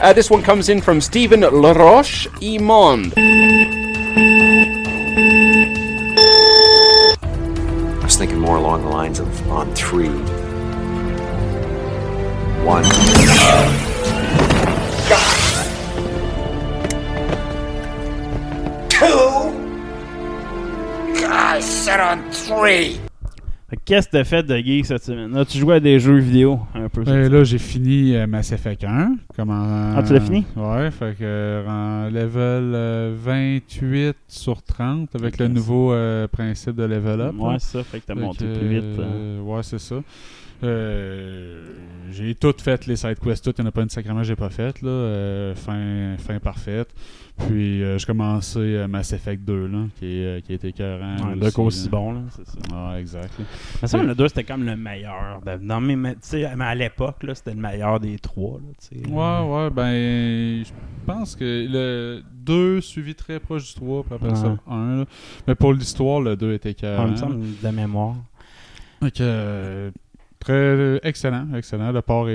Uh, this one comes in from Stephen Laroche Imond. I was thinking more along the lines of on three. One. Two. I said on three. Qu'est-ce que t'as fait de geek cette semaine? As-tu joué à des jeux vidéo un peu? Ben, là, j'ai fini euh, Mass Effect 1. Comme en- Ah, tu l'as fini? Ouais, fait que euh, en level euh, 28 sur 30 avec le nouveau euh, principe de level up. Ouais, là. c'est ça, fait que t'as monté plus vite. hein. euh, ouais, c'est ça. Euh, j'ai tout fait les side quests, tout. Il n'y en a pas une sacrément que j'ai pas fait. Là. Euh, fin, fin parfaite. Puis euh, j'ai commencé euh, Mass Effect 2, là, qui, est, euh, qui a été écœurant. Ouais, le coup aussi là. bon, là, c'est ça. Ah, exact. là. Mais ça, le 2, c'était comme le meilleur. mes, mais, tu sais, mais à l'époque, là, c'était le meilleur des trois. Là, tu sais. Ouais, ouais, ben, je pense que le 2 suivi très proche du 3, puis après Ouais. ça, 1. là. Mais pour l'histoire, le 2 était Ouais, écœurant. il me semble de mémoire. Fait que, euh, très excellent, excellent. Le port est,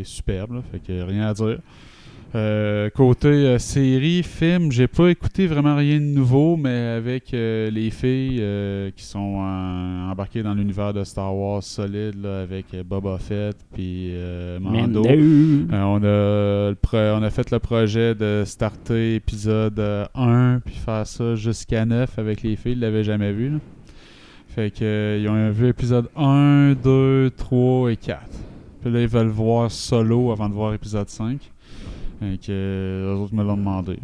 est superbe, là, fait que rien à dire. Euh, côté euh, série, film, j'ai pas écouté vraiment rien de nouveau, mais avec euh, les filles euh, qui sont embarquées dans l'univers de Star Wars solide, là, avec Boba Fett puis Mando. On, a le on a fait le projet de starter épisode euh, 1 puis faire ça jusqu'à 9 avec les filles. Ils l'avaient jamais vu. là. Fait que euh, ils ont vu épisode 1, 2, 3 et 4. Puis là, ils veulent voir solo avant de voir épisode 5. Fait que euh, eux autres me l'ont demandé.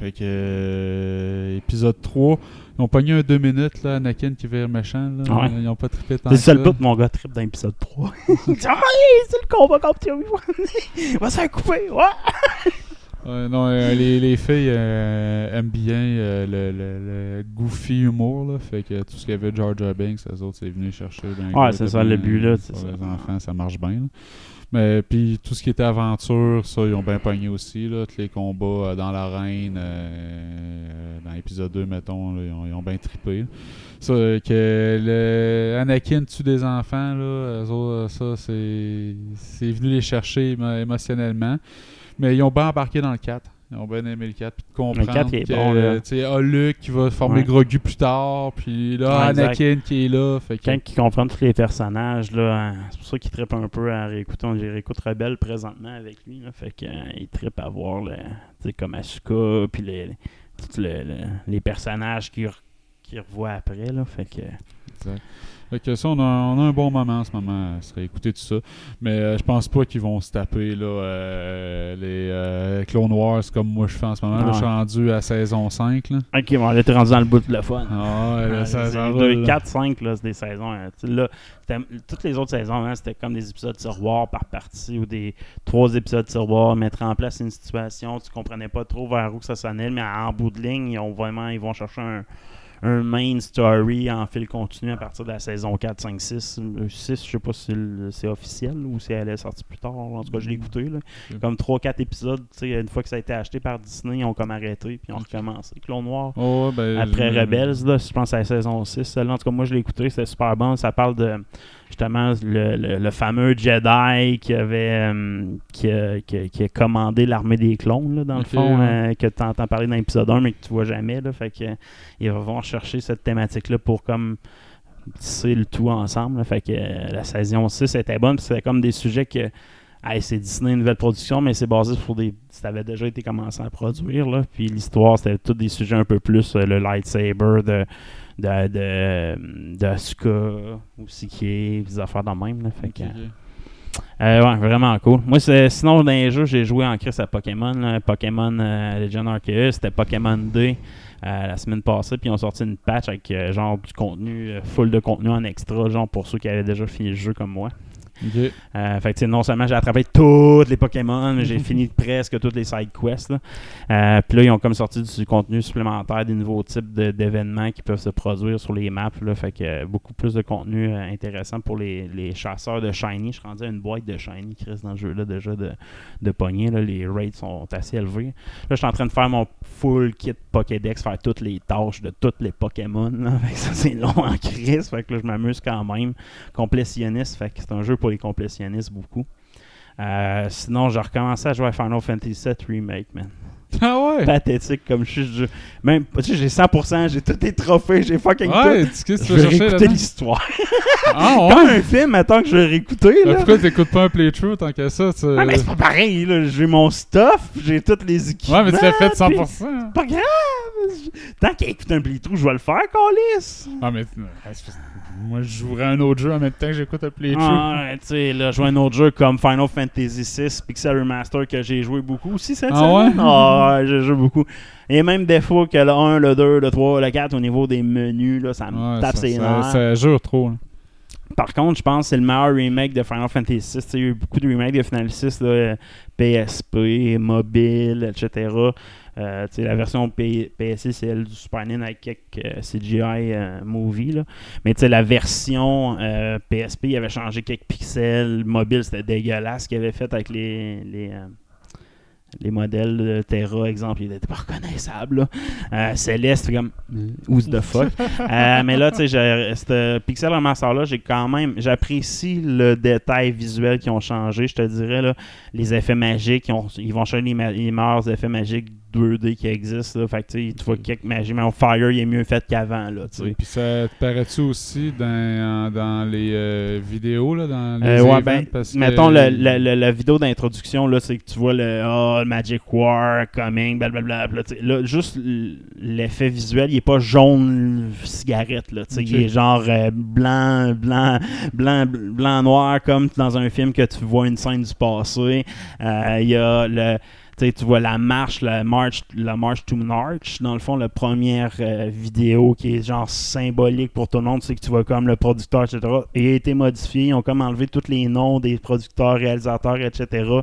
Fait que euh, épisode 3, ils ont pogné un 2 minutes là, Anakin qui vire méchant. Là. Ouais. Ils ont pas trippé tant C'est que ça le ça. bout de mon gars trip dans l'épisode 3. Il dit Ah, c'est le combat contre Obi-Wan. Va se faire couper. Ouais. Ouais, non, euh, les, les filles euh, aiment bien euh, le, le- le goofy humour, là. Fait que tout ce qu'il y avait de Jar Binks, les autres, c'est venu chercher. ben, Ouais, c'est ça, le but, là, ça. les enfants, ça marche bien, là. Mais puis tout ce qui était aventure, ça, ils ont bien pogné aussi, là. Tous les combats euh, dans l'arène, euh, dans l'épisode 2, mettons, là, ils, ont, ils ont bien trippé. là. Ça, euh, que le Anakin tue des enfants, là, autres, ça, c'est c'est venu les chercher émo- émotionnellement. Mais ils ont bien embarqué dans le 4. Ils ont bien aimé le 4. Puis de comprendre 4 est que, bon, là. tu sais, ah, Luke qui va former Ouais. Grogu plus tard. Puis là, Ouais, exact. Anakin qui est là. Fait que, Quand ils comprennent tous les personnages, là, hein, c'est pour ça qu'ils trippent un peu à réécouter. On réécoute Rebelle présentement avec lui. Là, fait qu'ils trippent à voir le, sais, comme Asuka, puis les, les- le- le- les personnages qu'ils qu'ils revoient après. Là, fait que, Exact. Fait que ça, on a, on a un bon moment en ce moment à se réécouter tout ça. Mais euh, je pense pas qu'ils vont se taper là, euh, les euh, Clone Wars comme moi je fais en ce moment. Là, Ah. je suis rendu à saison 5. Là. Ok, bon, là, t'es rendu dans le bout de le fun. Ah ouais, là, ça, ça roule, là. 4, 5, là, c'est des saisons. hein. Là, toutes les autres saisons, hein, c'était comme des épisodes tiroirs par partie ou des trois épisodes tiroirs, mettre en place une situation, tu comprenais pas trop vers où ça sonnait, mais en bout de ligne, ils, ont vraiment, ils vont chercher un, un main story en fil continu à partir de la saison 4, 5, 6. Euh, 6, je sais pas si c'est officiel ou si elle est sortie plus tard. En tout cas, je l'ai écouté. Là. Ok. Comme 3-4 épisodes, tu sais, une fois que ça a été acheté par Disney, ils ont comme arrêté, puis ils ont recommencé. Clone Noir. Oh, ben, Après Rebels, là, je pense à la saison 6. Celle-là, en tout cas, moi, je l'ai écouté, c'était super bon. Ça parle de, justement, le, le- le fameux Jedi qui avait euh, qui, a, qui a- qui a commandé l'armée des clones, là, dans le fond, ouais. euh, que tu entends parler dans l'épisode 1, mais que tu vois jamais. Là, fait que, euh, ils vont chercher cette thématique-là pour comme tisser le tout ensemble. là. fait que la saison 6 était bonne, c'était comme des sujets que Hey, c'est Disney, une nouvelle production, mais c'est basé sur des. Ça avait déjà été commencé à produire, là. Puis l'histoire, c'était tous des sujets un peu plus le lightsaber de. De. de. d'Asuka, aussi qui est. des affaires dans le même, là. Fait que. Ok. Euh, ouais, vraiment cool. Moi, c'est- sinon, dans les jeux, j'ai joué en Chris à Pokémon. là. Pokémon euh, Legend Arceus, c'était Pokémon D euh, la semaine passée. Puis ils ont sorti une patch avec euh, genre du contenu, euh, full de contenu en extra, genre pour ceux qui avaient déjà fini le jeu comme moi. Euh, fait que, non seulement j'ai attrapé tous les Pokémon, mais j'ai fini presque toutes les side quests. Là. Euh, Puis là, ils ont comme sorti du contenu supplémentaire, des nouveaux types d'événements qui peuvent se produire sur les maps. Là. Fait que euh, beaucoup plus de contenu intéressant pour les, les chasseurs de Shiny. Je suis rendu à une boîte de Shiny, Chris, dans le jeu là déjà de, de poignée. Les rates sont assez élevés. Là, je suis en train de faire mon full kit Pokédex, faire toutes les tâches de tous les Pokémon. Là. Fait que ça, c'est long en crise. Fait que là, je m'amuse quand même. Complétionniste, fait que c'est un jeu pour les complétionnistes beaucoup. Euh, sinon, j'ai recommencé à jouer à Final Fantasy VII Remake, man. Ah ouais? Pathétique comme je suis. je- Même, tu sais, j'ai 100%, j'ai tous les trophées, j'ai fucking Ouais, tout. tu- Je vais réécouter l'histoire. Ah Comme ouais? un film, attends que je vais réécouter, Ah, là. pourquoi t'écoutes pas un playthrough tant que ça? Tu... Ah, mais c'est pas pareil, là. J'ai mon stuff, j'ai tous les équipements. Ouais, mais tu l'as fait puis 100%. c'est Pas grave. Tant qu'il écoute un playthrough, je vais le faire, Calis. Ah, mais parce- moi, je jouerais un autre jeu en même temps que j'écoute un playthrough. Ah, ouais, tu sais, là, jouer un autre jeu comme Final Fantasy VI Pixel Remaster que j'ai joué beaucoup aussi cette Ah semaine. ouais? Ah ouais, j'ai joué beaucoup. Et même des fois que le 1, le 2, le 3, le 4 au niveau des menus, là, ça me Ouais, tape ça, ses ça, nerfs. ça jure trop. là. Par contre, je pense que c'est le meilleur remake de Final Fantasy VI. Il y a eu beaucoup de remakes de Final Fantasy là, PSP, mobile, etc. Euh, la version P- PSC, c'est elle du Super Nintendo avec quelques euh, CGI euh, movie. Là. Mais la version PSP, il avait changé quelques pixels. Mobile, c'était dégueulasse ce qu'il avait fait avec les, les, les modèles de Terra, exemple, ils n'étaient pas. Euh, Céleste, c'est comme who's the fuck? Mais là, tu sais, j'ai- ce Pixel Remaster-là, j'ai quand même, j'apprécie le détail visuel qui ont changé. Je te dirais, là, les effets magiques, ils, ont- ils vont changer les, les meilleurs effets magiques 2D qui existent. Là. Fait que, tu vois quelques magies, mais Fire, il est mieux fait qu'avant. Là. Puis ça te paraît-tu aussi dans, dans les euh, vidéos, là, dans les Euh, ouais, events, ben, parce que- mettons le- le- le- la vidéo d'introduction, là, c'est que tu vois le, oh, Magic War coming, blablabla. Là, juste l'effet visuel, il est pas jaune cigarette, là, il est genre euh, blanc, blanc, blanc, blanc, noir, comme dans un film que tu vois une scène du passé. Euh, Il y a le. Tu vois la marche, la march, la march to March, dans le fond, la première euh, vidéo qui est genre symbolique pour tout le monde, c'est que tu vois comme le producteur, etc. Et a été modifié, ils ont comme enlevé tous les noms des producteurs, réalisateurs, etc.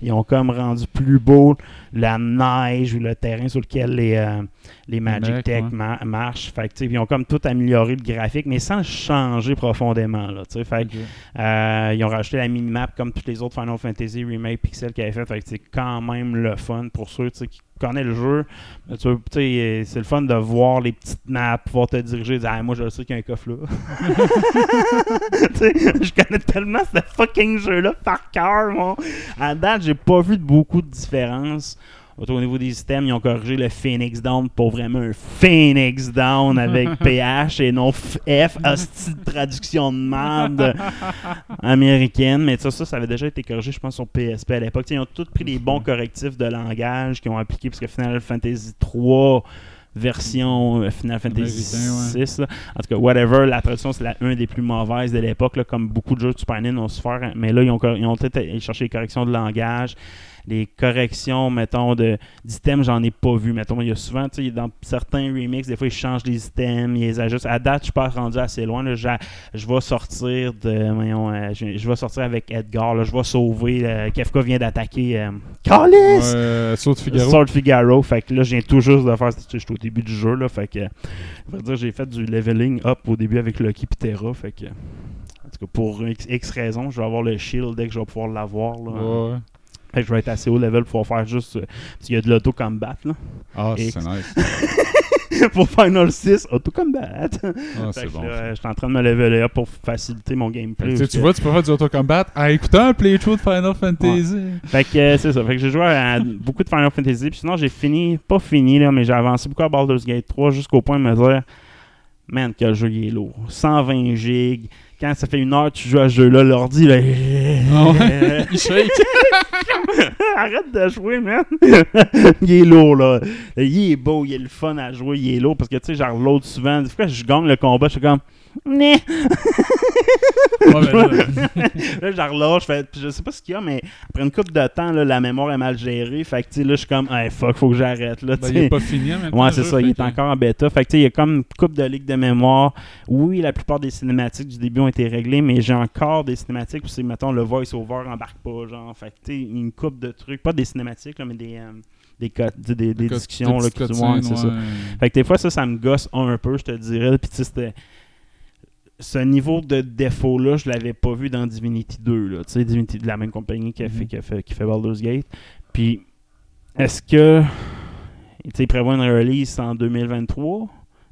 Ils ont comme rendu plus beau la neige ou le terrain sur lequel les, euh, les Magic Tech ouais. ma- marchent. Fait que, ils ont comme tout amélioré le graphique, mais sans changer profondément. Là, que, euh, ils ont rajouté la minimap comme tous les autres Final Fantasy Remake Pixel qu'ils avaient fait. Fait c'est quand même le fun pour ceux qui connaissent le jeu. Euh, c'est le fun de voir les petites maps, pouvoir te diriger, dire ah, moi je sais qu'il y a un coffre là. Je connais tellement ce fucking jeu-là par cœur, moi. À date, j'ai pas vu beaucoup de différence. Au niveau des systèmes, ils ont corrigé le Phoenix Down pour vraiment un Phoenix Down avec PH et non F. Hostie de traduction de merde américaine. Mais ça, ça, ça avait déjà été corrigé, je pense, sur PSP à l'époque. Ils ont tous pris les bons correctifs de langage qu'ils ont appliqués parce que Final Fantasy 3 version euh, Final Fantasy 6 en tout cas whatever la traduction c'est la un des plus mauvaises de l'époque comme beaucoup de jeux de Super Nintendo ont souffert hein. mais là ils ont, ils ont peut-être allé chercher les corrections de langage les corrections, mettons, d'items, j'en ai pas vu. Mettons, il y a souvent, tu sais, dans certains remixes, des fois, ils changent les items, ils les ajustent. À date, je suis pas rendu assez loin. là. Je vais sortir de. voyons, euh, je, vais sortir avec Edgar. là. Je vais sauver. euh, Kefka vient d'attaquer. Euh! Ouais, euh, Saut de Figaro. Sword Figaro. Fait que là, je viens tout juste de faire. Je suis au début du jeu. Là, fait que. Je veux dire, j'ai fait du leveling up au début avec Lucky Pitera. Fait que. En tout cas, pour X, X raisons, je vais avoir le shield dès que je vais pouvoir l'avoir. là. Ouais. Fait que je vais être assez haut level pour pouvoir faire juste. euh, parce qu'il y a de l'auto-combat là. Ah, c'est nice. pour Final 6, auto-combat. Ah, c'est bon. je suis en train de me leveler up pour faciliter mon gameplay. que, tu vois, tu peux faire du auto-combat en écoutant un playthrough de Final Fantasy. Fait que euh, c'est ça. Fait que j'ai joué à beaucoup de Final Fantasy. Puis sinon, j'ai fini, pas fini, là, mais j'ai avancé beaucoup à Baldur's Gate 3 jusqu'au point de me dire, man, que le jeu il est lourd. 120 gigs. Quand ça fait une heure que tu joues à ce jeu-là, l'ordi, là. Ah ouais? Il shake. Arrête de jouer, man. il est lourd, là. Il est beau, il est le fun à jouer, il est lourd. Parce que, tu sais, genre, l'autre souvent, des fois, je gagne le combat, je suis comme, né. Ouais, ben là, je la relâche, puis je sais pas ce qu'il y a, mais après une couple de temps, là, la mémoire est mal gérée. Fait que, tu là, je suis comme, hey, fuck, faut que j'arrête, là, ben, tu il est pas fini temps. Ouais, c'est ça, il fait est que- encore en bêta. Fait que, tu il y a comme une coupe de ligue de mémoire. Oui, la plupart des cinématiques du début ont été réglées, mais j'ai encore des cinématiques où c'est, mettons, le voice-over embarque pas, genre. Fait que, tu une coupe de trucs, pas des cinématiques, là, mais des, euh, des, co- des, des- des co- discussions, là, petites qui ouais, c'est ça. Fait que des fois, ça, ça me gosse un peu, je te dirais. Puis, tu sais, c'était. Ce niveau de défaut-là, je l'avais pas vu dans Divinity 2, là. Tu sais, Divinity de la même compagnie qui, a fait, Mhm. qui, a fait, qui fait Baldur's Gate. Puis, est-ce que. Tu sais, ils prévoient une release en 2023,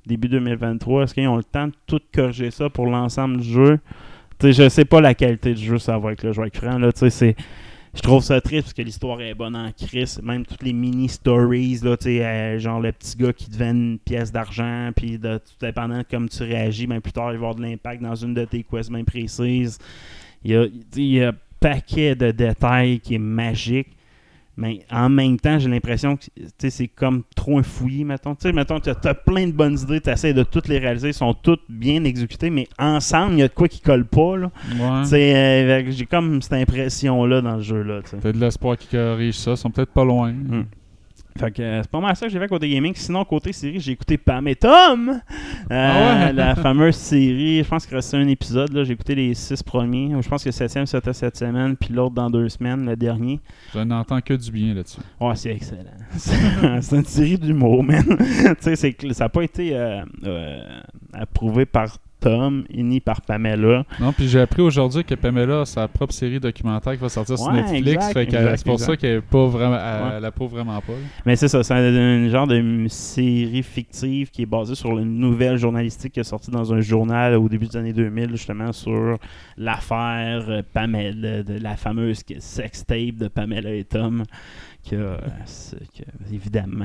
début 2023. Est-ce qu'ils ont le temps de tout corriger ça pour l'ensemble du jeu? Tu sais, je sais pas la qualité du jeu, ça va avec le jeu avec franc, là. Tu sais, c'est je trouve ça triste parce que l'histoire est bonne en crise. Même toutes les mini-stories, là, euh, genre le petit gars qui devient une pièce d'argent, puis de, tout dépendant de comme tu réagis, même plus tard, il va avoir de l'impact dans une de tes quests bien précises. Il y a, il y a un paquet de détails qui est magique. Mais en même temps, j'ai l'impression que c'est comme trop un fouillis, mettons. Tu sais, mettons, tu as, plein de bonnes idées, tu essaies de toutes les réaliser, elles sont toutes bien exécutées, mais ensemble, il y a de quoi qui colle pas. Là. Ouais. Euh, j'ai comme cette impression-là dans le tu sais. T'as de l'espoir qu'ils corrigent ça. Ils sont peut-être pas loin. Mm. Fait que euh, c'est pas mal ça que j'ai fait côté gaming. Sinon, côté série, j'ai écouté Pam et Tom. Euh, Ah ouais? La fameuse série. Je pense qu'il restait un épisode. là. J'ai écouté les six premiers. Je pense que le septième c'était cette semaine, puis l'autre dans deux semaines, le dernier. Je n'entends que du bien là-dessus. Ouais, c'est excellent. C'est une série d'humour, man. tu sais, c'est que ça n'a pas été euh, approuvé par Tom et ni par Pamela. Non, puis j'ai appris aujourd'hui que Pamela a sa propre série documentaire qui va sortir sur Ouais, Netflix. exact, c'est pour exact. ça qu'elle pas vraiment, elle, Ouais. elle approuve vraiment pas. là. Mais c'est ça, c'est un, un genre de série fictive qui est basée sur une nouvelle journalistique qui est sortie dans un journal au début des années 2000, justement, sur l'affaire euh, Pamela, de la fameuse sextape de Pamela et Tom, que, euh, que, évidemment,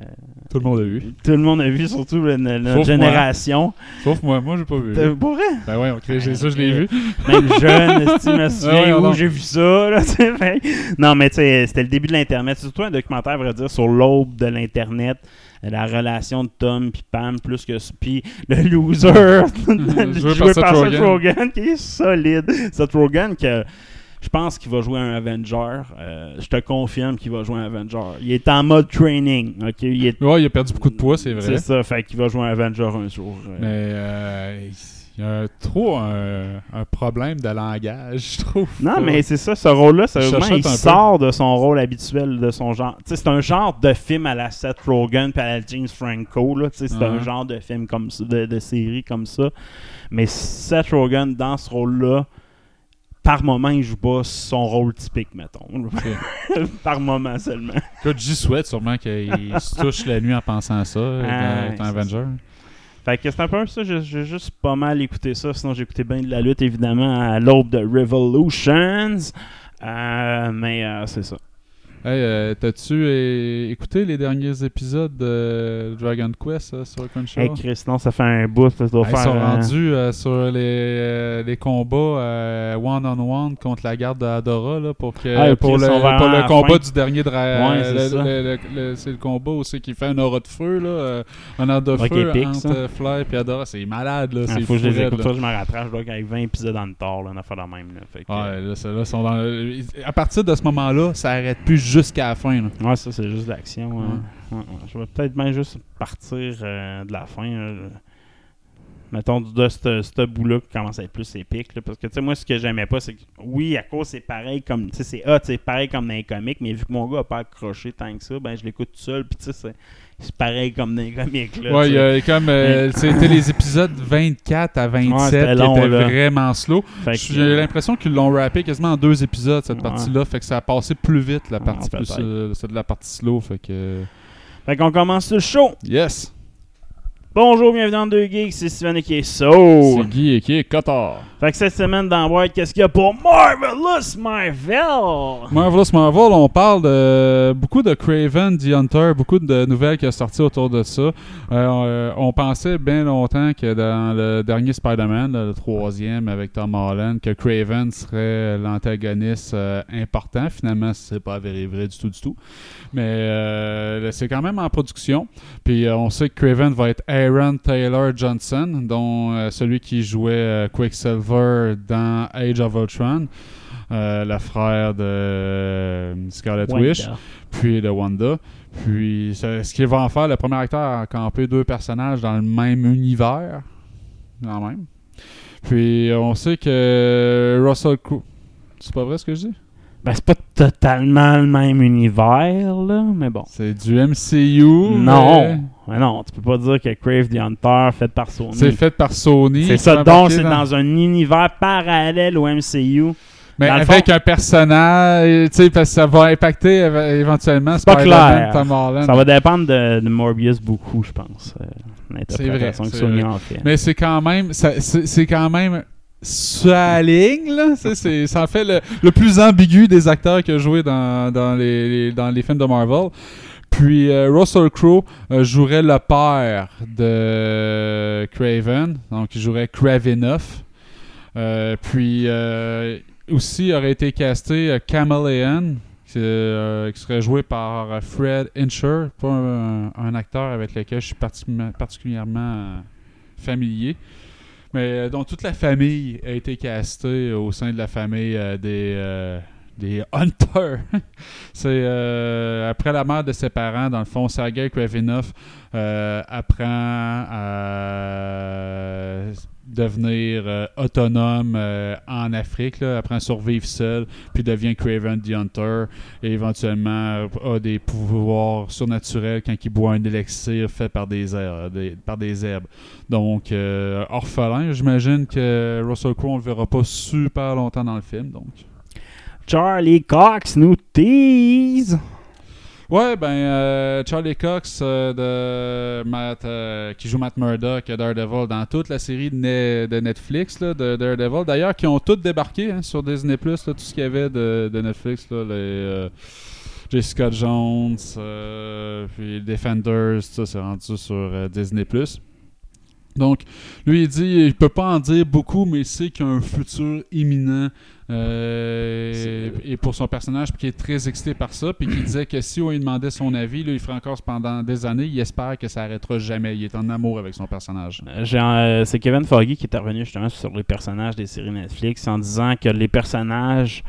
euh, Tout le monde a vu. tout le monde a vu, surtout le- le- notre Sauf moi. génération. Sauf moi, moi j'ai pas vu. T'as- Pour vrai? Ben ouais, ok, j'ai ça, je l'ai vu. Même jeune, esti, je me souviens où j'ai vu ça. Là, fait- non, mais tu sais, c'était le début de l'Internet. C'est surtout un documentaire, à vrai dire, sur l'aube de l'Internet. La relation de Tom puis Pam, plus que. Puis le loser, Joué par Seth. Rogen, qui est solide. Seth Rogen, que je pense qu'il va jouer un Avenger. Euh, je te confirme qu'il va jouer un Avenger. Il est en mode training. ok? Il est... Ouais, il a perdu beaucoup de poids, c'est vrai. C'est ça, fait qu'il va jouer un Avenger un jour. euh. Mais euh, il y a un- trop un, un problème de langage, je trouve. Non, mais c'est ça, ce rôle-là, sérieusement, il peu. sort de son rôle habituel, de son genre. C'est un genre de film à la Seth Rogen puis à la James Franco, c'est un genre de film comme ça, de, de série comme ça. Mais Seth Rogen, dans ce rôle-là, par moment, il joue pas son rôle typique, mettons. par moment seulement. Écoute, j'y souhaite sûrement qu'il se touche la nuit en pensant à ça, Ah, dans, dans c'est Avenger. Fait que c'est un peu ça, j'ai j'ai juste pas mal écouté ça. Sinon, j'ai écouté bien de la lutte, évidemment, à l'aube de Revolutions. Euh, mais euh, c'est ça. Hey, euh, t'as-tu euh, écouté les derniers épisodes de Dragon Quest euh, sur Crunchyroll? Hey Chris, non, ça fait un bout, ça doit Hey, ils faire. sont euh, rendus euh, sur les, euh, les combats euh, one-on-one contre la garde d'Adora là, pour, que, Ah, pour, le, pour à le la combat fin. du dernier dragon. Ouais, c'est ça. c'est le combat aussi qui fait un aura de feu, là, euh, un aura de feu épique, entre ça. euh, Fly et Adora. C'est malade, là. Ah, c'est faut que je les raide, écoute, là. je me rattrape. Je dois qu'avec 20 épisodes en retard, là, une affaire de même. Là, fait que, Ouais, là, ceux-là sont dans le- À partir de ce moment-là, ça arrête plus jusqu'à la fin. là. ouais, ça, c'est juste l'action. hein. Ouais, ouais. Je vais peut-être bien juste partir euh, de la fin. là. Mettons, de ce ce bout-là qui commence à être plus épique. là, parce que, tu sais, moi, ce que j'aimais pas, c'est que, oui, à cause, c'est pareil comme. Tu sais, c'est hot, c'est pareil comme dans les comics, mais vu que mon gars a pas accroché tant que ça, ben, je l'écoute tout seul, puis tu sais, c'est- pareil comme dans les comics. Là, Ouais, il y a comme. euh, C'était les épisodes 24 à 27 c'était qui étaient là. vraiment slow. J'ai l'impression qu'ils l'ont rappé quasiment en deux épisodes, cette Ouais. partie-là. Fait que ça a passé plus vite, la Ouais, partie plus. euh, de la partie slow. Fait que. Fait qu'on commence le show. Yes! Bonjour, bienvenue dans 2 Geeks, c'est Steven qui est Soul. C'est Guy et qui est Cotard. Fait que cette semaine dans Boîte, qu'est-ce qu'il y a pour Marvelous Marvel? Marvelous Marvel, on parle de beaucoup de Craven the Hunter, beaucoup de nouvelles qui sont sorties autour de ça. Euh, euh, on pensait bien longtemps que dans le dernier Spider-Man, le troisième avec Tom Holland, que Craven serait l'antagoniste euh, important. Finalement, c'est pas vrai du tout, du tout. Mais euh, c'est quand même en production. Puis on sait que Craven va être Aaron Taylor Johnson, dont euh, celui qui jouait euh, Quicksilver dans Age of Ultron, euh, le frère de Scarlet Wanda. Witch, puis de Wanda. Puis, ce qu'il va en faire, le premier acteur à camper deux personnages dans le même univers, quand même. Puis, on sait que Russell Crowe. C'est pas vrai ce que je dis? Ben, c'est pas totalement le même univers, là, mais bon. C'est du MCU. non, mais mais non, tu peux pas dire que Crave the Hunter, fait par Sony. C'est fait par Sony. C'est ça, donc c'est dans un univers parallèle au MCU. Mais Dans avec fond- un personnage, tu sais, parce que ça va impacter éve- éventuellement pas clair. Tom Holland. Ça va dépendre de, de Morbius beaucoup, je pense. euh, C'est que vrai, Sony c'est en fait. Mais c'est quand même, c'est quand même la ligne, ça en fait le, plus ambigu des acteurs qui a joué dans, les, films de Marvel. Puis euh, Russell Crowe euh, jouerait le père de Craven, donc il jouerait Kravinoff. Euh, puis aussi aurait été casté Chameleon, qui, qui serait joué par Fred Incher, pas un, acteur avec lequel je suis parti- particulièrement familier. Mais euh, dont toute la famille a été castée au sein de la famille euh, des, euh, des Hunters. C'est euh, après la mort de ses parents, dans le fond, Sergei Kravinoff euh, apprend à devenir euh, autonome euh, en Afrique, là, apprend à survivre seul, puis devient Craven the Hunter, et éventuellement a des pouvoirs surnaturels quand il boit un élixir fait par des herbes. Par des herbes. Donc, orphelin, j'imagine que Russell Crowe, on le verra pas super longtemps dans le film, donc... Charlie Cox nous tease. Ouais, ben euh, Charlie Cox euh, de Matt, euh, qui joue Matt Murdock Daredevil dans toute la série de, Ne- de Netflix là, de Daredevil. D'ailleurs, qui ont toutes débarqué hein, sur Disney Plus, tout ce qu'il y avait de, Netflix, là, les Jessica Jones, puis Defenders, ça, c'est rendu sur Disney Plus. Donc, lui, il dit, il peut pas en dire beaucoup, mais il sait qu'il y a un futur imminent euh, et pour son personnage, puis qui est très excité par ça, puis qui disait que si on lui demandait son avis, là, il ferait encore pendant des années, il espère que ça arrêtera jamais. Il est en amour avec son personnage. Euh, euh, c'est Kevin Foggy qui est revenu justement sur les personnages des séries Netflix en disant que les personnages,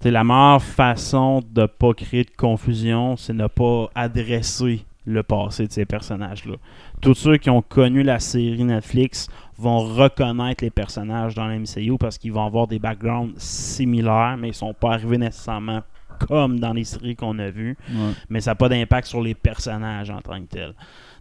c'est la meilleure façon de pas créer de confusion, c'est ne pas adresser le passé de ces personnages-là. Tous ceux qui ont connu la série Netflix vont reconnaître les personnages dans la MCU parce qu'ils vont avoir des backgrounds similaires, mais ils sont pas arrivés nécessairement comme dans les séries qu'on a vues Ouais. mais ça n'a pas d'impact sur les personnages en tant que tel.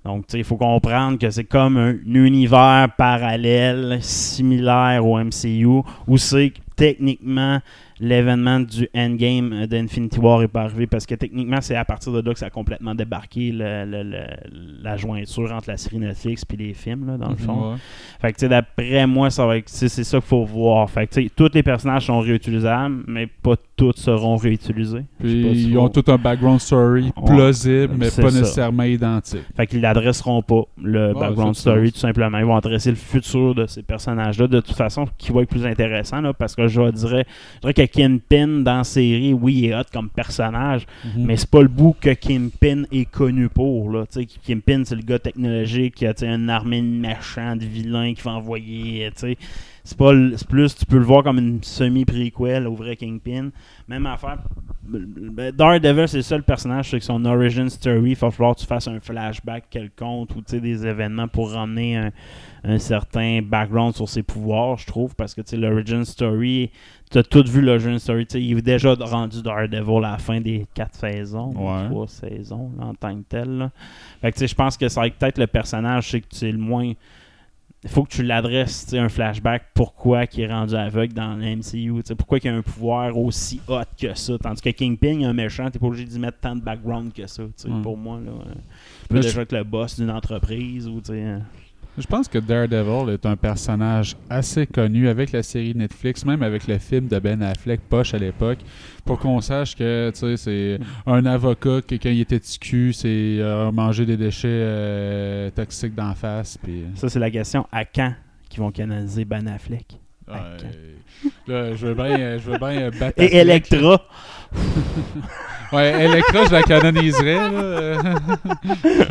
Donc, il faut comprendre que c'est comme un univers parallèle, similaire au MCU, où c'est techniquement l'événement du Endgame d'Infinity War est pas arrivé parce que techniquement c'est à partir de là que ça a complètement débarqué le- le- le- la jointure entre la série Netflix et les films là, dans le fond. Ouais. Fait que tu sais, d'après moi, ça va c'est ça qu'il faut voir. Fait que tu sais, tous les personnages sont réutilisables, mais pas tous seront réutilisés. Puis pas ils ont tout un background story Ouais. plausible, mais pas ça. nécessairement identique. Fait qu'ils l'adresseront pas, le Ouais, background story, tout simplement. Ils vont adresser le futur de ces personnages-là, de toute façon, qui va être plus intéressant, là, parce que je dirais, je dirais que Kingpin, dans la série, oui, il est hot comme personnage, Mhm. mais c'est pas le bout que Kingpin est connu pour. Là. Kingpin, c'est le gars technologique qui a une armée de méchants, de vilains qui va envoyer. C'est pas plus, tu peux le voir comme une semi-prequel au vrai Kingpin. Même affaire. ben, Daredevil, c'est le seul personnage, c'est que son origin story, il va falloir que tu fasses un flashback quelconque ou des événements pour ramener un, un certain background sur ses pouvoirs, je trouve, parce que tu sais, l'origin story, tu as tout vu l'origin story, tu sais, il est déjà rendu Daredevil à la fin des quatre saisons, Ouais. trois saisons là, en tant que tel. là. Fait que tu sais, je pense que ça va être peut-être le personnage, c'est que tu es le moins. Il faut que tu l'adresses, tu sais, un flashback, pourquoi il est rendu aveugle dans le MCU, tu sais, pourquoi il a un pouvoir aussi hot que ça. Tandis que Kingpin, un méchant, t'es pas obligé d'y mettre tant de background que ça, tu sais, Mm. pour moi. Là, tu peux Mais déjà être le boss d'une entreprise ou tu sais. Euh, Je pense que Daredevil est un personnage assez connu avec la série Netflix, même avec le film de Ben Affleck, Poche à l'époque, pour qu'on sache que tu sais, c'est un avocat que quand il était TQ, c'est euh, manger des déchets euh, toxiques d'en face. Puis, Ça, c'est la question. À quand qu'ils vont canaliser Ben Affleck? euh, là, je veux bien, je veux bien euh, battre Et Affleck, Electra. Ouais, Electra, je la canoniserais. là.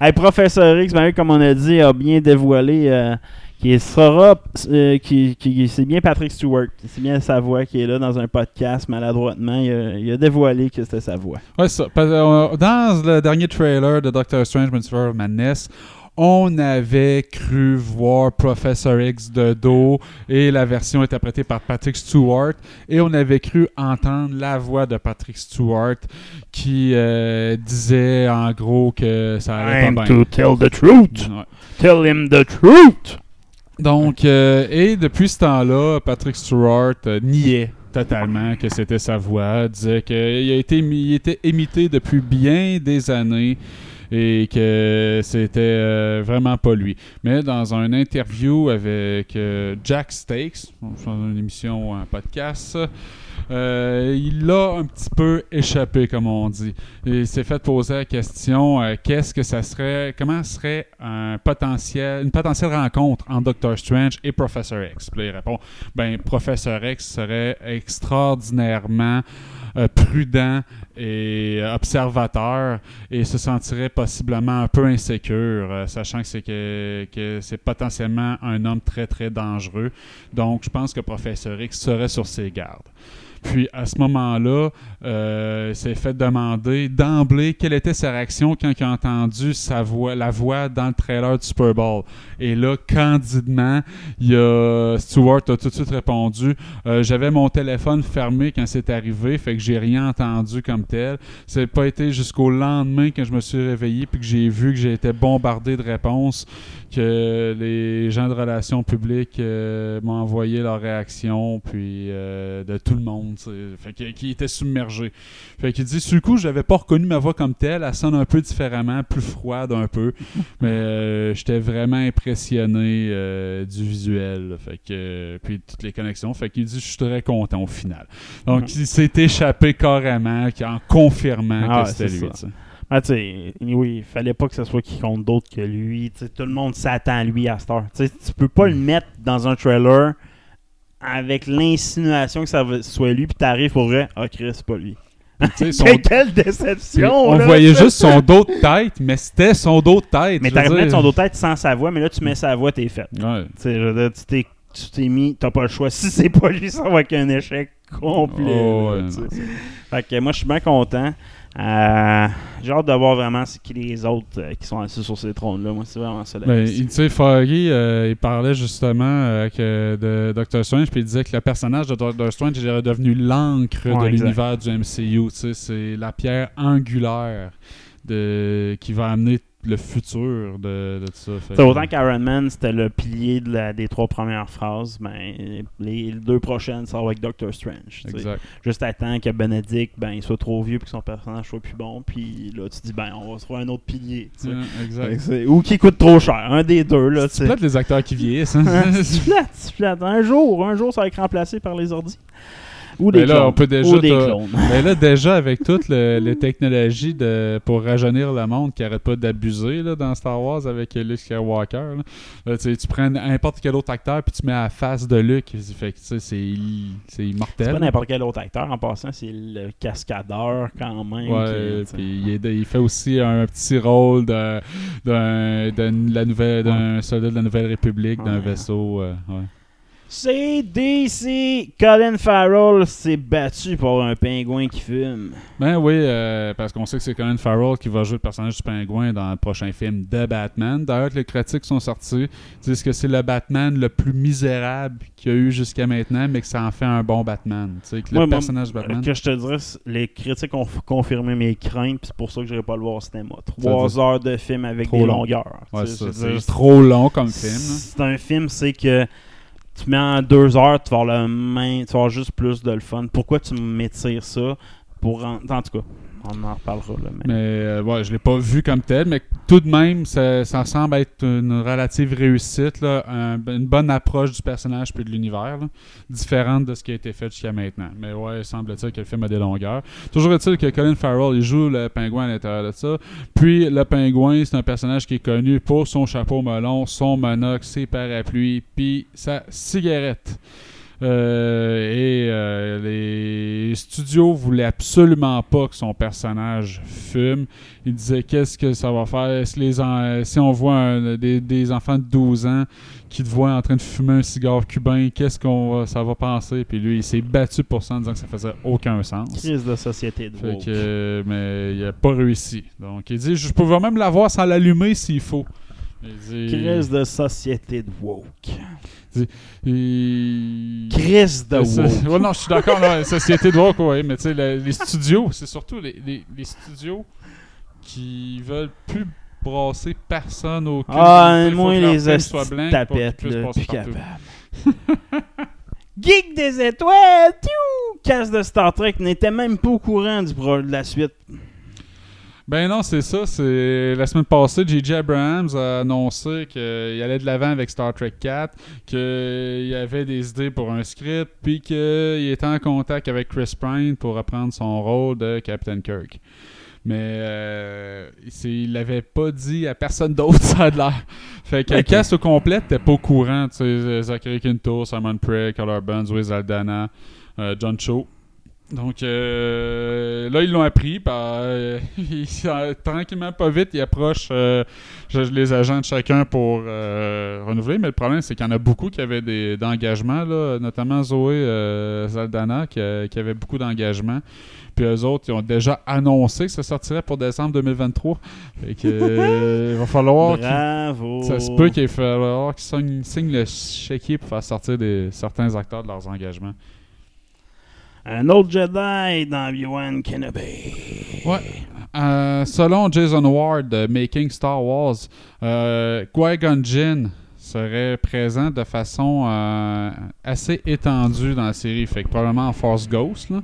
Hey, Professeur X, ben, comme on a dit, a bien dévoilé euh, sera. euh, qui, qui- c'est bien Patrick Stewart. C'est bien sa voix qui est là dans un podcast maladroitement. Il a, il a dévoilé que c'était sa voix. Ouais, ça. Euh, Dans le dernier trailer de Doctor Strange Multiverse of Madness, on avait cru voir Professor X de dos et la version interprétée par Patrick Stewart. Et on avait cru entendre la voix de Patrick Stewart qui euh, disait en gros que ça allait pas bien. to tell the truth. Ouais. Tell him the truth. Donc, euh, et depuis ce temps-là, Patrick Stewart euh, niait totalement que c'était sa voix, disait qu'il a été, il était imité depuis bien des années et que c'était euh, vraiment pas lui. Mais dans une interview avec euh, Jack Stakes, dans une émission, un podcast, euh, il a un petit peu échappé, comme on dit. Il s'est fait poser la question qu'est-ce que ça serait, comment serait un potentiel, une potentielle rencontre entre Doctor Strange et Professor X? Puis il répond ben, Professor X serait extraordinairement euh, prudent et euh, observateur et se sentirait possiblement un peu insécure, euh, sachant que c'est que, que c'est potentiellement un homme très très dangereux. Donc, je pense que Professeur X serait sur ses gardes. Puis à ce moment-là, euh, s'est fait demander d'emblée quelle était sa réaction quand il a entendu sa voix, la voix dans le trailer du Super Bowl. Et là, candidement, il a Stewart a tout de suite répondu euh, J'avais mon téléphone fermé quand c'est arrivé, fait que j'ai rien entendu comme tel. Ça n'a pas été jusqu'au lendemain que je me suis réveillé puis que j'ai vu que j'ai été bombardé de réponses que les gens de relations publiques euh, m'ont envoyé leur réaction, puis euh, de tout le monde, fait que- qui était submergé. Fait qu'il dit, sur le coup, j'avais pas reconnu ma voix comme telle, elle sonne un peu différemment, plus froide un peu, mais euh, j'étais vraiment impressionné euh, du visuel, là. fait que puis toutes les connexions, fait qu'il dit, je suis très content au final. Donc il s'est échappé carrément, en confirmant Ah, que c'était c'est lui. Ah, tu sais, il fallait pas que ce soit qui compte d'autre que lui. Tout le monde s'attend à lui à cette heure. Tu peux pas le mettre dans un trailer avec l'insinuation que ça soit lui, puis t'arrives pour vrai, ah, Chris, c'est pas lui. Son- Quelle- déception! on là, voyait juste son dos de tête, mais c'était son dos de tête. Mais t'arrives à mettre son dos de tête sans sa voix, mais là, tu mets sa voix, t'es fait. Ouais. Tu dire, t'es, tu t'es mis, t'as pas le choix. Si c'est pas lui, ça va être un échec complet. Oh, ouais. Fait que moi, je suis bien content. Euh, j'ai hâte de voir vraiment c'est qui les autres euh, qui sont assis sur ces trônes-là. Moi, c'est vraiment ça la Ben, tu sais, Foggy, euh, il parlait justement euh, que de Doctor Strange, puis il disait que le personnage de Doctor Strange est devenu l'encre Ouais, de l'univers du MCU. C'est la pierre angulaire de, qui va amener le futur de, de tout ça. Fait autant qu'Iron Man, c'était le pilier de la- des trois premières phrases, ben, les deux prochaines, va avec Doctor Strange. Exact. Juste à temps que Benedict ben, il soit trop vieux et que son personnage soit plus bon. Puis là, tu dis, ben, on va se trouver un autre pilier. Fait exact. Ou qui coûte trop cher. Un des deux. là C'est plate les acteurs qui vieillissent. hein? c'est plate, c'est plate. Un jour, un jour, ça va être remplacé par les ordi. Ou Ben des là, clones. on peut déjà Ou des clones. Mais là, déjà, avec toutes le- les technologies de, pour rajeunir le monde qui arrête pas d'abuser là, dans Star Wars avec Luke Skywalker, là. Là, tu prends n'importe quel autre acteur puis tu mets à la face de Luke. Fait que, c'est c'est immortel. C'est pas n'importe quel autre acteur. En passant, c'est le cascadeur quand même. Ouais, qui- puis il, est- il fait aussi un petit rôle de, d'un, de la nouvelle, d'un soldat de la Nouvelle République, d'un Ouais. vaisseau. euh, ouais. C'est DC. Colin Farrell s'est battu pour un pingouin qui fume. Ben oui, euh, parce qu'on sait que c'est Colin Farrell qui va jouer le personnage du pingouin dans le prochain film de Batman. D'ailleurs, les critiques sont sortis, disent que c'est le Batman le plus misérable qu'il y a eu jusqu'à maintenant, mais que ça en fait un bon Batman. Que le Ouais, moi, personnage de Batman. Que je te dirais, les critiques ont confirmé mes craintes, c'est pour ça que je pas le voir au cinéma. Trois heures de film avec Trop des long. longueurs. Ouais, c'est trop long comme film. là. C'est un film, c'est que tu mets en deux heures, tu vas avoir le main, tu vas avoir juste plus de le fun. Pourquoi tu m'étires ça pour en, en tout cas, on en reparlera là. Mais, Mais euh, ouais, je l'ai pas vu comme tel, mais tout de même, ça, semble être une relative réussite, une bonne approche du personnage puis de l'univers, différente de ce qui a été fait jusqu'à maintenant. Mais ouais, semble-t-il que le film a des longueurs. Toujours est-il que Colin Farrell, il joue le pingouin à l'intérieur de ça. Puis le pingouin, c'est un personnage qui est connu pour son chapeau melon, son monocle, ses parapluies, puis sa cigarette. Euh, et euh, les studios voulaient absolument pas que son personnage fume. Ils disaient qu'est-ce que ça va faire? Si, les en- si on voit un- des, des enfants de 12 ans qui te voient en train de fumer un cigare cubain, qu'est-ce qu'on ça va penser? Puis lui, il s'est battu pour ça en disant que ça faisait aucun sens. Crise de société de Fait woke. que, mais il a pas réussi. Donc il dit je pouvais même l'avoir sans l'allumer s'il faut. Dit, Crise de société de woke. Crise de woke. ouais, non, je suis d'accord, là, société de woke, ouais, mais tu sais, le- les studios, c'est surtout les, les- les studios qui veulent plus brasser personne au cul. Ah, Il faut moi, que leur les tapettes, là, plus capable. Geek des étoiles! Casse de Star Trek n'était même pas au courant du de la suite. Ben non, c'est ça. C'est la semaine passée, J.J. Abrams a annoncé qu'il allait de l'avant avec Star Trek 4, qu'il avait des idées pour un script, puis qu'il était en contact avec Chris Pine pour reprendre son rôle de Captain Kirk. Mais euh, il l'avait pas dit à personne d'autre, ça a de l'air. Fait que le Ok. cast au complet t'es pas au courant. Tu sais, Zachary Quinto, Simon Pegg, Color Burns, Wiz Aldana, euh, John Cho. Donc euh, là, ils l'ont appris. Par, euh, ils- tranquillement, pas vite, ils approchent euh, les agents de chacun pour euh, renouveler. Mais le problème, c'est qu'il y en a beaucoup qui avaient des d'engagement, là, notamment Zoé Zaldana, qui, avait beaucoup d'engagement. Puis eux autres, ils ont déjà annoncé que ça sortirait pour décembre 2023. Fait que, il va falloir Bravo! ça se peut qu'il va falloir qu'ils signent, signent le chéquier pour faire sortir des, certains acteurs de leurs engagements. Un autre Jedi dans Obi-Wan Kenobi. Ouais. Euh, selon Jason Ward de Making Star Wars, euh, Qui-Gon Jinn serait présent de façon euh, assez étendue dans la série. Fait que probablement en Force Ghost, là,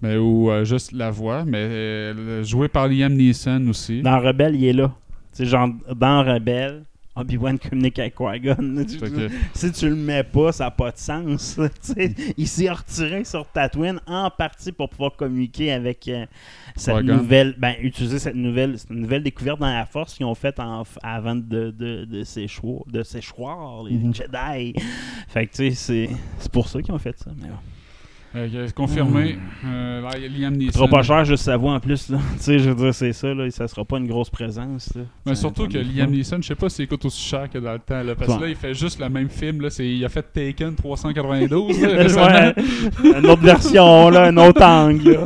mais, ou euh, juste la voix, mais euh, joué par Liam Neeson aussi. Dans Rebelle, il est là. C'est genre, dans Rebelle, Obi-Wan communique avec Qui-Gon. Que- si tu le mets pas, ça n'a pas de sens. il s'est retiré sur Tatooine en partie pour pouvoir communiquer avec euh, cette nouvelle, ben, utiliser cette nouvelle, c'est une nouvelle découverte dans la Force qu'ils ont faite avant de, de, de s'échouer, de s'échoir, les Mhm. Jedi. Fait que tu sais, c'est, c'est pour ça qu'ils ont fait ça. Mais bon. Euh, confirmé. Euh, il y a Liam Neeson. Trop pas cher juste sa voix en plus. Là. tu sais, je veux dire, c'est ça. Là, ça sera pas une grosse présence. Là. Mais surtout que Liam. Neeson, je sais pas s'il coûte aussi cher que dans le temps. Là, parce que là, il fait juste le même film. Là, c'est, il a fait Taken 392. là, Ouais, récemment. une autre version, là, un autre angle.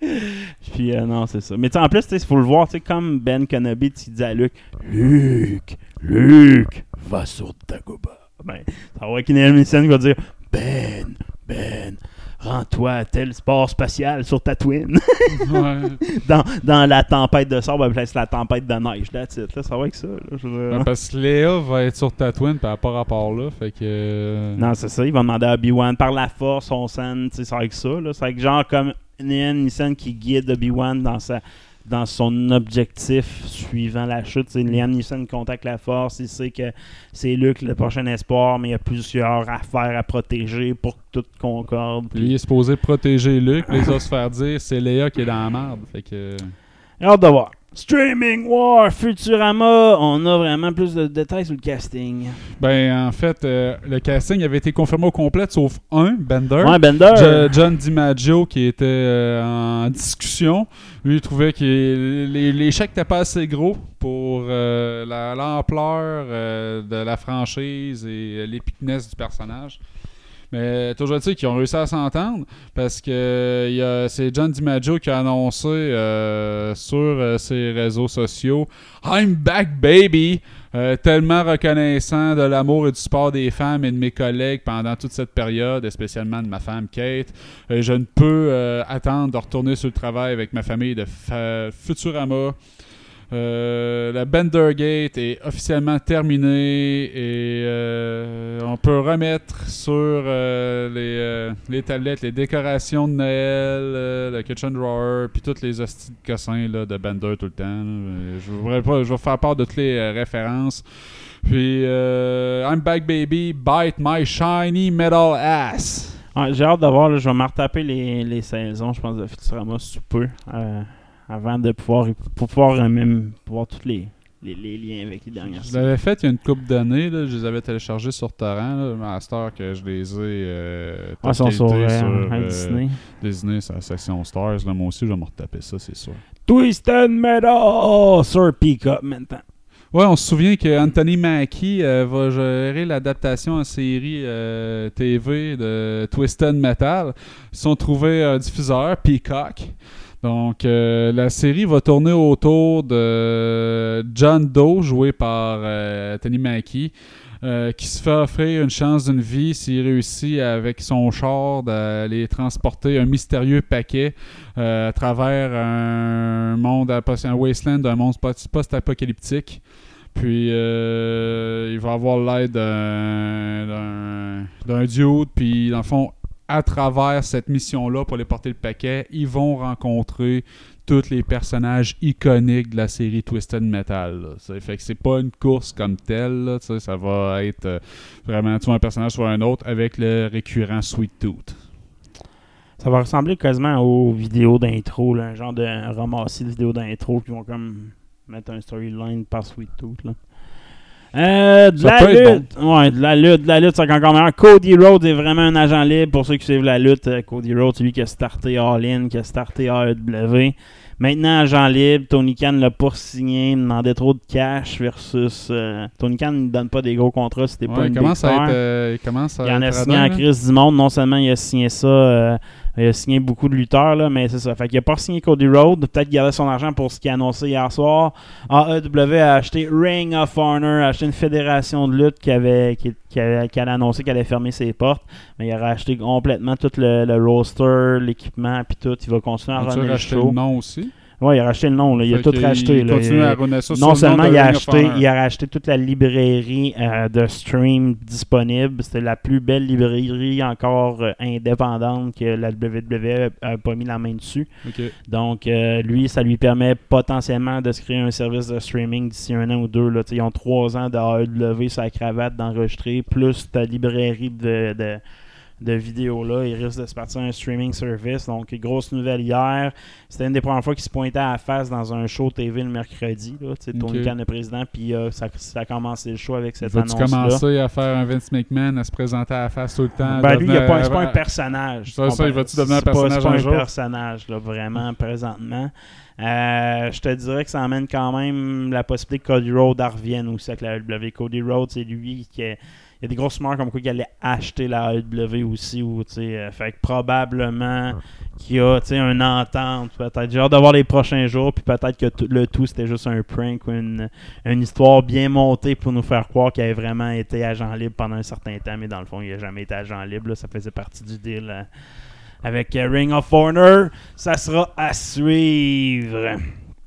Puis euh, non, c'est ça. Mais en plus, il faut le voir, tu sais, comme Ben Kenobi tu dis à Luke, Luke, Luke, va sur Dagobah. Ben, ça va être Liam Neeson qui va dire, Ben, Ben, rends-toi à tel sport spatial sur Tatooine. Ouais. dans, dans la tempête de sable, ben, c'est la tempête de neige. It, là, ça va avec ça. là, je. Ouais, parce que Léa va être sur Tatooine, puis elle pas rapport là. Fait que. euh, Non, c'est ça. Il va demander à Obi-Wan par la force, on sent, c'est avec ça. là. C'est avec genre comme Liam Neeson qui guide Obi-Wan dans sa dans son objectif suivant la chute. C'est Liam Neeson contacte la force, il sait que c'est Luke le prochain espoir, mais il y a plusieurs affaires à protéger pour que tout concorde. Lui, il est supposé protéger Luke, les autres se faire dire c'est Léa qui est dans la merde. Fait que. J'ai hâte de voir. Streaming War, Futurama, on a vraiment plus de détails sur le casting. Ben, en fait, euh, le casting avait été confirmé au complet, sauf un, Bender. Ouais, Bender. Jo- John DiMaggio qui était euh, en discussion. Lui, il trouvait que chèques n'étaient pas assez gros pour euh, la- l'ampleur euh, de la franchise et l'épicness du personnage. Mais toujours dit qu'ils ont réussi à s'entendre parce que c'est John DiMaggio qui a annoncé euh, sur euh, ses réseaux sociaux I'm back baby Euh, tellement reconnaissant de l'amour et du support des femmes et de mes collègues pendant toute cette période, et spécialement de ma femme Kate. Euh, je ne peux euh, attendre de retourner sur le travail avec ma famille de Futurama. Euh, la Bendergate est officiellement terminée et euh, on peut remettre sur euh, les, euh, les tablettes les décorations de Noël, le kitchen drawer, puis toutes les hosties de cossins là, de Bender tout le temps. Je voudrais pas, faire part de toutes les références. Puis I'm back baby, bite my shiny metal ass. J'ai hâte de voir, là, je vais me retaper les, les saisons, je pense, de Futurama sous peu, avant de pouvoir, pour pouvoir euh, même voir toutes les, les, les liens avec les dernières Je l'avais fait il y a une couple d'années. Je les avais téléchargés sur torrent. Là. Mais à cette heure que je les ai. Euh, Ah, sont sur, euh, sur, euh, Disney. Disney, la section Stars. Là. Moi aussi, je vais me retaper ça, c'est sûr. Twisted Metal sur Peacock maintenant. Ouais, on se souvient que Anthony Mackie euh, va gérer l'adaptation en série euh, TV de Twisted Metal. Ils sont trouvés un diffuseur, Peacock. Donc, euh, la série va tourner autour de John Doe, joué par euh, Anthony Mackie, euh, qui se fait offrir une chance d'une vie s'il réussit avec son char d'aller transporter un mystérieux paquet euh, à travers un monde, un wasteland, un monde post- post-apocalyptique. Puis il va avoir l'aide d'un dude. Puis dans le fond, à travers cette mission-là pour aller porter le paquet, ils vont rencontrer tous les personnages iconiques de la série Twisted Metal. Ça fait que c'est pas une course comme telle. ça va être euh, vraiment un personnage sur un autre avec le récurrent Sweet Tooth. Ça va ressembler quasiment aux vidéos d'intro, un genre de ramassis de vidéos d'intro qui vont comme mettre un storyline par Sweet Tooth. Euh, de Ça la lutte. Ouais, de la lutte, de la lutte, c'est encore meilleur. Cody Rhodes est vraiment un agent libre. Pour ceux qui suivent la lutte, euh, Cody Rhodes, c'est lui qui a starté All In, qui a starté AEW. Maintenant, agent libre, Tony Khan l'a pas signé, il demandait trop de cash versus. euh, Tony Khan ne donne pas des gros contrats si t'es pas Ouais, une il commence à être. euh, il commence à Il en a signé en crise du monde. Non seulement il a signé ça, il a signé beaucoup de lutteurs, là, mais c'est ça. Fait qu'il a pas signé Cody Rhodes. Peut-être garder son argent pour ce qu'il a annoncé hier soir. AEW a acheté Ring of Honor, a acheté une fédération de lutte qui avait, qui, qui avait, qui allait annoncer qu'elle allait fermer ses portes. Mais il a racheté complètement tout le, le roster, l'équipement, puis tout. Il va continuer à runner le show. le nom aussi? Ouais, il a racheté le nom. Là. Il a tout racheté. là. continue Il- à sur non le nom seulement de il a, acheté, il a racheté toute la librairie euh, de stream disponible. C'était la plus belle librairie encore euh, indépendante que la WWE a pas mis la main dessus. Donc, euh, lui, ça lui permet potentiellement de se créer un service de streaming d'ici un an ou deux. Là. Ils ont trois ans d'AEW sur la cravate d'enregistrer, plus ta librairie de, de, de vidéos là. Il risque de se partir un streaming service. Donc, grosse nouvelle hier. C'était une des premières fois qu'il se pointait à la face dans un show TV le mercredi. Là. Tu sais, Tony. Khan, le président, puis euh, ça, ça a commencé le show avec cette annonce-là. commencer à faire un Vince McMahon, à se présenter à la face tout le temps? Ben lui, il devenir- c'est pas un personnage. Ça, ça, il va-tu devenir un personnage C'est pas un jour? personnage, là, vraiment, présentement. Euh, je te dirais que ça amène quand même la possibilité que Cody Rhodes en revienne aussi avec la AEW. Cody Rhodes, c'est lui qui il y a des grosses rumeurs comme quoi qu'il allait acheter la AEW aussi. Ou, tu sais, euh, fait que probablement qu'il y a tu sais, une entente, peut-être. J'ai hâte de voir les prochains jours, puis peut-être que le tout c'était juste un prank ou une, une histoire bien montée pour nous faire croire qu'il avait vraiment été agent libre pendant un certain temps, mais dans le fond, il n'a jamais été agent libre. là. Ça faisait partie du deal. euh, avec euh, Ring of Honor, ça sera à suivre.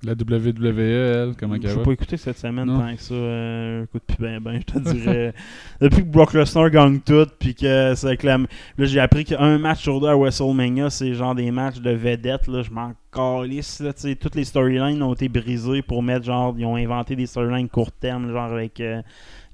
La WWE, elle, comment Je qu'elle va? pas écouté cette semaine Non. tant que ça. Euh, écoute plus ben ben, je te dirais. Depuis que Brock Lesnar gagne tout, puis que c'est que la- Là, j'ai appris qu'un match sur deux à WrestleMania, c'est genre des matchs de vedettes. Là, je m'en calisse. Là, tu sais, toutes les storylines ont été brisées pour mettre genre. Ils ont inventé des storylines court terme, genre avec. Euh,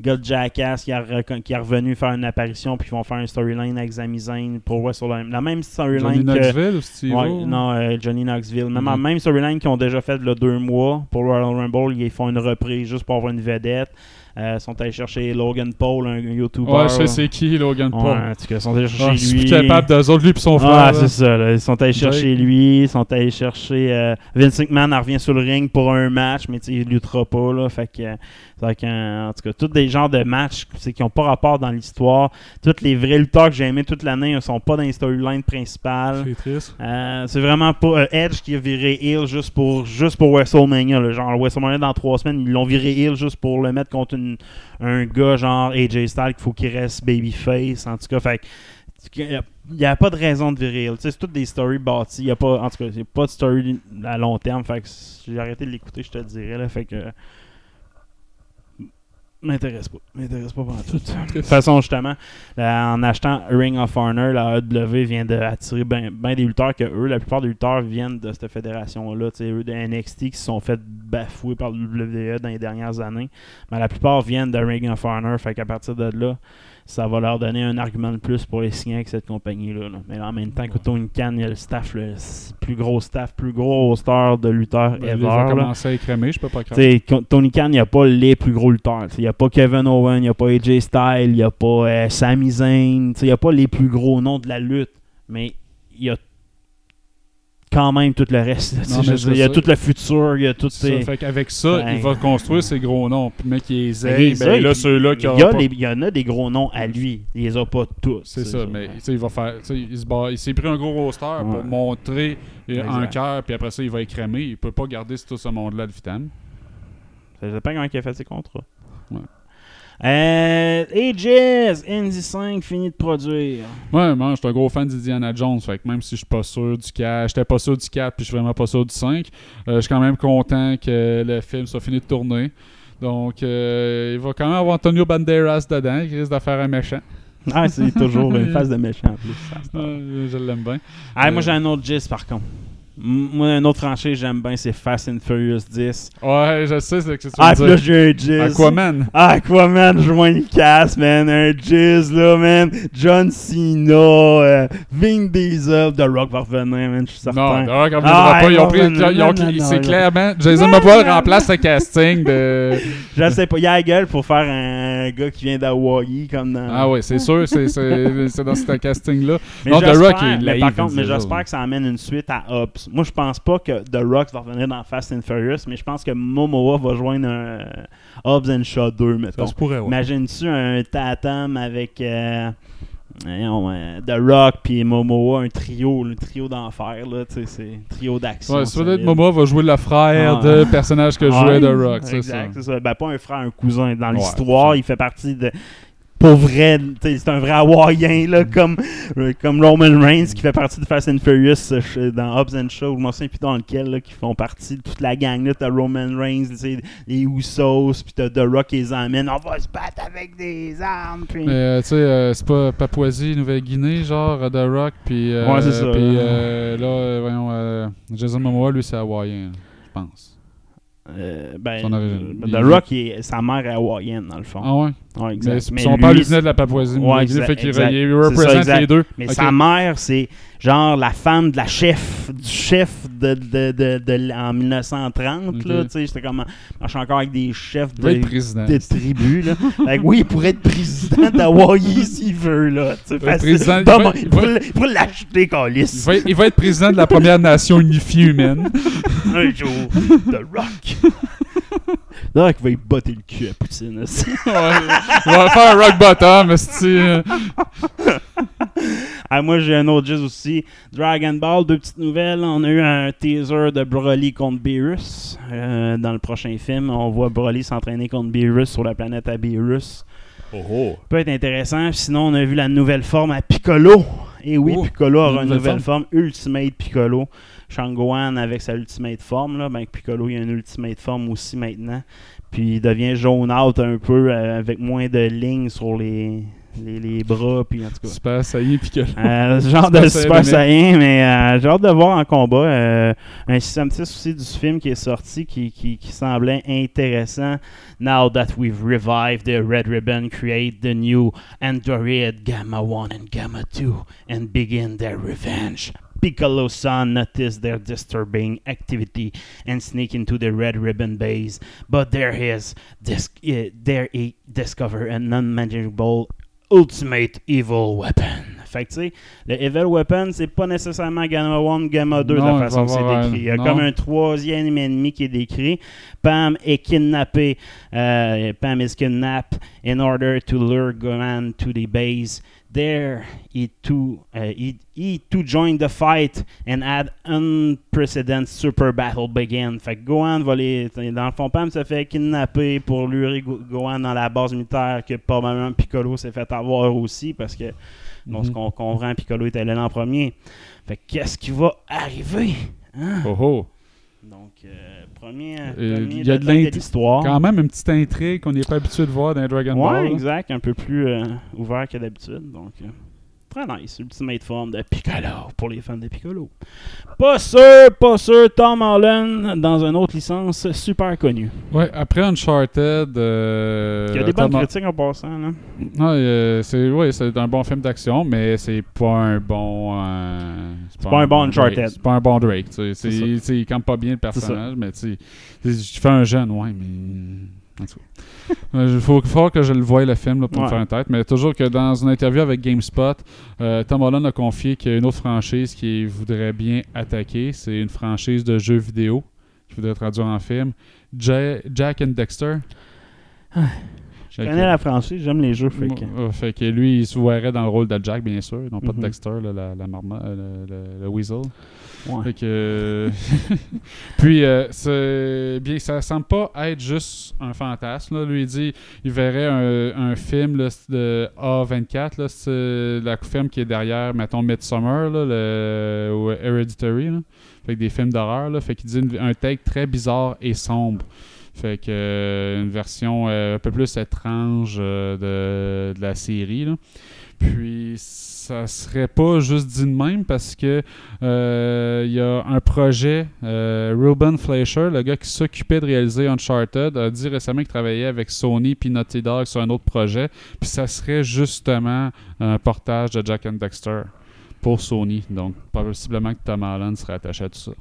gars de Jackass qui, re- qui est revenu faire une apparition, puis ils vont faire une storyline avec Sami Zayn pour WrestleMania. La même Johnny storyline que. Knoxville ou Steve Ouais, non, euh, Johnny Knoxville. Même, Mhm. même storyline qu'ils ont déjà fait là, deux mois pour Royal Rumble, ils font une reprise juste pour avoir une vedette. Euh, ils sont allés chercher Logan Paul, un, un YouTuber. Ouais, je sais c'est qui, Logan Paul. Ouais, en tout cas, ils sont allés chercher Ah, lui. je suis capable d'eux autres, lui et son frère. Ah, c'est ça. là. Ils sont allés chercher Jake. lui. Ils sont allés chercher. euh, Vince McMahon revient sur le ring pour un match, mais il luttera pas. Là, fait que, euh, fait que, euh, en tout cas, tous des genres de matchs qui n'ont pas rapport dans l'histoire. Tous les vrais lutteurs que j'ai aimés toute l'année ne sont pas dans les storylines principales. C'est triste. Euh, c'est vraiment pas Edge qui a viré heel juste pour juste pour WrestleMania. là. Genre WrestleMania dans trois semaines, ils l'ont viré heel juste pour le mettre contre une- un gars genre AJ Styles qu'il faut qu'il reste babyface. En tout cas, fait il n'y a, pas de raison de virer C'est toutes des stories bâties. Y a pas, en tout cas, il y a pas de story à long terme. Fait que j'ai arrêté de l'écouter, je te dirais. Là, fait que m'intéresse pas. M'intéresse pas pendant tout. De toute façon, justement, là, en achetant Ring of Honor, la AEW vient d'attirer bien des lutteurs que eux, la plupart des lutteurs viennent de cette fédération-là. Eux, de NXT qui se sont fait bafouer par le WWE dans les dernières années. Mais la plupart viennent de Ring of Honor. Fait qu'à partir de là, ça va leur donner un argument de plus pour les signer avec cette compagnie-là. là. Mais en même temps que Tony Khan, il y a le staff, le plus gros staff, plus gros roster de lutteurs Ben, ever. ils commencer à écrémer, je peux pas Tony Khan, il n'y a pas les plus gros lutteurs. Il n'y a pas Kevin Owen, il n'y a pas AJ Styles, il n'y a pas euh, Sami Zayn. Il n'y a pas les plus gros noms de la lutte. Mais il y a quand même tout le reste. Non, mais je dire, Il y a tout le futur, il y a tout. Ça. t'sais, Fait qu'avec ça, Ben- il va construire ses gros noms. Puis le mec les Mais il- ça, ben là, ceux-là qui il y, a pas- des- il y en a des gros noms à lui. Il les a pas tous. C'est ça, mais tu sais, il va faire. Il se s'est pris un gros roster Ouais. pour montrer un cœur, puis après ça, il va écrémer. Il peut pas garder tout ce monde-là de vitam. Ça dépend comment il a fait ses contrats. Ouais. Euh, Aegis, NZ5 fini de produire. Ouais, moi, je suis un gros fan d'Indiana Jones. Fait que même si je suis pas sûr du 4, j'étais pas sûr du 4, puis je suis vraiment pas sûr du 5, euh, je suis quand même content que le film soit fini de tourner. Donc, euh, il va quand même avoir Antonio Banderas dedans, qui risque de faire un méchant. Ah, c'est toujours une phase de méchant en plus. ça, Euh, je l'aime bien. Ah, moi Euh, j'ai un autre gist par contre. Moi, un autre franchise j'aime bien, c'est Fast and Furious 10. Ouais, je sais c'est ce que tu veux Ah, là, dire. j'ai un gist. Aquaman. Ah, Aquaman, joint une casse, man. Un gist, là, man. John Cena, euh, Vin Diesel, The Rock va revenir, man. Je suis certain. Non, d'ailleurs, quand Ah, pas, ils ont non, pris. ils ont- c'est clairement. Jason Momoa remplace le casting de. Je sais pas, il a la gueule pour faire un gars qui vient d'Hawaii, comme dans. Ah ouais, c'est sûr, c'est c'est- c'est dans ce casting-là. Mais Non, The Rock, il mais par contre, mais j'espère que ça amène une suite à Hobbs. Moi, je pense pas que The Rock va revenir dans Fast and Furious, mais je pense que Momoa va joindre un euh, Hobbs and Shaw 2, mettons. Ça se pourrait, ouais. Imagine-tu un Tatum avec euh, euh, The Rock puis Momoa, un trio, le trio d'enfer, là, tu sais, c'est un trio d'action. Ouais, c'est peut-être. Momoa va jouer le frère Ah. de personnage que jouait The Rock, c'est ça. Exact, c'est ça. Ben, pas un frère, un cousin. Dans l'histoire, ça. il fait partie de. Pour vrai, c'est un vrai Hawaïen, là, comme, euh, comme Roman Reigns qui fait partie de Fast and Furious euh, dans Hobbs and Shaw, je m'en souviens plus dans lequel, là, qui font partie de toute la gang. Là, t'as Roman Reigns, les Usos, puis t'as The Rock qui les emmène. On va se battre avec des armes. Puis... Mais euh, tu sais, c'est pas Papouasie, Nouvelle-Guinée, genre The Rock, puis. Ouais, c'est ça. Puis là, voyons, Jason Momoa, lui, c'est hawaïen, je pense. Euh, ben, Son origine. euh, Il- The Rock, il est- sa mère est hawaïenne, dans le fond. Ah ouais? Ouais, exact. Mais Mais son lui, père lui venait de la Papouasie, Ouais, exact, fait qu'il exact. il C'est ça, représente exact. les deux. Mais Ok. sa mère, c'est genre la femme de la chef, du chef de, de, de, de en 1930. Là, Ok. tu sais, j'étais comme, marche encore avec des chefs Il de, de tribus. Là. Oui, il pourrait être président d'Hawaii s'il veut. Là, facile. président, il va- il il pourrait il l'acheter, Il Calis. va, il va être président de la première nation unifiée humaine. Un jour, The Rock. The Rock va y botter le cul à Poutine. Ouais, il va faire un rock bottom, esti. Ah, moi, j'ai un autre gist aussi. Dragon Ball, deux petites nouvelles. On a eu un teaser de Broly contre Beerus. Euh, dans le prochain film, on voit Broly s'entraîner contre Beerus sur la planète à Beerus. Oh peut être intéressant. Sinon, on a vu la nouvelle forme à Piccolo. Et oui, Oh, Piccolo aura une nouvelle nouvelle forme. Ultimate Piccolo. Shangohan avec sa Ultimate forme. Là. Ben, Piccolo, il a une Ultimate forme aussi maintenant. Puis il devient jaune out un peu euh, avec moins de lignes sur les, les, les bras. Puis en tout cas. Super Saiyan Piccolo. Euh, genre Super de Super. Saiyan, mais euh, j'ai hâte de voir en combat. euh, un système 6 aussi du film qui est sorti qui, qui, qui semblait intéressant. Now that we've revived the Red Ribbon, create the new Android Gamma 1 and Gamma 2 and begin their revenge. Piccolo's son noticed their disturbing activity and sneak into the Red Ribbon base, but there is dis- uh, there he discover an unmanageable ultimate evil weapon. Fait que tu sais, le evil weapon, c'est pas nécessairement Gamma 1, Gamma 2 de la façon que c'est décrit. Il y a non. comme un troisième ennemi qui est décrit. Pam est kidnappé. euh, Pam is kidnapped in order to lure Gohan to the base. There, he too, uh, he, he too joined the fight and had unprecedented super battle begin. Fait que Gohan va les. Dans le fond, Pam se fait kidnapper pour lurer Go- Gohan dans la base militaire que probablement Piccolo s'est fait avoir aussi parce que, dans ce Mhm. qu'on comprend, Piccolo était là en premier. Fait que qu'est-ce qui va arriver? Hein? Oh oh. Donc, euh, premier, Euh, premier il y a de l'histoire. Quand même une petite intrigue qu'on n'est pas habitué de voir dans Dragon Ouais, Ball. là. exact. Un peu plus euh, ouvert que d'habitude. Donc, euh, Très nice. Ultimate Form de Piccolo pour les fans de Piccolo. Pas sûr, pas sûr. Tom Holland dans une autre licence super connue. Ouais, après Uncharted. euh, Il y a des bonnes critiques en passant. Là. Ouais, euh, c'est ouais, c'est un bon film d'action, mais c'est pas un bon. euh, c'est pas un bon Drake. Uncharted. C'est pas un bon Drake. tu sais. Tu il campe pas bien le personnage, mais tu sais, je fais un jeune, ouais, mais. En tout cas. Il faut, faut que je le voie le film là, pour me Ouais. faire une tête. Mais toujours que dans une interview avec GameSpot, euh, Tom Holland a confié qu'il y a une autre franchise qu'il voudrait bien attaquer. C'est une franchise de jeux vidéo qu'il voudrait traduire en film. Ja- Jack and Dexter. Je connais la franchise, j'aime les jeux. Fait que... Ouais, fait que lui, il se verrait dans le rôle de Jack, bien sûr. Non pas Mhm. de Dexter, là, la, la marma- euh, le, Weasel. Ouais. Fait que... Puis, euh, bien, ça semble pas être juste un fantasme. Là. Lui, il dit il verrait un, un film là, de A24. Là, c'est la film qui est derrière, mettons, Midsommar, là, le, ou Hereditary. Là. Fait que des films d'horreur. Fait qu'il dit une- un take très bizarre et sombre. Fait que euh, une version euh, un peu plus étrange euh, de, la série. là. Puis ça serait pas juste dit de même parce que il y a un projet, euh, Ruben Fleischer, le gars qui s'occupait de réaliser Uncharted, a dit récemment qu'il travaillait avec Sony puis Naughty Dog sur un autre projet. Puis ça serait justement un portage de Jack and Dexter pour Sony. Donc possiblement que Tom Holland serait attaché à tout ça.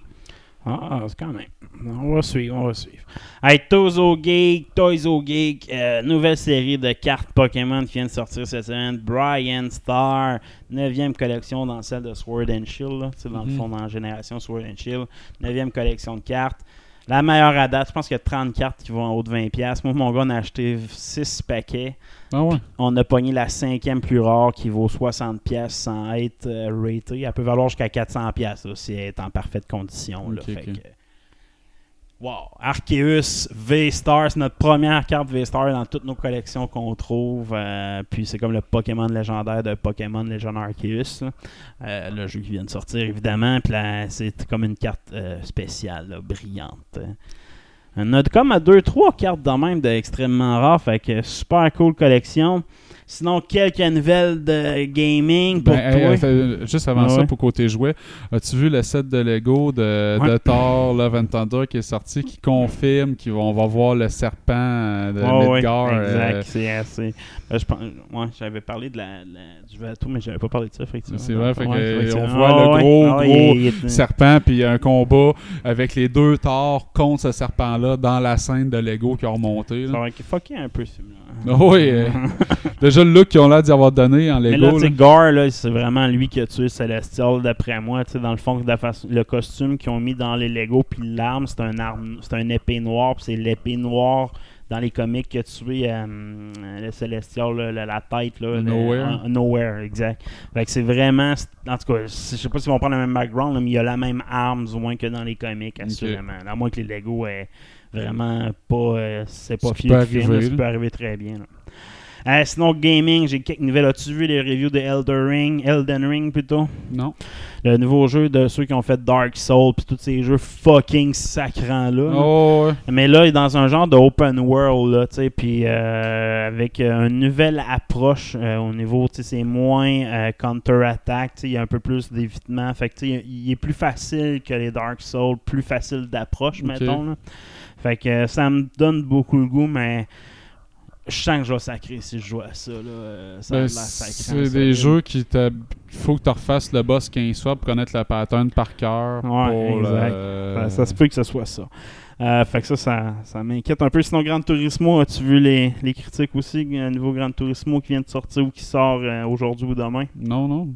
Ah, c'est quand même. On va suivre, on va suivre. Hey, Tozo Geek, Toyzo Geek, euh, nouvelle série de cartes Pokémon qui vient de sortir cette semaine. Brian Star, 9e collection dans celle de Sword and Shield. sais, dans le Mhm. fond, dans la génération Sword and Shield. 9e collection de cartes. La meilleure à date, je pense qu'il y a 30 cartes qui vont en haut de 20$. Moi, mon gars, on a acheté 6 paquets. Ah ouais? On a pogné la cinquième plus rare qui vaut 60$ sans être euh, rated. Elle peut valoir jusqu'à 400$ là, si elle est en parfaite condition. là. Ok, Fait ok. que- Wow! Arceus V-Star, c'est notre première carte V-Star dans toutes nos collections qu'on trouve. euh, puis c'est comme le Pokémon légendaire de Pokémon Legend Arceus. Euh, le jeu qui vient de sortir, évidemment. Puis c'est comme une carte euh, spéciale, là, brillante. On a comme 2-3 cartes de même d'extrêmement rares. Fait que super cool collection. Sinon, quelques nouvelles de gaming pour Ben, hey, toi? euh, juste avant Ah ça, pour côté jouet, as-tu vu le set de Lego de, Ouais. de Thor Love and Thunder qui est sorti, qui confirme qu'on va voir le serpent euh, de ouais, Midgard? exact, euh, c'est assez. Ben, je pense, j'avais parlé de la, la- du Vato, mais j'avais pas parlé de ça, effectivement. C'est vrai, fait que, euh, on ah, voit le ouais, gros, ah, ouais, gros il- est- serpent, puis il y a un combat avec les deux Thors contre ce serpent-là dans la scène de Lego qui ont remonté. Ça va être fucké un peu, celui-là. Ah oui, euh, déjà le look qu'ils ont l'air d'y avoir donné en Mais là, Lego. tu sais, là. Gar, là, c'est vraiment lui qui a tué Celestial, d'après moi. Dans le fond, de la façon- le costume qu'ils ont mis dans les Lego, puis l'arme, c'est un arme, c'est un épée noire, puis c'est l'épée noire dans les comics qui a tué euh, le Celestial, là, la, la tête. Là, le- Nowhere. euh, nowhere, exact. Fait que c'est vraiment. En tout cas, je sais pas s'ils vont prendre le même background, là, mais il y a la même arme, du moins que dans les comics, assurément. À moins que les Lego aient vraiment pas. euh, c'est pas fier ça peut arriver très bien. là. Euh, sinon, gaming, j'ai quelques nouvelles. As-tu vu les reviews de Elden Ring, Elden Ring plutôt? Non. Le nouveau jeu de ceux qui ont fait Dark Souls, puis tous ces jeux fucking sacrants là. Oh, ouais. Mais là, il est dans un genre de open world, là, tu sais, puis euh, avec euh, une nouvelle approche au niveau, tu sais, c'est moins euh, counter-attack, tu sais, il y a un peu plus d'évitement, fait que, tu sais, il est plus facile que les Dark Souls, plus facile d'approche, mettons, là. Fait que euh, ça me donne beaucoup le goût, mais je sens que je vais sacrer si je joue à ça, là. euh, Ça Ben, c'est des jeux qui faut que tu refasses le boss 15 fois pour connaître le pattern par cœur. Ouais, exact. le- Ça, ça se peut que ce soit ça. Euh, fait que ça, ça, ça m'inquiète un peu. Sinon, Gran Turismo, as-tu vu les, les critiques aussi? Un nouveau Gran Turismo qui vient de sortir ou qui sort euh, aujourd'hui ou demain? Non, non.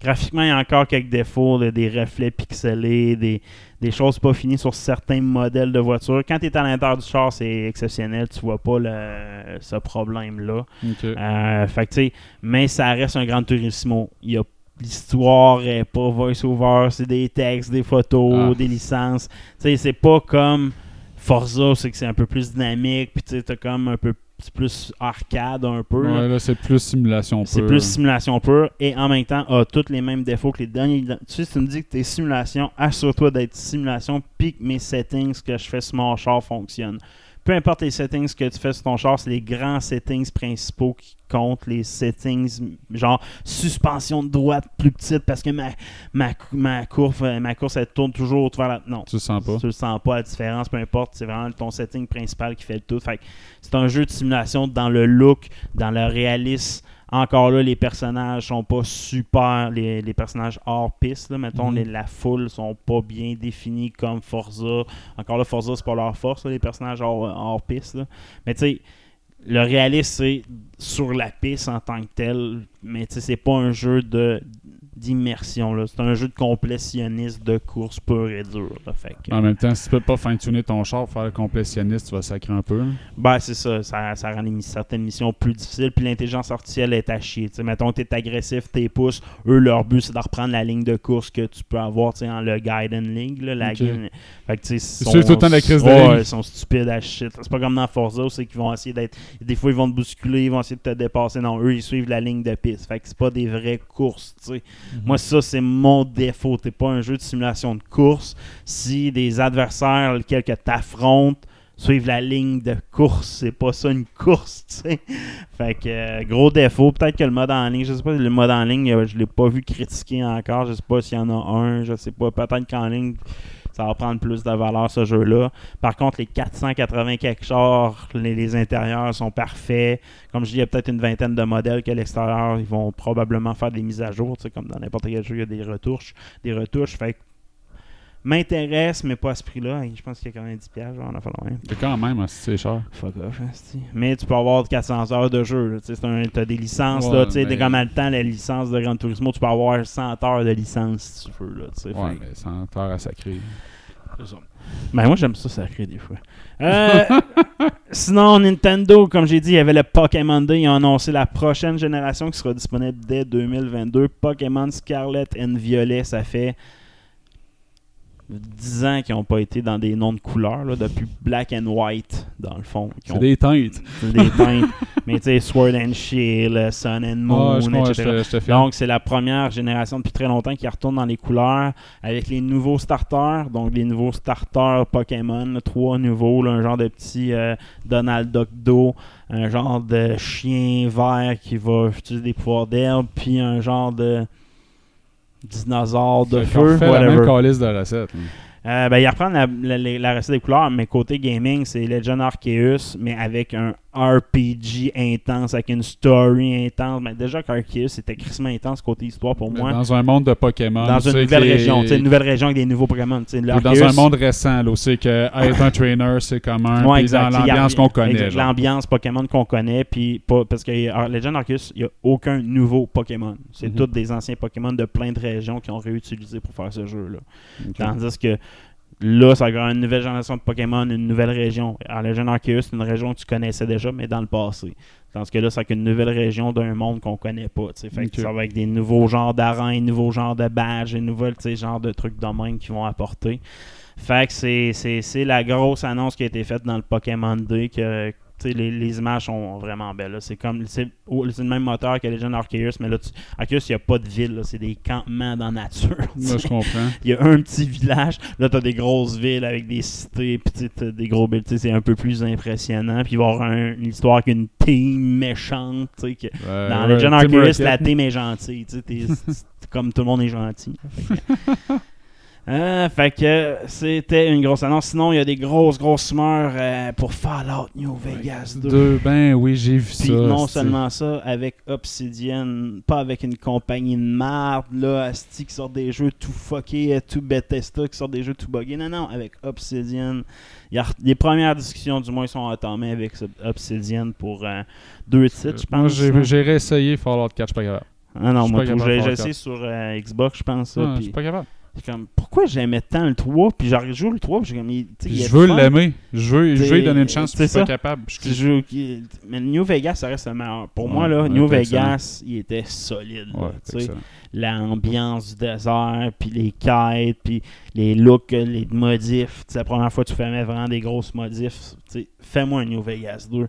Graphiquement, il y a encore quelques défauts, là, des reflets pixelés, des, des choses pas finies sur certains modèles de voitures. Quand tu es à l'intérieur du char, c'est exceptionnel. Tu vois pas le- ce problème-là. Ok. Euh, fait que, tu sais, mais ça reste un Gran Turismo. Il y a L'histoire est pas voice-over, c'est des textes, des photos, Ah. des licences. Tu sais, c'est pas comme Forza, c'est que c'est un peu plus dynamique, puis tu sais, t'as comme un peu c'est plus arcade un peu. Ouais, là, c'est plus simulation C'est pure. plus simulation pure et en même temps a tous les mêmes défauts que les derniers. Tu sais, si tu me dis que t'es simulation, assure-toi d'être simulation puis que mes settings que je fais sur mon char fonctionnent. Peu importe les settings que tu fais sur ton char, c'est les grands settings principaux qui comptent. Les settings, genre suspension de droite plus petite parce que ma, ma, ma, courbe, euh, ma course, elle tourne toujours vers la. Non. Tu le sens pas. Tu le sens pas la différence, peu importe. C'est vraiment ton setting principal qui fait le tout. Fait c'est un jeu de simulation dans le look, dans le réalisme. Encore là, les personnages sont pas super. Les, les personnages hors piste, là, mettons, Mhm. les- la foule sont pas bien définis comme Forza. Encore là, Forza, c'est pas leur force, là, les personnages hors, hors piste. là. Mais tu sais, le réalisme, c'est sur la piste en tant que tel. Mais tu sais, c'est pas un jeu de d'immersion. là. C'est un jeu de complétionniste de course pure et dure. là. Fait que- En même temps, si tu peux pas fine-tuner ton char pour faire le complétionniste, tu vas sacrer un peu. là. Ben, c'est ça, ça. Ça rend mis- certaines missions plus difficiles. Puis l'intelligence artificielle est à chier. Tu sais, mettons que t'es agressif, t'es pouces. Eux, leur but, c'est de reprendre la ligne de course que tu peux avoir tu en le Guide and League. Là, la Ok. game. Fait que, tu sais, tout le temps la crise de ouais, ils sont stupides à shit. C'est pas comme dans Forza, c'est qu'ils vont essayer d'être. Des fois, ils vont te bousculer, ils vont essayer de te dépasser. Non, eux, ils suivent la ligne de piste. Fait que c'est pas des vraies courses, tu sais. Moi, ça, c'est mon défaut. T'es pas un jeu de simulation de course. Si des adversaires, lesquels que t'affrontes, suivent la ligne de course, c'est pas ça une course, tu sais. Fait que, euh, gros défaut. Peut-être que le mode en ligne, je sais pas, le mode en ligne, euh, je l'ai pas vu critiquer encore. Je sais pas s'il y en a un, je sais pas. Peut-être qu'en ligne, ça va prendre plus de valeur ce jeu-là. Par contre, les 480 quelque chars, les, intérieurs sont parfaits. Comme je dis, il y a peut-être une vingtaine de modèles qu'à l'extérieur, ils vont probablement faire des mises à jour. Comme dans n'importe quel jeu, il y a des retouches. Des retouches. Que m'intéresse, mais pas à ce prix-là. Je pense qu'il y a 90$, piastres, genre, on a fait loin. C'est quand même, si c'est cher. Fuck off. Mais tu peux avoir 400 heures de jeu. Tu T'as des licences. Ouais, là, tu sais, mais- T'es comme à le temps, la licence de Gran Turismo, tu peux avoir 100 heures de licence si tu veux. Là, tu sais. Ouais, Fait que- mais sans terre à sacrer. c'est ça. Ben moi j'aime ça sacré des fois. Euh, sinon Nintendo, comme j'ai dit, il y avait le Pokémon Day. Ils ont annoncé la prochaine génération qui sera disponible dès 2022. Pokémon Scarlet and Violet, ça fait 10 ans qu'ils n'ont pas été dans des noms de couleurs, là, depuis Black and White, dans le fond. qui C'est ont- des teintes. c'est des teintes. Mais tu sais, Sword and Shield, Sun and Moon, je etc. je te- je te file. Donc, c'est la première génération depuis très longtemps qui retourne dans les couleurs avec les nouveaux starters. Donc, les nouveaux starters Pokémon, trois nouveaux, là, un genre de petit euh, Donald Duck d'eau, un genre de chien vert qui va utiliser des pouvoirs d'herbe, puis un genre de dinosaure de Fait feu. refait la whatever. même calice de recette. Euh, ben, la, la, la- la recette des couleurs, mais côté gaming, c'est Legend Arceus, mais avec un RPG intense, avec une story intense. Ben, déjà qu'Arceus, c'était crissement intense côté histoire pour Mais moi. Dans un monde de Pokémon. Dans une nouvelle les- région, une nouvelle région avec des nouveaux Pokémon. Ou dans Arceus- un monde récent, là, c'est que être un trainer, c'est commun. Ouais, dans l'ambiance qu'on connaît. L'ambiance Pokémon qu'on connaît, puis pas, parce que euh, Legend Arceus, il n'y a aucun nouveau Pokémon. C'est Mhm. tous des anciens Pokémon de plein de régions qui ont réutilisé pour faire ce jeu-là. Tandis que là, ça va avoir une nouvelle génération de Pokémon, une nouvelle région. Alors, Legend Arceus, c'est une région que tu connaissais déjà, mais dans le passé. Tandis que là, c'est une nouvelle région d'un monde qu'on connaît pas. tu sais. Fait que Ok. ça va avec des nouveaux genres d'arènes, nouveaux genres de badges, des sais, genres de trucs de même qu'ils vont apporter. Fait que c'est- la grosse annonce qui a été faite dans le Pokémon Day que les, les images sont vraiment belles. C'est comme c'est le même moteur que Legend Arceus, mais là, tu, Arceus, il n'y a pas de ville, c'est des campements dans la nature. tu Moi, je comprends. Il y a un petit village, là t'as des grosses villes avec des cités, puis tu des gros villes, tu c'est un peu plus impressionnant. Puis il va y avoir un- une histoire avec une team méchante, tu que dans ouais, Legend Arceus, la team est gentille, tu comme tout le monde est gentil. Fait que- Euh, fait que c'était une grosse annonce. Sinon, il y a des grosses, grosses rumeurs euh, pour Fallout New Vegas 2. Deux, ben oui, j'ai vu Puis ça. non c'est- seulement ça, avec Obsidian, pas avec une compagnie de marde, là, Asti qui sort des jeux tout fuckés, euh, tout Bethesda qui sort des jeux tout buggés. Non, non, avec Obsidian. Il y a- les premières discussions, du moins, sont entamées avec ce- Obsidian pour euh, deux titres, je Moi, pense. j'ai là. j'ai réessayé Fallout 4, je suis pas capable. Ah non, je suis moi, pas tout, capable de j'ai faire essayé sur euh, Xbox, je pense. ça, Ah, je puis suis pas capable. C'est comme, pourquoi j'aimais tant le 3 Puis j'ai joué le 3, puis j'ai comme, il- il je veux l'aimer. Je veux, je veux lui donner une chance, c'est puis je suis pas capable. Je Mais New Vegas, ça reste le meilleur. Pour Ouais, moi, là, New excellent. Vegas, il était solide. Ouais. L'ambiance du désert, puis les quêtes, puis les looks, les modifs. La première fois que tu fais vraiment des grosses modifs, fais-moi un New Vegas 2.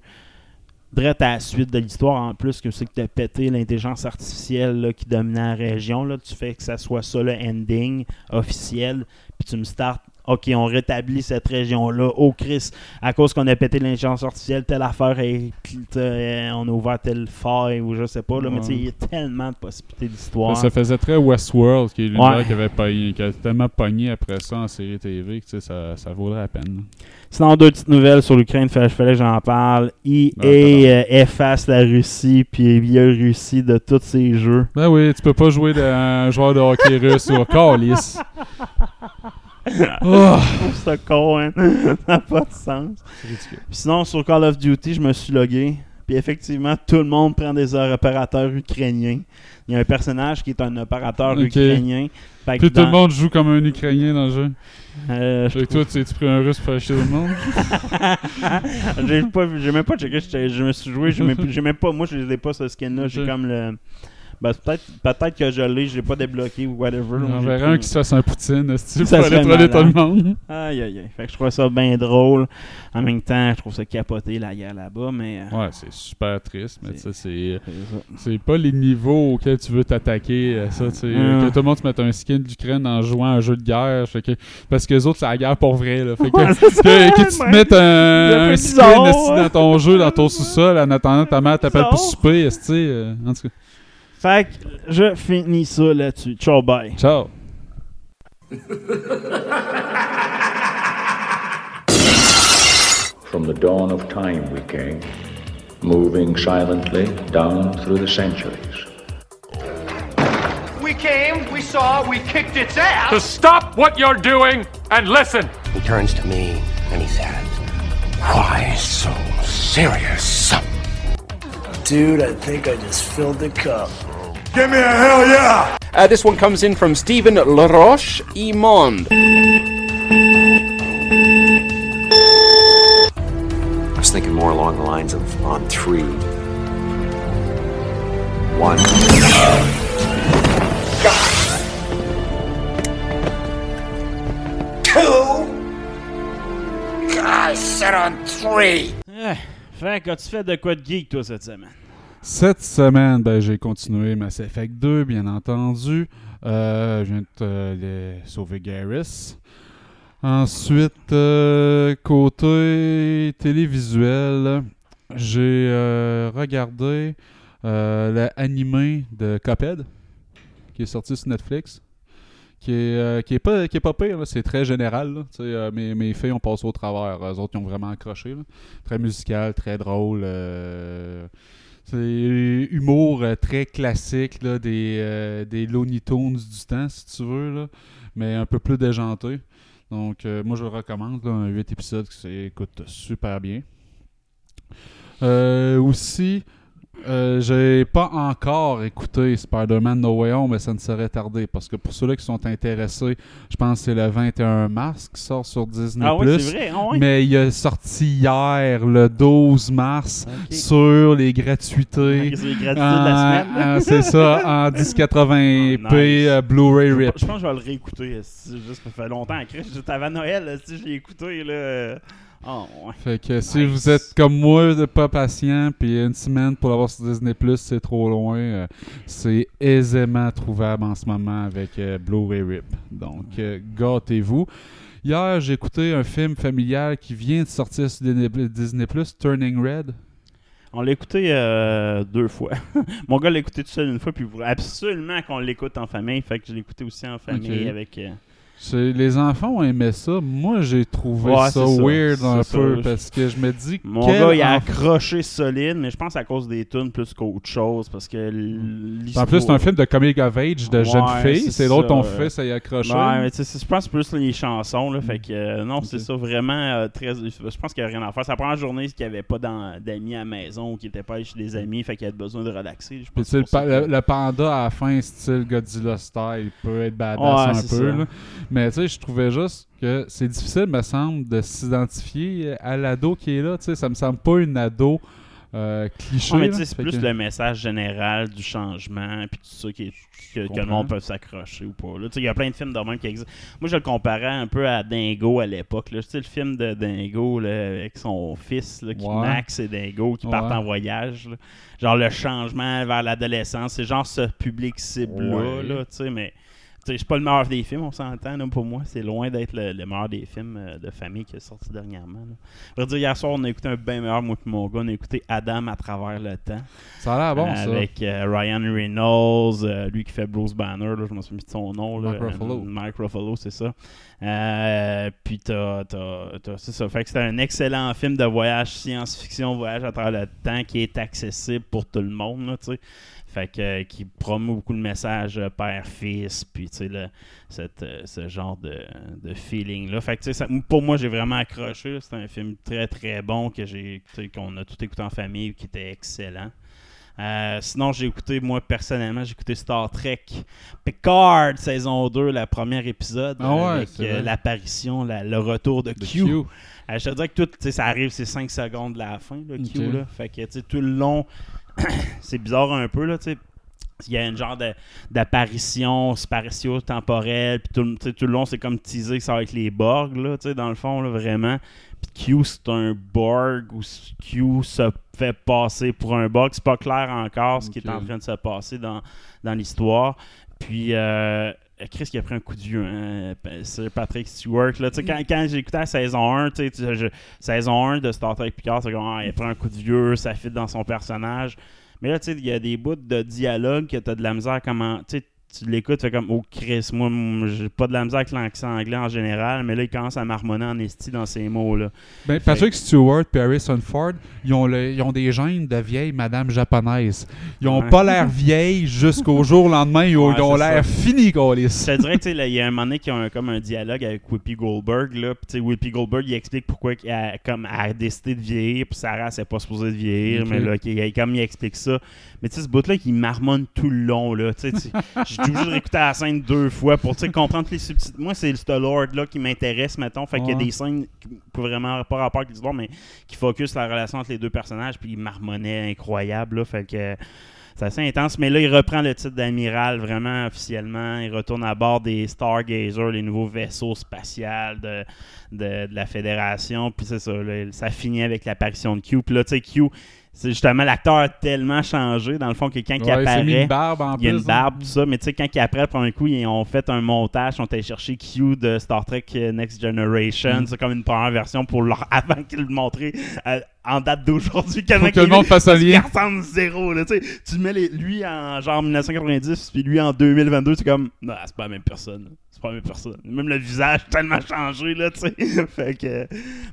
Drette à la suite de l'histoire, en plus, que c'est que tu as pété l'intelligence artificielle là, qui dominait la région. Là, tu fais que ça soit ça le ending officiel, puis tu me startes OK, on rétablit cette région-là. Oh, Chris, à cause qu'on a pété l'intelligence artificielle, telle affaire, est, euh, on a ouvert tel faille ou je sais pas. Là, Mais tu sais, il y a tellement de possibilités d'histoire. Ça faisait très Westworld, qui est l'univers Ouais. qui avait pogné, qui a tellement pogné après ça en série TV que ça, ça vaudrait la peine. Sinon, deux petites nouvelles sur l'Ukraine, il fallait que j'en parle. EA Ah, euh, efface la Russie puis Biélorussie de tous ses jeux. Ben oui, tu peux pas jouer d'un joueur de hockey russe ou Carlis. Oh, ça con, hein? ça n'a pas de sens. c'est sinon, sur Call of Duty, je me suis logué. Puis effectivement, tout le monde prend des opérateurs ukrainiens. Il y a un personnage qui est un opérateur ukrainien. Fait Puis tout le monde joue comme un Ukrainien dans le jeu. euh, je Fait que toi, tu tu pris un russe pour chier tout le monde? j'ai pas j'ai même pas checké, je me suis joué, j'ai même, même pas, moi je l'ai pas ce skin là, j'ai comme le. Ben, peut-être peut-être que je l'ai, je l'ai pas débloqué ou whatever. On verra un qui se fasse un poutine, si tu troller tout le monde? Aïe aïe aïe. Fait que je trouve ça bien drôle. En même temps, je trouve ça capoté la guerre là-bas, mais. euh, Ouais, c'est super triste, mais tu sais, c'est. pas les niveaux auxquels tu veux t'attaquer, euh, ça, tu. Hum. Que tout le monde se mette un skin d'Ukraine en jouant à un jeu de guerre. fait que- parce que les autres, c'est la guerre pour vrai, là. Fait que, Ouais, que, que tu te mettes un, skin ouais. dans ton jeu, dans ton sous-sol, en attendant ta mère t'appelle pour souper, euh, en tout cas. Fait que je finis ça là-dessus. Ciao, bye. Ciao! From the dawn of time we came, moving silently down through the centuries. We came, we saw, we kicked its ass. To stop what you're doing and listen. He turns to me and he says, Why so serious? Dude, I think I just filled the cup. Give me a hell yeah! Uh, this one comes in from Stephen Laroche Imond. I was thinking more along the lines of on three. One. Eh, fait qu'as-tu fait de quoi de geek, toi, cette semaine? Cette semaine, ben, j'ai continué Mass Effect 2, bien entendu. Euh, je viens de euh, sauver Garrus. Ensuite, euh, côté télévisuel, j'ai regardé l'animé de Cuphead, qui est sorti sur Netflix. Qui est, qui est, pas, qui est pas pire, c'est très général. mes, mes filles ont passé au travers. Eux autres, ont vraiment accroché. Très musical, très drôle. C'est humour euh, très classique là, des, euh, des Looney Tunes du temps, si tu veux, là, mais un peu plus déjanté. Donc, euh, moi, je le recommande. Un 8 épisodes qui s'écoute super bien. Euh, aussi, euh, j'ai pas encore écouté Spider-Man No Way Home, mais ça ne serait tardé parce que pour ceux-là qui sont intéressés, je pense que c'est le 21 mars qui sort sur Disney+. Ah ouais, c'est vrai, ah. Mais il est sorti hier, le 12 mars, sur les gratuités. Les de la semaine. là. en- c'est ça, en 1080p Nice. euh, Blu-ray Je, RIP. je pense que je vais le réécouter. Juste, ça fait longtemps. Chris, Juste avant Noël, esti, je l'ai écouté. Là. Oh, ouais. Fait que si vous êtes comme moi, de pas patient, puis une semaine pour l'avoir sur Disney+, c'est trop loin, euh, c'est aisément trouvable en ce moment avec euh, Blu-ray RIP. Donc, euh, gâtez-vous. Hier, j'ai écouté un film familial qui vient de sortir sur Disney+, Disney+, Turning Red. On l'a écouté euh, deux fois. Mon gars l'a écouté tout seul une fois, puis il voulait absolument qu'on l'écoute en famille. Fait que je l'ai écouté aussi en famille avec. euh, Les enfants ont aimé ça. Moi, j'ai trouvé Ouais, ça weird un peu ça. parce que je me dis Mon gars, il a accroché solide, mais je pense à cause des tunes plus qu'autre chose. Parce que. En plus, c'est un film de comic of age de Ouais, jeune fille. c'est ça, ton fils, ça y a accroché. Ouais, mais tu sais, je pense plus les chansons, là, fait que euh, non, c'est ça, vraiment euh, très... Je pense qu'il n'y a rien à faire. C'est la première journée qu'il n'y avait pas d'amis à la maison ou qu'il n'était pas chez des amis, fait qu'il avait besoin de relaxer. Pense le, pa- le- panda à la fin, style Godzilla style, il peut être badass Ouais, un peu. Mais tu sais, je trouvais juste que c'est difficile, me semble, de s'identifier à l'ado qui est là. Tu sais, ça me semble pas une ado euh, cliché. Ouais, c'est plus que- le message général du changement, puis tout ça qui est- que, que le monde peut s'accrocher ou pas. Tu sais, Il y a plein de films de même qui existent. Moi, je le comparais un peu à Dingo à l'époque. Tu sais, le film de Dingo là, avec son fils, là, qui Ouais. Max et Dingo, qui partent en voyage. là. Genre le changement vers l'adolescence, c'est genre ce public cible-là. Là, tu sais, mais c'est pas le meilleur des films, on s'entend, pour moi. C'est loin d'être le, le meilleur des films euh, de famille qui est sorti dernièrement. Là. Je veux dire, hier soir, on a écouté un bien meilleur, moi et mon gars. On a écouté Adam à travers le temps. Ça a l'air bon, Euh, ça. Avec euh, Ryan Reynolds, lui qui fait Bruce Banner, là, je me souviens de son nom. Là, Mark Ruffalo. Mark Ruffalo, c'est ça. Puis t'as, t'as- t'as- c'est ça. Fait que c'est un excellent film de voyage science-fiction, voyage à travers le temps qui est accessible pour tout le monde, là, tu sais. Fait que euh, qui promeut beaucoup le message euh, père-fils, puis tu sais, cette, euh, ce genre de, de feeling-là. Fait que ça- pour moi, j'ai vraiment accroché. C'est un film très très bon que j'ai qu'on a tout écouté en famille, qui était excellent. Euh, sinon, j'ai écouté, moi personnellement, j'ai écouté Star Trek Picard saison 2, la première épisode, Ah ouais, avec euh, l'apparition, la- le retour de De Q. Q. Euh, je te dirais que tout, ça arrive, c'est 5 secondes de la fin, Q. Là. Fait que tu sais, tout le long, c'est bizarre un peu, là, tu sais. Il y a une genre de- d'apparition spatio-temporelle, puis tout, le- tout long, c'est comme teaser que ça va être les Borg, là, tu sais, dans le fond, là, vraiment. Puis Q, c'est un Borg, ou Q se fait passer pour un Borg. C'est pas clair encore ce qui est en train de se passer dans, dans l'histoire. Puis, euh, Chris qui a pris un coup de vieux, hein, c'est Patrick Stewart. Là, Tu sais, quand, quand j'ai écouté la saison 1, tu sais, je- saison 1 de Star Trek Picard, c'est comme, ah, il a pris un coup de vieux, ça fit dans son personnage. Mais là, tu sais, il y a des bouts de dialogue que tu as de la misère comment. Tu sais, tu l'écoutes, tu fais comme, oh Chris, moi, j'ai pas de la misère avec l'accent anglais en général, mais là, il commence à marmonner en esti dans ces mots-là. Ben, Patrick Stewart et Harrison Ford, ils ont, le- ils ont des gènes de vieille madame japonaise. Ils ont Ouais. pas l'air vieilles jusqu'au jour lendemain. Ils ont, Ouais, l'air ça. finis, Colis. Je te dirais que tu sais, là, il y a un moment donné qui a un- comme un dialogue avec Whoopi Goldberg. Là, sais, Whoopi Goldberg, il explique pourquoi elle a, comme, elle a décidé de vieillir, puis Sarah, c'est pas supposée de vieillir, mais là, il- comme il explique ça. Mais tu sais, ce bout-là, qui marmonne tout le long. Là, tu sais, J'ai obligé de réécouter la scène deux fois pour comprendre les subtilités. Moi, c'est ce Lord-là qui m'intéresse, mettons. Fait qu'il y a des scènes qui qui ont vraiment pas rapport avec l'histoire, mais qui focus la relation entre les deux personnages, puis il marmonnait incroyable. Là, fait que. C'est assez intense, mais là, il reprend le titre d'amiral vraiment officiellement. Il retourne à bord des Stargazer, les nouveaux vaisseaux spatials de, de, de la Fédération. Puis c'est ça, là, ça finit avec l'apparition de Q. Puis là, tu sais, Q, c'est justement l'acteur a tellement changé, dans le fond, que quand il Ouais, il apparaît. une barbe en Il y a plus, une hein. barbe, tout ça, mais tu sais, quand il apparaît le premier coup, ils ont fait un montage, ils sont allés chercher Q de Star Trek Next Generation, Mm. c'est comme une première version pour leur avant qu'ils le montraient en date d'aujourd'hui. Faut que le monde fasse un lien. là, tu sais. Tu mets les- lui en genre 1990, puis lui en 2022, c'est comme, non, c'est pas la même personne. C'est pas la même personne. Même le visage tellement changé, là, tu sais. fait que.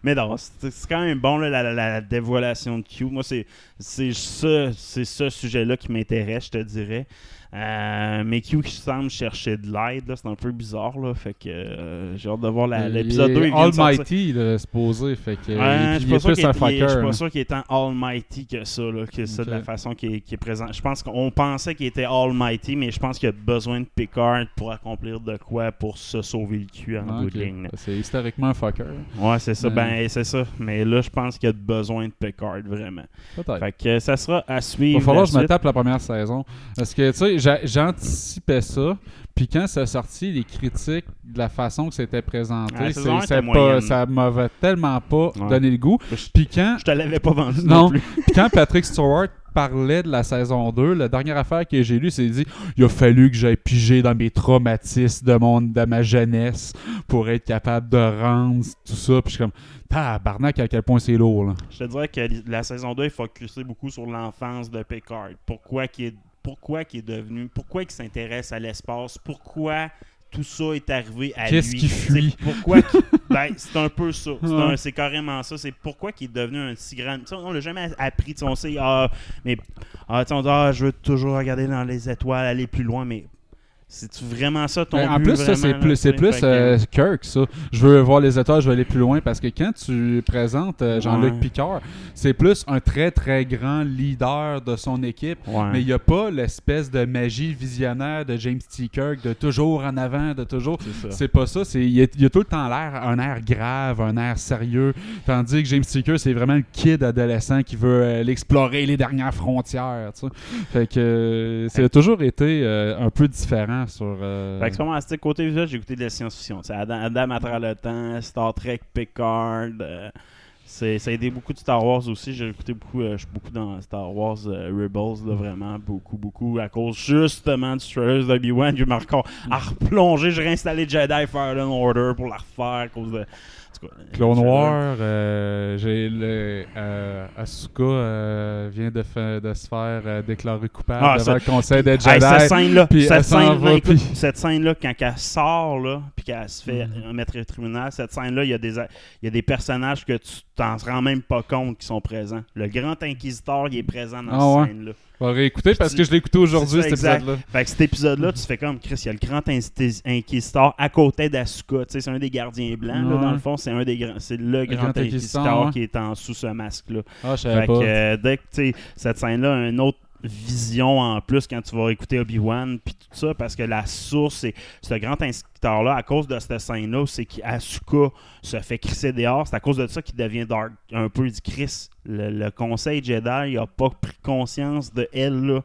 Mais non, c'est quand même bon, là, la, la- la dévoilation de Q. Moi, c'est c'est ce, c'est ce sujet-là qui m'intéresse, je te dirais. Euh, mais Q qui semble chercher de l'aide, là, c'est un peu bizarre, là. Fait que euh, j'ai hâte de voir l'épisode 2. il. Almighty, là, supposé. Fait que, et je suis il pas sûr qu'il est- il est- je suis fucker. pas là. sûr qu'il est tant almighty que ça, là, que ça de la façon qu'il est, est présent. Je pense qu'on pensait qu'il était almighty, mais je pense qu'il a besoin de Picard pour accomplir de quoi pour se sauver le cul en Ah, bout de ligne. C'est historiquement un fucker. Ouais, c'est ça. Ouais. Ben, c'est ça. Mais là, je pense qu'il a besoin de Picard, vraiment. Fait que ça sera à Il suivre. va falloir que je me tape la première saison. Parce que, tu sais, j'anticipais ça. Puis quand ça sorti, les critiques, de la façon que c'était présenté, pas- ça m'avait tellement pas Ouais. donné le goût. Je- Puis quand, Je te l'avais pas vendu non, non, plus. puis quand Patrick Stewart parlait de la saison 2, la dernière affaire que j'ai lue, c'est dit il a fallu que j'aille piger dans mes traumatismes de, mon, de ma jeunesse pour être capable de rendre tout ça. Puis je suis comme, tabarnak, à quel point c'est lourd. Là. Je te dirais que la saison 2, il focuser beaucoup sur l'enfance de Picard. Pourquoi qu'il est, pourquoi qu'il est devenu, pourquoi qu'il s'intéresse à l'espace, pourquoi tout ça est arrivé à lui. Qu'est-ce fuit? Pourquoi qu'il- ben, c'est un peu ça. C'est, Ouais. un- c'est carrément ça. C'est pourquoi qu'il est devenu un si grand. tu sais, on l'a jamais appris. On sait, ah, mais ah, on dit, ah, je veux toujours regarder dans les étoiles, aller plus loin, mais c'est-tu vraiment ça ton Ben, en but, plus, ça, c'est plus, c'est plus euh, Kirk, ça. Je veux voir les étoiles, je veux aller plus loin. Parce que quand tu présentes euh, Jean-Luc Ouais. Picard, c'est plus un très, très grand leader de son équipe. Ouais. Mais il n'y a pas l'espèce de magie visionnaire de James T. Kirk, de toujours en avant, de toujours. C'est ça. C'est pas ça. C'est, il, y a, il y a tout le temps l'air, un air grave, un air sérieux. Tandis que James T. Kirk, c'est vraiment le kid adolescent qui veut euh, l'explorer les dernières frontières. tu sais. Fait que euh, ça a toujours été euh, un peu différent sur. euh, Fait que côté visuel, j'ai écouté de la science-fiction. Adam, Adam à travers le temps, Star Trek, Picard. euh, C'est, ça a aidé beaucoup de Star Wars aussi. J'ai écouté beaucoup, euh, je suis beaucoup dans Star Wars euh, Rebels, là, vraiment, beaucoup, beaucoup, à cause justement du trailer d'Obi-Wan. Je encore à replonger. J'ai réinstallé Jedi Fallen Order pour la refaire à cause de. Clone trailer. War, euh, j'ai le euh, Asuka euh, vient de, fa- de se faire euh, déclarer coupable Ah, devant ça- le Conseil des Jedi. Hey, cette scène-là, cette va, écoute, puis- cette scène-là, quand elle sort, là, puis qu'elle se fait Mhm. euh, mettre au tribunal, cette scène-là, il y, a des, il y a des personnages que tu t'en rends même pas compte qui sont présents. Le grand inquisiteur, il est présent dans Ah ouais? cette scène-là. On va réécouter parce que je l'ai écouté aujourd'hui, cet épisode-là. Fait que cet épisode-là, tu fais comme Chris, il y a le grand inquis- inquisiteur à côté d'Asuka. Tu sais, c'est un des gardiens blancs, là, dans le fond. C'est un des grands, c'est le, grand, grand inquisiteur ouais. qui est en sous ce masque-là. Ah, je savais Fait pas. que euh, dès que tu sais, cette scène-là a une autre vision en plus quand tu vas écouter Obi-Wan puis tout ça parce que la source c'est ce grand inspecteur là à cause de cette scène là c'est qu'Asuka se fait crisser dehors. C'est à cause de ça qu'il devient dark un peu. Dit Chris le, le conseil Jedi il a pas pris conscience de elle là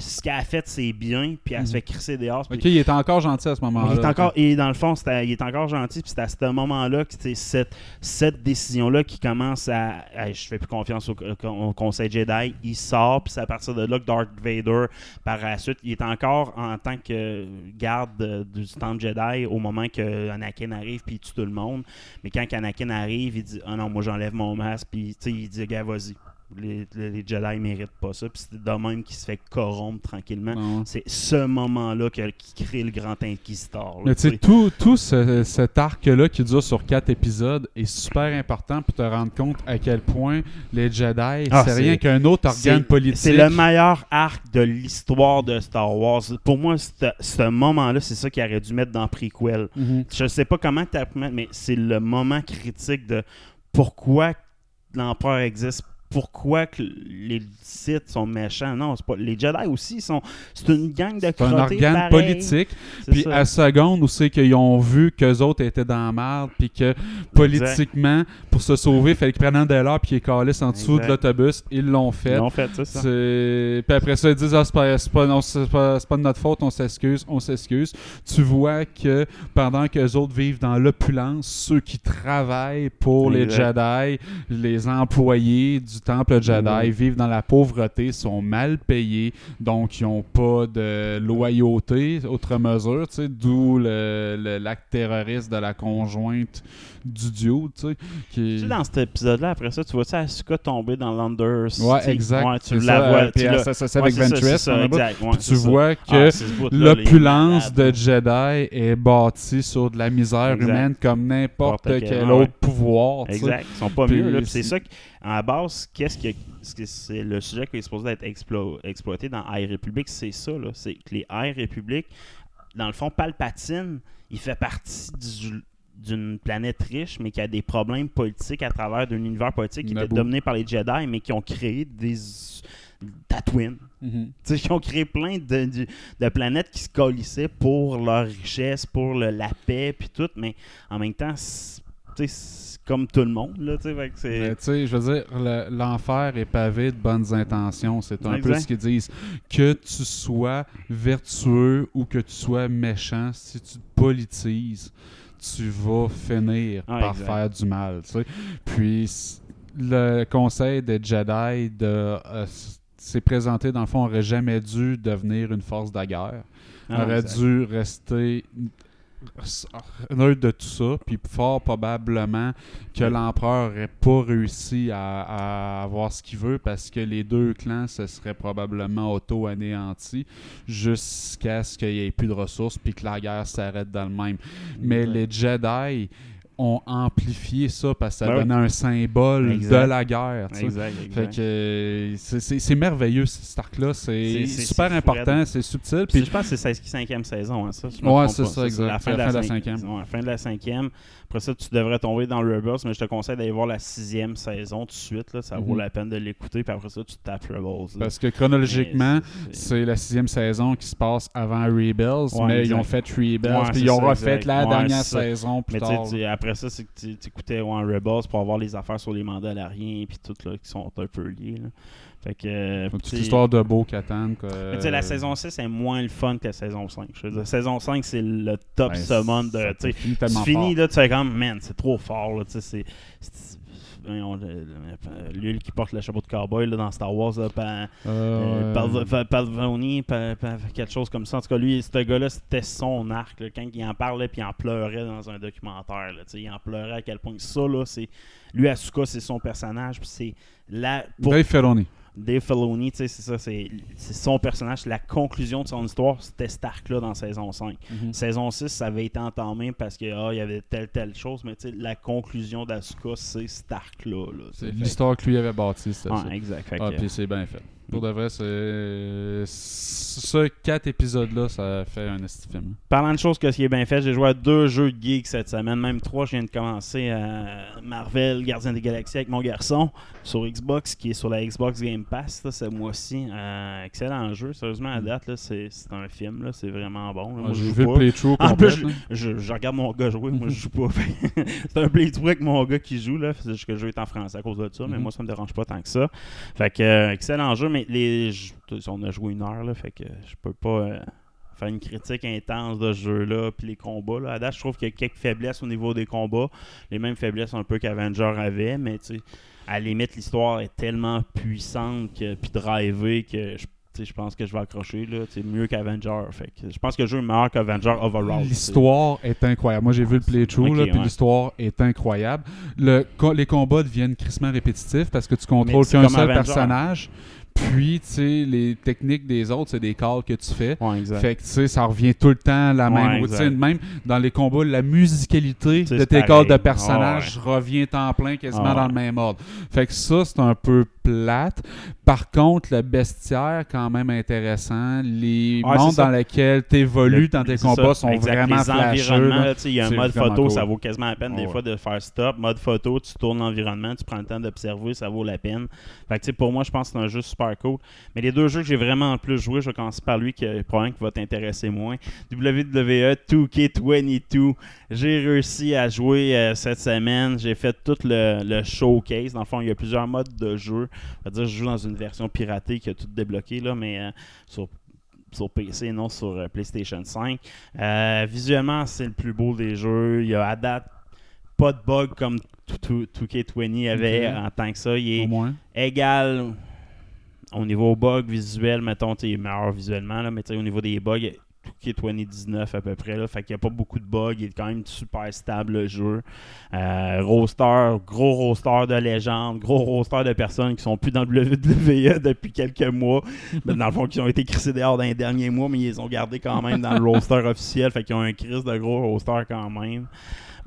ce qu'elle a fait c'est bien puis elle se Mhm. fait crisser dehors puis Ok, il était encore gentil à ce moment-là. il est encore, et dans le fond, il est encore gentil. Puis c'est à ce moment-là que c'est cette, cette décision-là qui commence à. Je fais plus confiance au, au Conseil Jedi. Il sort, puis c'est à partir de là que Darth Vader, par la suite, il est encore en tant que garde de- du Temple Jedi au moment que Anakin arrive, puis il tue tout le monde. Mais quand Anakin arrive, il dit Ah non, moi j'enlève mon masque, puis il dit Gars, vas-y. Les, les, Jedi méritent pas ça. Puis c'est de même qu'il se fait corrompre tranquillement. C'est ce moment-là qui crée le grand inquisiteur. là, Mais tu sais, tout, tout ce- cet arc-là qui dure sur quatre épisodes est super important pour te rendre compte à quel point les Jedi, Ah, c'est rien qu'un autre organe politique. C'est le meilleur arc de l'histoire de Star Wars. Pour moi, ce moment-là, c'est ça qu'il aurait dû mettre dans Prequel. Mhm. Je sais pas comment tu pu mettre, mais c'est le moment critique de pourquoi l'empereur existe. Pourquoi que les Sith sont méchants? Non, c'est pas. Les Jedi aussi sont. C'est une gang de C'est un organe pareil. politique. Puis ça. à seconde où c'est qu'ils ont vu qu'eux autres étaient dans la merde, puis que politiquement, pour se sauver, il fallait qu'ils prennent un de l'heure puis qu'ils calissent en dessous Exact. de l'autobus. Ils l'ont fait. Ils l'ont fait, c'est ça. Puis après ça, ils disent ah, c'est pas, c'est pas, non, c'est pas, c'est pas de notre faute, on s'excuse, on s'excuse. Tu vois que pendant que les autres vivent dans l'opulence, ceux qui travaillent pour les. Jedi, les employés du temple Jedi, Mhm. vivent dans la pauvreté, sont mal payés, donc ils n'ont pas de loyauté, autre mesure, d'où l'acte terroriste de la conjointe du duo, tu sais. qui- Tu sais, dans cet épisode-là, après ça, tu vois ça, Asuka tomber dans l'Under. Ouais, exact. Ouais, tu la ça, vois. puis ça- avec Ventress, tu vois Ah, que est l'opulence de. Jedi est bâtie sur de la misère humaine comme n'importe quel, autre pouvoir. Exact. Ils sont pas mieux. C'est ça qu'en base, qu'est-ce que ce que c'est le sujet qui est supposé être explo- exploité dans High Republic, c'est ça. là. C'est que les High Republic, dans le fond, Palpatine, il fait partie du- d'une planète riche, mais qui a des problèmes politiques à travers d'un univers politique qui était Naboo. dominé par les Jedi, mais qui ont créé des Tatooine. Tu sais, ils ont créé plein de, de- de planètes qui se colissaient pour leur richesse, pour le- la paix, puis tout, mais en même temps, c'est- tu sais, c'est comme tout le monde, là, c'est... Mais tu sais, je veux dire, le- l'enfer est pavé de bonnes intentions. C'est un peu ce qu'ils disent. Que tu sois vertueux ou que tu sois méchant, si tu te politises, tu vas finir Ah, par exact. faire du mal. tu sais. Puis le conseil des Jedi de, euh, s'est présenté, dans le fond, aurait jamais dû devenir une force de guerre. Ah, aurait exact. dû rester neutre de tout ça, puis fort probablement que l'empereur n'aurait pas réussi à, à avoir ce qu'il veut parce que les deux clans se seraient probablement auto-anéantis jusqu'à ce qu'il n'y ait plus de ressources puis que la guerre s'arrête dans le même. Mais les Jedi ont amplifié ça parce que ça Ben oui. donnait un symbole Exact. de la guerre. Exact, Fait que c'est- merveilleux cet arc-là, c'est super important, c'est subtil. Puis je pense que c'est la cinquième saison, hein, ça. si Ouais, c'est ça, exact. La fin, C'est de la, la fin de la cinquième. cinquième. Ouais, fin de la cinquième. Après ça, tu devrais tomber dans le Rebels, mais je te conseille d'aller voir la sixième saison tout de suite. Là. Ça vaut Mhm. la peine de l'écouter. Puis après ça, tu tapes Rebels. là. parce que chronologiquement, c'est- la sixième saison qui se passe avant Rebels, Ouais, mais exact. ils ont fait Rebels, Ouais, puis ils ont ça, refait exact. la Ouais, dernière saison plus Mais tard. après ça, c'est que tu écoutais Rebels pour avoir les affaires sur les Mandaloriens puis tout là, qui sont un peu liés. là. Fait que. euh, l'histoire de Beau tu sais, la saison 6 est moins le fun que la saison 5. Je veux dire, saison 5, c'est le top Ben, summon de. ça tu finis là, tu fais comme, man, c'est trop fort. Là, tu sais, c'est, c'est- voyons, le- le- lui qui porte le chapeau de cowboy là, dans Star Wars, là, Euh, euh, quelque chose comme ça. En tout cas, lui, ce gars-là, c'était son arc. là. Quand il en parlait, puis il en pleurait dans un documentaire. là. Tu sais, il en pleurait à quel point que ça, là, c'est. Lui, Asuka, c'est son personnage, puis c'est la. pour- Dave Filoni. Dave Filoni, tu sais, c'est ça, c'est c'est son personnage, c'est la conclusion de son histoire, c'était Stark-là dans saison 5. Mhm. Saison 6, ça avait été entamé parce que ah, il y avait telle, telle chose, mais tu sais, la conclusion d'Asuka, c'est Stark-là. là. C'est l'histoire que lui avait bâtie, c'était Ouais, ça. exact. Ah, puis c'est bien fait. Pour de vrai, c'est. Ce quatre épisodes-là, ça fait un esti film. Parlant de choses que ce qui est bien fait, j'ai joué à deux jeux de geek cette semaine, même trois. Je viens de commencer à Marvel, Gardien des Galaxies avec mon garçon sur Xbox, qui est sur la Xbox Game Pass là, ce mois-ci. Euh, excellent jeu, sérieusement à date, là, c'est un film, c'est vraiment bon. là. Moi, Ah, je J'ai joue le pas. playthrough En plus, je, je- je regarde mon gars jouer, moi je joue pas. c'est un playthrough avec mon gars qui joue, là. C'est juste que le jeu est en français à cause de ça, mais Mhm. moi ça me dérange pas tant que ça. Fait que, euh, excellent jeu, mais les, je- on a joué une heure, là, fait que je peux pas euh, faire une critique intense de ce jeu-là, puis les combats. Là. À date, je trouve qu'il y a quelques faiblesses au niveau des combats, les mêmes faiblesses un peu qu'Avenger avait, mais tu sais, à la limite, l'histoire est tellement puissante que, puis drivée que je je pense que je vais accrocher là, c'est mieux qu'Avenger. Fait que je pense que le jeu est meilleur qu'Avenger overall. L'histoire est incroyable. Moi, j'ai vu le playthrough, Ok, là, puis ouais. l'histoire est incroyable. Le, co- les combats deviennent crissement répétitifs parce que tu contrôles qu'un seul Avenger. personnage. Puis, tu sais, les techniques des autres, c'est des calls que tu fais. Ouais, exact. Fait que, tu sais, ça revient tout le temps la Ouais, même exact. routine. Même dans les combats, la musicalité de tes calls de personnages revient en plein quasiment Ah, dans ouais. le même ordre. Fait que ça, c'est un peu plate. Par contre, le bestiaire, quand même intéressant. Les Ouais, mondes dans lesquels tu évolues Le- dans tes combats ça, sont exact. vraiment Les environnements, il y a un mode photo, cool. ça vaut quasiment la peine des Ouais. fois de faire stop. Mode photo, tu tournes l'environnement, tu prends le temps d'observer, ça vaut la peine. Fait que, tu sais, pour moi, je pense que c'est un jeu super cool. Mais les deux jeux que j'ai vraiment le plus joué, je vais commencer par lui qui est probablement qui va t'intéresser moins. E WWE 2K22. J'ai réussi à jouer euh, cette semaine. J'ai fait tout le, le showcase. Dans le fond, il y a plusieurs modes de jeu. Va dire, je joue dans une version piratée qui a tout débloqué, là, mais euh, sur sur PC, non sur euh, PlayStation 5. Euh, visuellement, c'est le plus beau des jeux. Il y a à date pas de bug comme 2K20 avait en tant que ça. Il est Au moins. égal au niveau bug visuel, mettons, il est meilleur visuellement, là, mais tu sais, au niveau des bugs, qui est 2019 à peu près. Là, fait qu'il n'y a pas beaucoup de bugs. Il est quand même super stable le jeu. Euh, roster, gros roster de légende, gros roster de personnes qui sont plus dans le WWE depuis quelques mois. Mais dans le fond, qui ont été crissés dehors dans les derniers mois, mais ils les ont gardés quand même dans le roster officiel. Fait qu'ils ont un crise de gros roster quand même.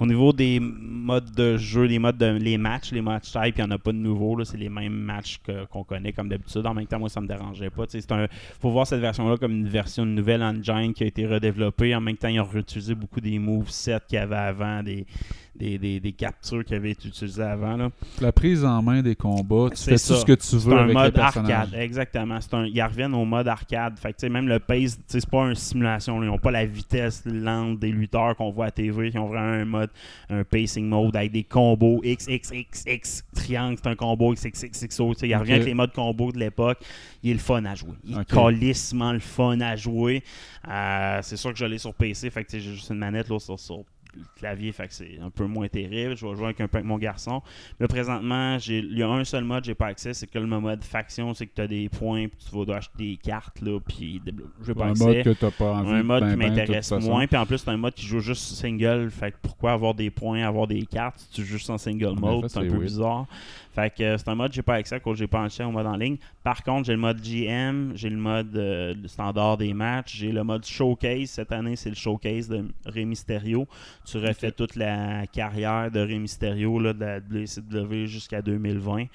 Au niveau des modes de jeu, les modes de, les matchs, les matchs type, il n'y en a pas de nouveau. C'est les mêmes matchs qu'on connaît comme d'habitude. En même temps, moi, ça me dérangeait pas. C'est un, faut voir cette version-là comme une version, une nouvelle engine qui a été redéveloppée. En même temps, ils ont réutilisé beaucoup des movesets qu'il y avait avant, des, des, des, des captures qui avaient été utilisées avant. Là. La prise en main des combats, tu C'est fais ça. tout ce que tu C'est veux un avec les mode arcade, exactement. C'est un, ils reviennent au mode arcade. Fait que, même le pace, c'est pas une simulation. Ils n'ont pas la vitesse lente des lutteurs qu'on voit à TV. Ils ont vraiment un mode, un pacing mode avec des combos XXXX triangle. C'est un combo XXXXO. Tu sais, il revient Ok. avec les modes combos de l'époque. Il est le fun à jouer. Il est calissement le fun à jouer. Euh, c'est sûr que je l'ai sur PC. Fait que j'ai juste une manette là, sur, sur le clavier, fait que c'est un peu moins terrible. Je vais jouer avec un peu avec mon garçon. Là, présentement, j'ai- il y a un seul mode, j'ai pas accès, c'est que le mode faction, c'est que tu as des points, puis tu vas acheter des cartes, là, puis j'ai pas Un accès. mode que t'as pas envie un mode ben, qui ben, m'intéresse moins, puis en plus, c'est un mode qui joue juste single, fait que pourquoi avoir des points, avoir des cartes si tu joues juste en single mode, c'est un peu weird. bizarre. Fait que c'est un mode j'ai pas accès que j'ai pas acheté au mode en ligne. Par contre, j'ai le mode GM, j'ai le mode euh, standard des matchs, j'ai le mode showcase. Cette année, c'est le showcase de Rey Mysterio. Tu refais toute la carrière de Rey Mysterio là, de la WCW jusqu'à 2020,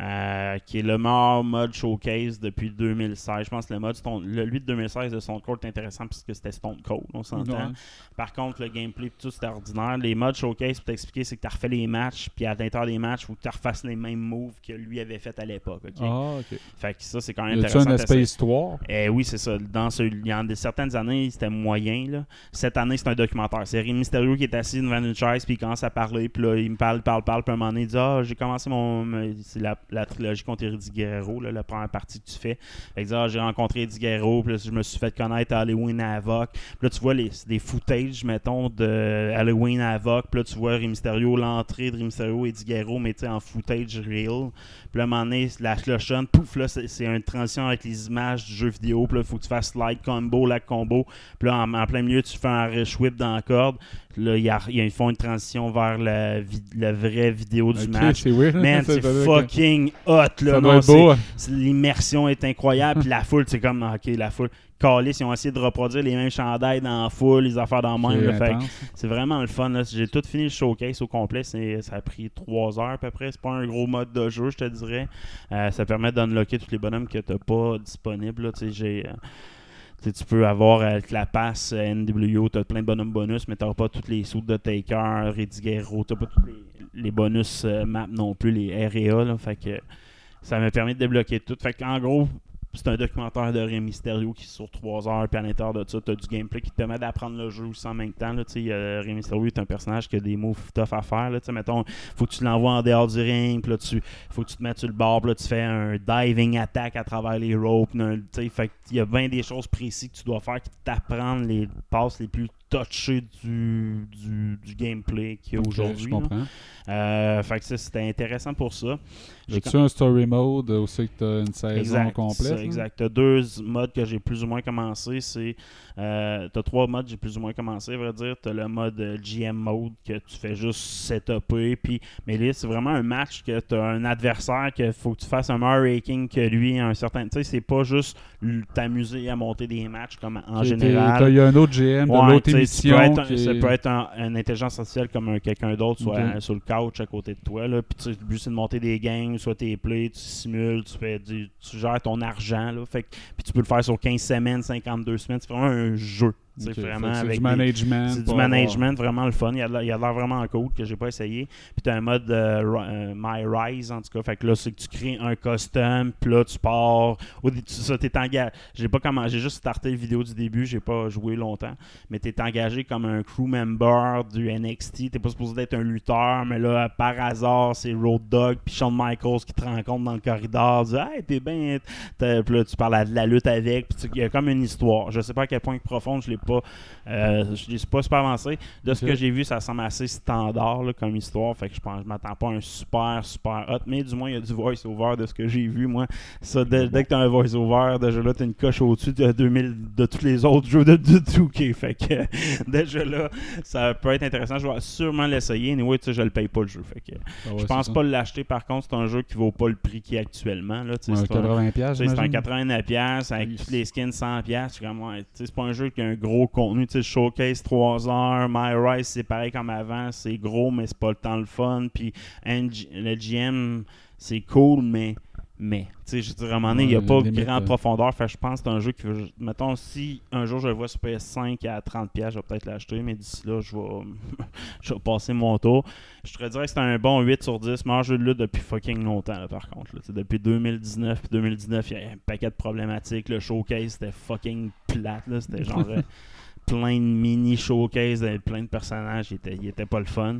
euh, qui est le meilleur mode showcase depuis 2016. Je pense que le mode le, lui de 2016 de Stone Cold est intéressant parce que c'était Stone Cold, on s'entend. Ouais. Par contre, le gameplay tout c'était ordinaire. Les modes showcase pour t'expliquer, c'est que tu refais les matchs, puis à l'intérieur des matchs, il faut que tu refasses les mêmes moves que lui avait fait à l'époque. Ah, ok. Fait que ça, c'est quand même Y intéressant. un aspect histoire? Eh oui, c'est ça. Dans ce, il y a certaines années, c'était moyen. Là. Cette année, c'est un documentaire. C'est Rémi Mysterio qui est assis devant une chaise, puis il commence à parler, puis là, il me parle, parle, parle, puis à un moment donné, il dit Ah, j'ai commencé mon. C'est la, la trilogie contre Eddie Guerrero, là, la première partie que tu fais. Fait que dit, Ah, j'ai rencontré Eddie Guerrero, puis là, je me suis fait connaître à Halloween Havoc. Puis là, tu vois les, des footages, mettons, de Halloween Havoc, puis là, tu vois Rémi Mysterio, l'entrée de Rémi Mysterio et Eddie Guerrero, mais tu sais, en footage real. Puis là, à un moment donné, la clochonne, pouf, là, c'est une transition avec les images du jeu vidéo. Puis là, il faut que tu fasses slide combo, lag combo. Puis là, en, en plein milieu, tu fais un rush whip dans la corde. Là, ils font une transition vers la, la vraie vidéo du match. c'est weird. Man, c'est fucking hot, là. Hein. L'immersion est incroyable. Puis la foule, c'est comme, ok, la foule. Calice, ils ont essayé de reproduire les mêmes chandails dans la foule, les affaires dans le même. C'est que vraiment le fun. J'ai tout fini le showcase au complet. Ça a pris 3 heures à peu près. C'est pas un gros mode de jeu, je te dirais. Euh, ça permet d'unlocker tous les bonhommes que t'as pas disponibles. j'ai. euh, tu peux avoir avec la passe euh, NWO, tu as plein de bonhommes bonus, mais tu n'auras pas tous les sauts de Taker, Reddy Guerrero, tu pas tous les, les bonus euh, map non plus, les. Là, fait que ça m'a permis de débloquer tout. Fait qu'en gros, c'est un documentaire de Rey Mysterio qui est sur 3 heures, puis à l'intérieur de ça, tu as du gameplay qui te permet d'apprendre le jeu aussi en même temps. Là, euh, Rey Mysterio est un personnage qui a des moves tough à faire. Là, mettons, faut que tu l'envoies en dehors du ring, puis là, tu faut que tu te mettes sur le bord, puis là, tu fais un diving attack à travers les ropes. Fait qu'il y a bien des choses précises que tu dois faire qui t'apprennent les passes les plus touchées du, du, du gameplay qu'il y a aujourd'hui. Euh, fait que ça, c'était intéressant pour ça. J'ai As-tu un story mode aussi que tu as une saison Exact, complète? là? exact. T'as deux modes que j'ai plus ou moins commencé. C'est euh, t'as trois modes que j'ai plus ou moins commencé, à vrai dire. T'as le mode euh, GM mode que tu fais juste setuper. Puis, mais là, c'est vraiment un match que t'as un adversaire que faut que tu fasses un meilleur ranking que lui. Un certain, tu sais, c'est pas juste t'amuser à monter des matchs comme en général. Il y a un autre GM de Ouais, l'autre tu tu émission. un- qui Ça peut être un- une intelligence artificielle comme un- quelqu'un d'autre, soit sur le couch à côté de toi. Là. Puis tu le but, c'est de monter des games, soit tes plays, tu simules, tu, fais du- tu gères ton argent. Là. Fait puis tu peux le faire sur 15 semaines, 52 semaines. C'est vraiment un jeu. Tu fait vraiment c'est avec du management. c'est du avoir- management vraiment le fun. Il il a l'air vraiment cool que j'ai pas essayé. Puis t'as un mode euh, euh, My Rise en tout cas. Fait que là, c'est que tu crées un custom. Puis là, tu pars. Au dé- tu- ça, t'es engagé. J'ai pas comment. J'ai juste starté la vidéo du début. J'ai pas joué longtemps. Mais t'es engagé comme un crew member du NXT. T'es pas supposé être un lutteur. Mais là, par hasard, c'est Road Dogg puis Shawn Michaels qui te rencontrent dans le corridor. Dis Hey, t'es bien. Puis là, tu parles de la lutte avec. Puis tu- il y a comme une histoire. Je sais pas à quel point profonde. Je l'ai pas. Euh, je pas super avancé. De ce que j'ai vu, ça semble assez standard là, comme histoire. Fait que je pense je m'attends pas à un super, super hot. Mais du moins, il y a du voice-over de ce que j'ai vu. Moi, ça, dès, dès que t'as un voice-over, déjà là, t'as une coche au-dessus de 2000 de tous les autres jeux de, de 2K. Fait que déjà là, ça peut être intéressant. Je vais sûrement l'essayer. Anyway, tu sais, je le paye pas le jeu. Fait que Ah ouais, je pense pas l'acheter. Par contre, c'est un jeu qui vaut pas le prix qu'il est actuellement. Là, tu. Ouais, c'est un- 80$, tu sais, c'est un j'imagine. 89$ piastres avec Oui. tous les skins 100$. piastres. Je suis comme, ouais, tu sais, c'est pas un jeu qui a un gros contenu. Tu sais, Showcase 3 heures, My Rise, c'est pareil comme avant. C'est gros, mais c'est pas le temps le fun. Puis le GM, c'est cool, mais. Mais, tu sais, je dire, à un moment donné, il n'y a pas limite, grande euh. profondeur. Fait je pense que c'est un jeu qui veut. Mettons, si un jour je le vois sur PS5 à 30$, je vais peut-être l'acheter, mais d'ici là, je vais, je vais passer mon tour. Je te dirais que c'est un bon 8 sur 10. Meilleur jeu de lutte depuis fucking longtemps, là, par contre. là. Depuis 2019, puis 2019, il y a un paquet de problématiques. Le showcase, c'était fucking plate. là. C'était genre euh, plein de mini showcase, avec plein de personnages. Il était, il était pas le fun.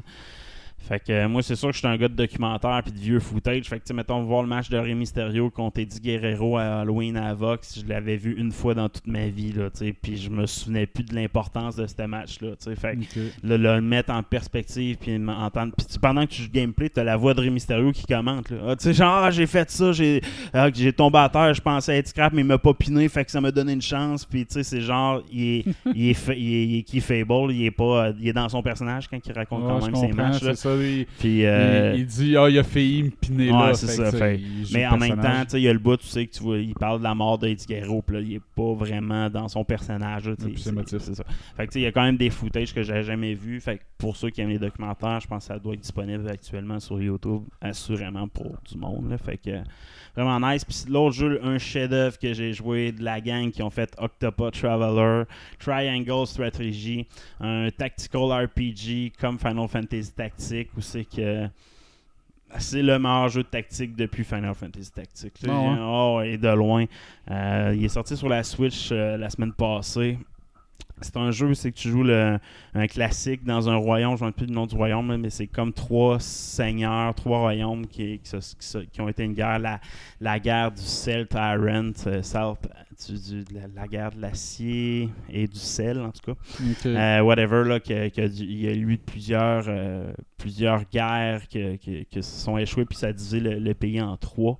Fait que euh, moi, c'est sûr que je suis un gars de documentaire puis de vieux footage. Fait que, tu sais, mettons, voir le match de Rey Mysterio contre Eddie Guerrero à Halloween à Vox, je l'avais vu une fois dans toute ma vie, là, tu sais, puis je me souvenais plus de l'importance de ce match-là, tu sais. Fait que le, le mettre en perspective puis m'entendre puis pendant que tu joues gameplay t'as la voix de Rey Mysterio qui commente là. Ah, tu sais genre ah, j'ai fait ça j'ai ah, j'ai tombé à terre je pensais être scrap mais il m'a pas piné fait que ça m'a donné une chance puis tu sais c'est genre il est il est, fa- il est, il est keyfablable, il est pas il est dans son personnage quand il raconte Ouais, quand même ses matchs ça. Il, puis euh, il, il dit Ah, il a failli me piner Ouais, là. Fait ça, que, fait- mais en même temps, il y a le bout, tu sais, que tu vois, il parle de la mort d'Eddie Guerrero, puis là, il est pas vraiment dans son personnage. là, c'est ça. Fait que, tu sais, il y a quand même des footages que j'avais jamais vus. Fait que pour ceux qui aiment les documentaires, je pense que ça doit être disponible actuellement sur YouTube, assurément pour du monde. là. Fait que, vraiment nice. Puis l'autre jeu, un chef-d'œuvre que j'ai joué de la gang qui ont fait Octopath Traveler, Triangle Strategy, un tactical RPG comme Final Fantasy Tactique, où c'est que c'est le meilleur jeu de tactique depuis Final Fantasy Tactics. ouais? Oh, et de loin. Euh, il est sorti sur la Switch euh, la semaine passée. C'est un jeu, c'est que tu joues le- un classique dans un royaume, je ne plus le nom du royaume, mais c'est comme trois seigneurs, trois royaumes qui, qui qui qui ont été une guerre. La, la guerre du sel Tyrant, euh, South- du- du- de la, la guerre de l'acier et du sel, en tout cas. Euh, whatever, là, que y a eu plusieurs, euh, plusieurs guerres que se sont échouées, puis ça a divisé le, le pays en trois.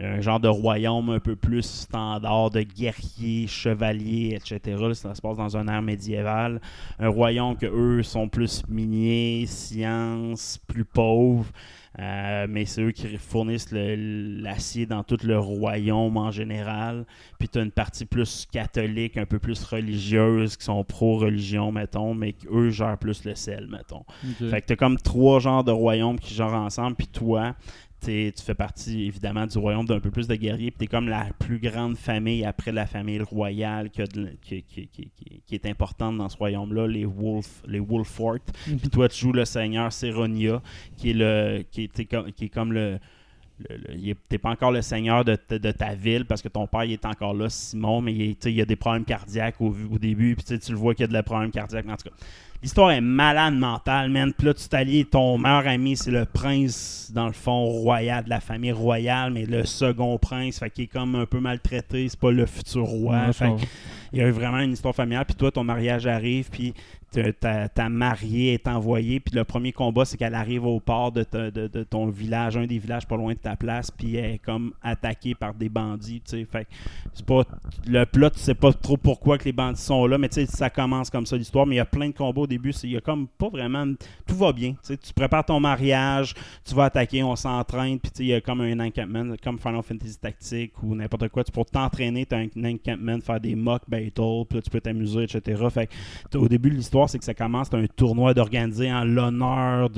Un genre de royaume un peu plus standard de guerriers, chevaliers, etc. Ça se passe dans un ère médiévale. Un royaume que eux sont plus miniers, sciences, plus pauvres. Euh, mais c'est eux qui fournissent l'acier dans tout le royaume en général. Puis tu as une partie plus catholique, un peu plus religieuse, qui sont pro-religion, mettons, mais qui, eux gèrent plus le sel, mettons. Fait que t'as comme trois genres de royaumes qui gèrent ensemble, puis toi, tu fais partie évidemment du royaume d'un peu plus de guerriers, puis t'es comme la plus grande famille après la famille royale qui, a de- qui- qui- qui- qui- qui est importante dans ce royaume-là, les Wolf, les Wolfort. Puis toi, tu joues le seigneur Seronia, qui est le qui est, qui est comme le t'es pas encore le seigneur de, ta- de ta ville parce que ton père il est encore là, Simon, mais il, tu il y a des problèmes cardiaques au, au début, puis tu tu le vois qu'il y a de la problème cardiaque. En tout cas, l'histoire est malade mentale, man. Puis là, tu t'allies, ton meilleur ami, c'est le prince, dans le fond, royal, de la famille royale, mais le second prince, fait qu'il est comme un peu maltraité, c'est pas le futur roi. Ouais, fait. Il y a vraiment une histoire familiale, puis toi, ton mariage arrive, puis ta, mariée est envoyée, puis le premier combat, c'est qu'elle arrive au port de, de- de ton village, un des villages pas loin de ta place, puis elle est comme attaquée par des bandits, tu sais. Fait c'est pas... Le plot, tu sais pas trop pourquoi que les bandits sont là, mais tu sais, ça commence comme ça l'histoire, mais il y a plein de combats au début, il y a comme pas vraiment... Tout va bien, tu. Tu prépares ton mariage, tu vas attaquer, on s'entraîne, puis il y a comme un encampment, comme Final Fantasy Tactique ou n'importe quoi. Tu pour t'entraîner, tu as un encampment, faire des mock battles, puis là, tu peux t'amuser, etc. Fait que t'as- au début de l'histoire, c'est que ça commence, c'est un tournoi d'organiser en l'honneur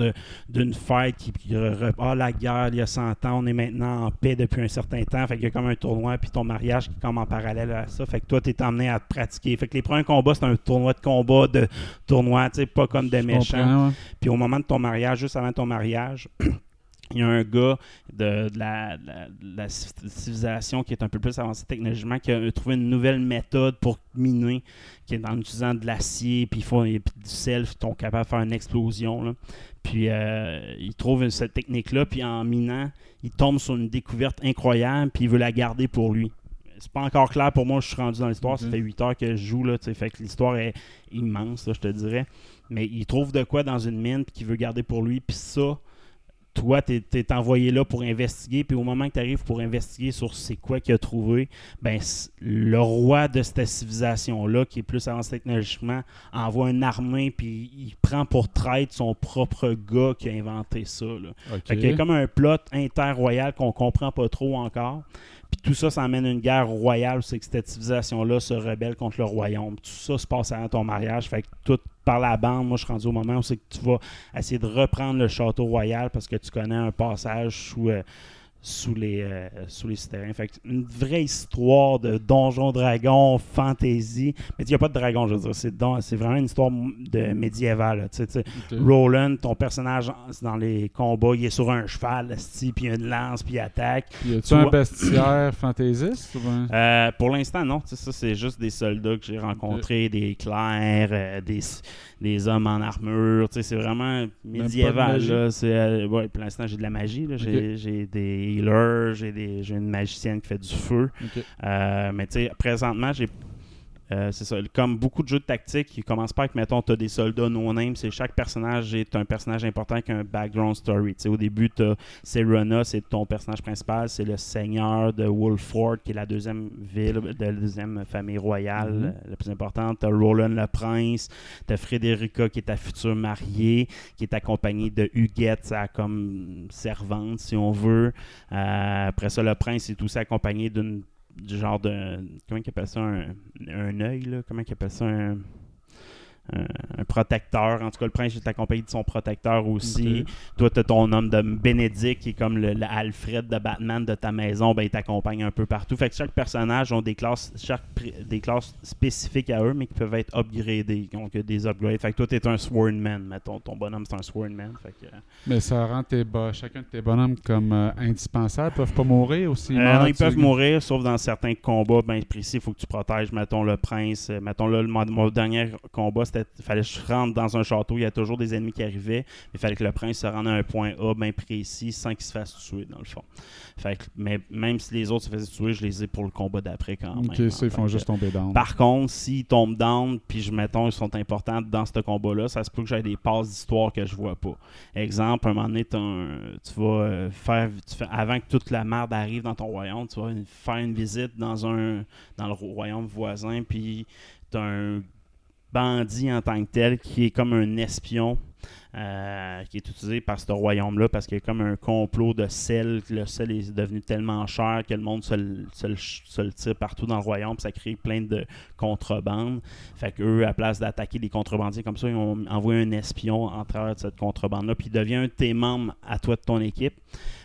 d'une fête qui, qui ah, la guerre, il y a 100 ans, on est maintenant en paix depuis un certain temps. Fait qu'il y a comme un tournoi, puis ton mariage qui est comme en parallèle à ça. Fait que toi, t'es emmené à te pratiquer. Fait que les premiers combats, c'est un tournoi de combat, de tournoi, tu sais, pas comme des méchants. Puis au moment de ton mariage, juste avant ton mariage, il y a un gars de, de la, de la- de la civilisation qui est un peu plus avancé technologiquement qui a trouvé une nouvelle méthode pour miner, qui est en utilisant de l'acier, puis, du sel, ils sont capables de faire une explosion. là. Puis euh, il trouve cette technique-là, puis en minant, il tombe sur une découverte incroyable, puis il veut la garder pour lui. C'est pas encore clair pour moi, je suis rendu dans l'histoire, ça Ok. fait 8 heures que je joue, là, fait que l'histoire est immense, là, je te dirais. Mais il trouve de quoi dans une mine, puis qu'il veut garder pour lui, puis ça, toi, tu es, envoyé là pour investiguer, puis au moment que tu arrives pour investiguer sur c'est quoi qu'il a trouvé, ben le roi de cette civilisation-là, qui est plus avancé technologiquement, envoie une armée, puis il prend pour traître son propre gars qui a inventé ça. Là. Fait qu'il y a comme un plot interroyal qu'on comprend pas trop encore. Puis tout ça, ça amène une guerre royale, c'est que cette civilisation-là se rebelle contre le royaume. Tout ça se passe avant ton mariage. Fait que tout par la bande, moi je suis rendu au moment où c'est que tu vas essayer de reprendre le château royal parce que tu connais un passage sous, euh, sous les euh, sous les souterrains. Fait une vraie histoire de donjon dragon, fantasy. Mais il n'y a pas de dragon, je veux dire. C'est, don- c'est vraiment une histoire de médiévale. là. Tu sais, tu sais, Ok. Roland, ton personnage dans les combats, il est sur un cheval, puis il a une lance, puis il attaque. Y a-tu Tu un bestiaire fantaisiste ou Euh, pour l'instant, non. Tu sais, Ça, c'est juste des soldats que j'ai rencontrés, des clercs, euh, des, des hommes en armure. C'est vraiment médiéval. là. C'est, euh, ouais, pour l'instant, j'ai de la magie. là. J'ai, j'ai des healers, j'ai, une magicienne qui fait du feu. Euh, mais tu sais, présentement, j'ai. Euh, c'est ça, comme beaucoup de jeux de tactique, ils commencent pas avec, mettons, tu as des soldats no-name, c'est chaque personnage est un personnage important avec un background story. Au début, tu Serena, c'est ton personnage principal, c'est le seigneur de Wolford, qui est la deuxième ville, de la deuxième famille royale Mhm. euh, la plus importante. Tu Roland le prince, tu Frédérica, qui est ta future mariée, qui est accompagnée de Huguette, sa comme servante, si on veut. Euh, après ça, le prince est aussi accompagné d'une du genre de comment il appelle ça un, un œil là? Comment il appelle ça un un, un protecteur. En tout cas, le prince est accompagné de son protecteur aussi. Toi, tu as ton homme de Bénédicte qui est comme le, le Alfred de Batman de ta maison. Ben, il t'accompagne un peu partout. Fait que chaque personnage ont des classes, chaque, des classes spécifiques à eux, mais qui peuvent être upgradées. Donc, des upgrades. Fait que toi, tu es un Swordman. Mettons, ton bonhomme, c'est un Swordman. Fait que, euh, Mais ça rend tes bo- chacun de tes bonhommes comme euh, indispensables. Ils peuvent pas mourir aussi. Euh, non, ils peuvent mourir, sauf dans certains combats bien précis. Il faut que tu protèges, mettons, le prince. Euh, Mettons, là, le- mon, mon dernier combat, c'était il fallait que je rentre dans un château. Il y a toujours des ennemis qui arrivaient. Il fallait que le prince se rende à un point A bien précis sans qu'il se fasse tuer, dans le fond. Fait que, mais même si les autres se faisaient tuer, je les ai pour le combat d'après quand même. Ça, ils Fait font juste tomber down. par contre, s'ils tombent down, puis je mettons, ils sont importants dans ce combat-là, ça se peut que j'aie des passes d'histoire que je vois pas. Exemple, un moment donné, t'as un- tu vas euh, faire, tu fais- avant que toute la merde arrive dans ton royaume, tu vas faire une visite dans un dans le ro- royaume voisin, puis tu as un bandit en tant que tel qui est comme un espion. euh, qui est utilisé par ce royaume-là parce qu'il y a comme un complot de sel. Le sel est devenu tellement cher que le monde se le, se le- se le tire partout dans le royaume. Ça crée plein de contrebande. Fait qu'eux, à place d'attaquer les contrebandiers comme ça, ils ont envoyé un espion en travers de cette contrebande-là. Puis il devient un de tes membres à toi de ton équipe.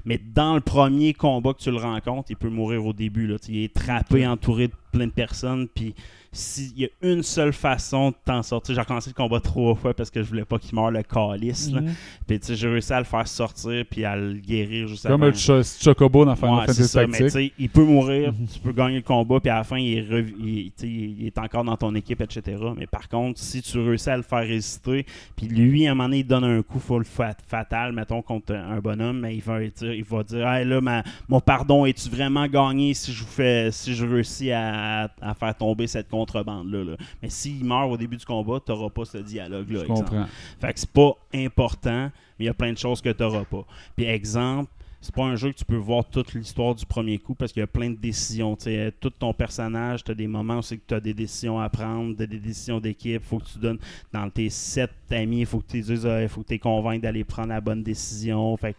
Mais dans le premier combat que tu le rencontres, il peut mourir au début. Là. Il est trappé, entouré de plein de personnes. Puis s'il y a une seule façon de t'en sortir, j'ai recommencé le combat trois fois parce que je voulais pas qu'il meure le calice. Mhm. Puis tu sais, j'ai réussi à le faire sortir puis à le guérir juste Comme avant. le Cho- Chocobo dans Final Fantasy ça, mais tu Tactics. sais, il peut mourir, Mhm. tu peux gagner le combat, puis à la fin, il est, rev- il, tu sais, il est encore dans ton équipe, etc. Mais par contre, si tu réussis à le faire résister, puis lui, à un moment donné, il donne un coup full fat- fatal, mettons, contre un bonhomme, mais il va dire, il va dire Hey, là, ma- mon pardon, es-tu vraiment gagné si je vous fais si je réussis à, à faire tomber cette contrebande-là? là? Mais s'il meurt au début du combat, tu n'auras pas ce dialogue-là. Je comprends. Fait que c'est pas important, mais il y a plein de choses que tu n'auras pas. Puis exemple, c'est pas un jeu que tu peux voir toute l'histoire du premier coup parce qu'il y a plein de décisions. Tout ton personnage, tu as des moments où c'est que tu as des décisions à prendre, des des décisions d'équipe. faut que tu donnes dans tes sept amis, il faut que tu dises, il faut que tu les convainques d'aller prendre la bonne décision. Fait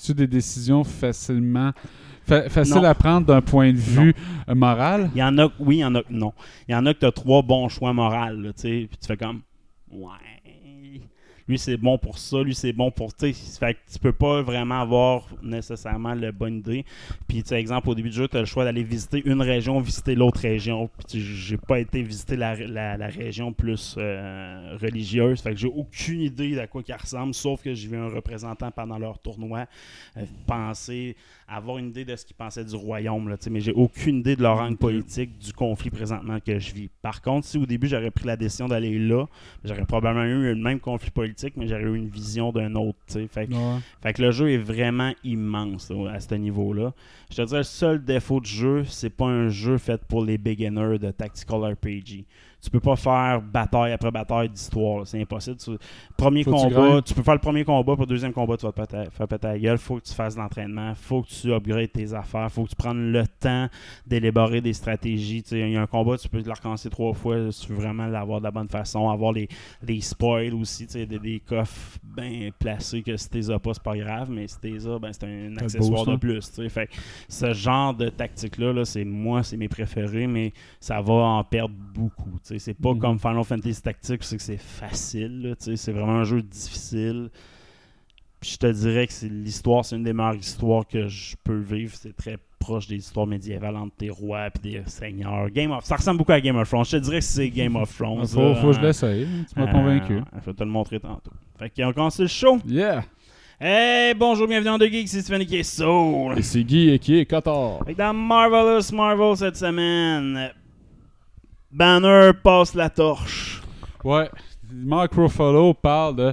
C'est des décisions facilement fa- faciles Non. à prendre d'un point de vue euh, moral? il y en a, oui, il y en a non. Il y en a que tu as trois bons choix moraux, tu sais, puis tu fais comme, ouais, lui c'est bon pour ça, lui c'est bon pour, tu fait que tu peux pas vraiment avoir nécessairement la bonne idée. Puis, tu exemple, au début du jeu, tu as le choix d'aller visiter une région, visiter l'autre région. Puis, j'ai pas été visiter la, la- la région plus euh, religieuse, fait que j'ai aucune idée d'à quoi qu'elle ressemble, sauf que j'ai vu un représentant pendant leur tournoi euh, penser, avoir une idée de ce qu'ils pensaient du royaume, là, mais j'ai aucune idée de leur angle politique, du conflit présentement que je vis. Par contre, si au début j'aurais pris la décision d'aller là, j'aurais probablement eu le même conflit politique, mais j'aurais eu une vision d'un autre. Fait, que- Ouais. fait que le jeu est vraiment immense là, à ce niveau-là. Je te dirais, le seul défaut du jeu, c'est pas un jeu fait pour les beginners de Tactical RPG. Tu peux pas faire bataille après bataille d'histoire. C'est impossible. Tu- Premier Faut que tu combat, tu peux faire le premier combat, pour le deuxième combat, tu vas te péter- faire péter la gueule. Faut que tu fasses de l'entraînement. Faut que tu upgrades tes affaires. Faut que tu prennes le temps d'élaborer des stratégies. Il y a un combat, tu peux le recommencer trois fois si tu veux vraiment l'avoir de la bonne façon. Avoir les, les spoils aussi, des, des coffres bien placés que si t'es as pas, c'est pas grave, mais si t'es ben, c'est un accessoire de hein. plus. Fait ce genre de tactique-là, là, c'est moi, c'est mes préférés, mais ça va en perdre beaucoup. C'est pas Mhm. comme Final Fantasy Tactics, c'est que c'est facile. c'est vraiment un jeu difficile. Puis je te dirais que c'est l'histoire, c'est une des meilleures histoires que je peux vivre. C'est très proche des histoires médiévales entre des rois et des seigneurs. Game of, ça ressemble beaucoup à Game of Thrones. Je te dirais que c'est Game of Thrones. Faut, là. faut que je l'essaye. Tu m'as Euh, convaincu. Je vais te le montrer tantôt. Fait qu'on commence le show. Yeah! Hey, bonjour, bienvenue dans The Geeks, c'est Stéphane qui est soul. Et c'est Guy et qui est que dans Marvelous Marvel cette semaine, Banner passe la torche. Ouais. Mark Ruffalo parle de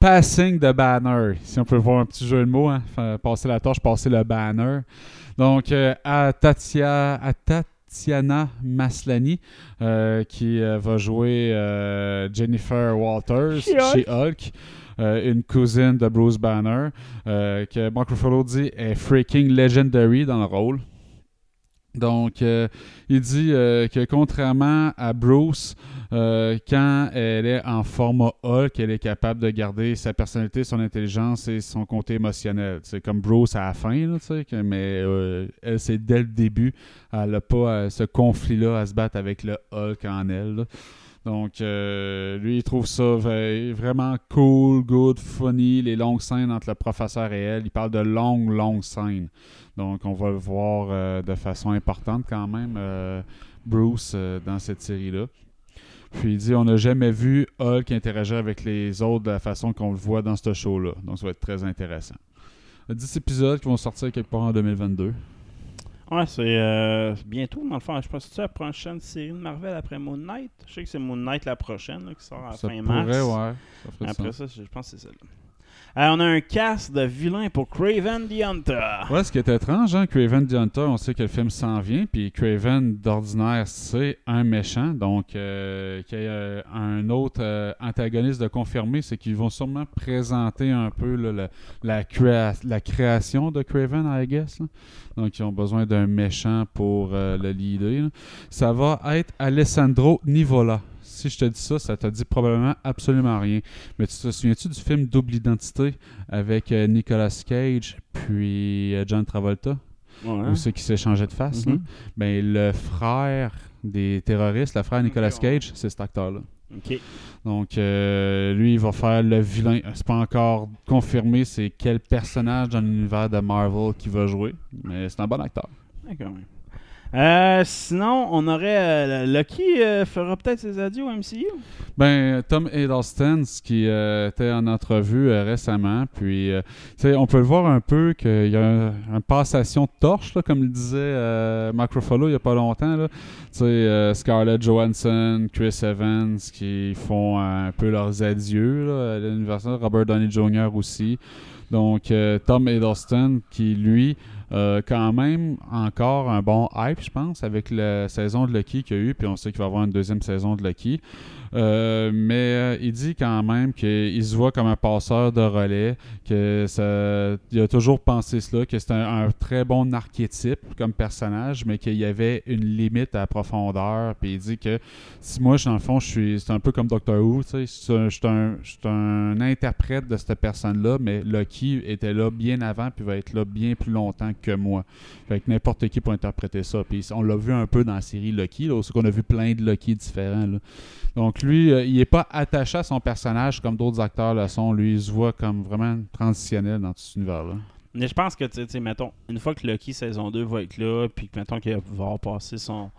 passing de banner. Si on peut voir un petit jeu de mots, hein. Fa- passer la torche, passer le banner. Donc, euh, à, Tatia, à Tatiana Maslany, euh, qui euh, va jouer euh, Jennifer Walters Chez Hulk. chez Hulk. euh, une cousine de Bruce Banner, euh, que Mark Ruffalo dit est freaking legendary dans le rôle. Donc, euh, il dit euh, que contrairement à Bruce, euh, quand elle est en format Hulk, elle est capable de garder sa personnalité, son intelligence et son côté émotionnel. C'est comme Bruce à la fin, là, que- mais euh, elle, c'est dès le début. Elle n'a pas ce conflit-là à se battre avec le Hulk en elle. Donc, euh, lui, il trouve ça vraiment cool, good, funny, les longues scènes entre le professeur et elle. Il parle de longues, longues scènes. Donc, on va le voir euh, de façon importante quand même, euh, Bruce, euh, dans cette série-là. Puis il dit on n'a jamais vu Hulk interagir avec les autres de la façon qu'on le voit dans ce show-là. Donc, ça va être très intéressant. 10 épisodes qui vont sortir quelque part en 2022. Ouais, c'est euh, bientôt, dans le fond. Je pense que c'est la prochaine série de Marvel après Moon Knight. Je sais que c'est Moon Knight la prochaine, là, qui sort à la Ça fin pourrait, mars. ouais. Ça Après ça, je pense que c'est celle-là. Euh, on a un cast de vilains pour Craven the Hunter. Ouais, ce qui est étrange, hein, Craven the Hunter, on sait que le film s'en vient, puis Craven, d'ordinaire, c'est un méchant, donc euh, qu'il y ait euh, un autre antagoniste de confirmer, c'est qu'ils vont sûrement présenter un peu la, créa- la création de Craven, I guess. Donc, ils ont besoin d'un méchant pour le leader. Ça va être Alessandro Nivola. Si je te dis ça, ça te dit probablement absolument rien. Mais tu te souviens-tu du film Double Identité avec euh, Nicolas Cage puis euh, John Travolta? Ouais. Ou ceux qui s'échangeaient de face? Là? Ben, le frère des terroristes, le frère Nicolas. Cage, c'est cet acteur-là. Ok. Donc, euh, lui, il va faire le vilain. C'est pas encore confirmé c'est quel personnage dans l'univers de Marvel qui va jouer, mais c'est un bon acteur. D'accord. Euh, sinon, on aurait. euh, Lucky euh, fera peut-être ses adieux au MCU. Ben, Tom Hiddleston, qui euh, était en entrevue récemment, puis, on peut le voir un peu qu'il y a un, un passation de torche, comme le disait Mark il n'y a pas longtemps. là. Scarlett Johansson, Chris Evans, qui font un peu leurs adieux là, à l'université, Robert Downey Jr. aussi. Donc, Tom Hiddleston, qui lui, euh, quand même encore un bon hype, je pense, avec la saison de Lucky qu'il y a eu, puis on sait qu'il va avoir une deuxième saison de Lucky. Euh, mais euh, il dit quand même qu'il se voit comme un passeur de relais, que ça, il a toujours pensé cela, que c'est un, très bon archétype comme personnage, mais qu'il y avait une limite à la profondeur. Puis il dit que si moi, dans le fond, je suis, c'est un peu comme Doctor Who, je suis un, un interprète de cette personne-là, mais Loki était là bien avant, puis va être là bien plus longtemps que moi. Fait que n'importe qui peut interpréter ça. Puis on l'a vu un peu dans la série Loki, là, qu'on a vu plein de Loki différents. là. Donc lui, euh, il est pas attaché à son personnage comme d'autres acteurs le sont. Lui, il se voit comme vraiment transitionnel dans tout cet univers-là. Mais je pense que, tu sais, mettons, une fois que Lucky saison 2 va être là, puis que, mettons, qu'il va avoir passé son.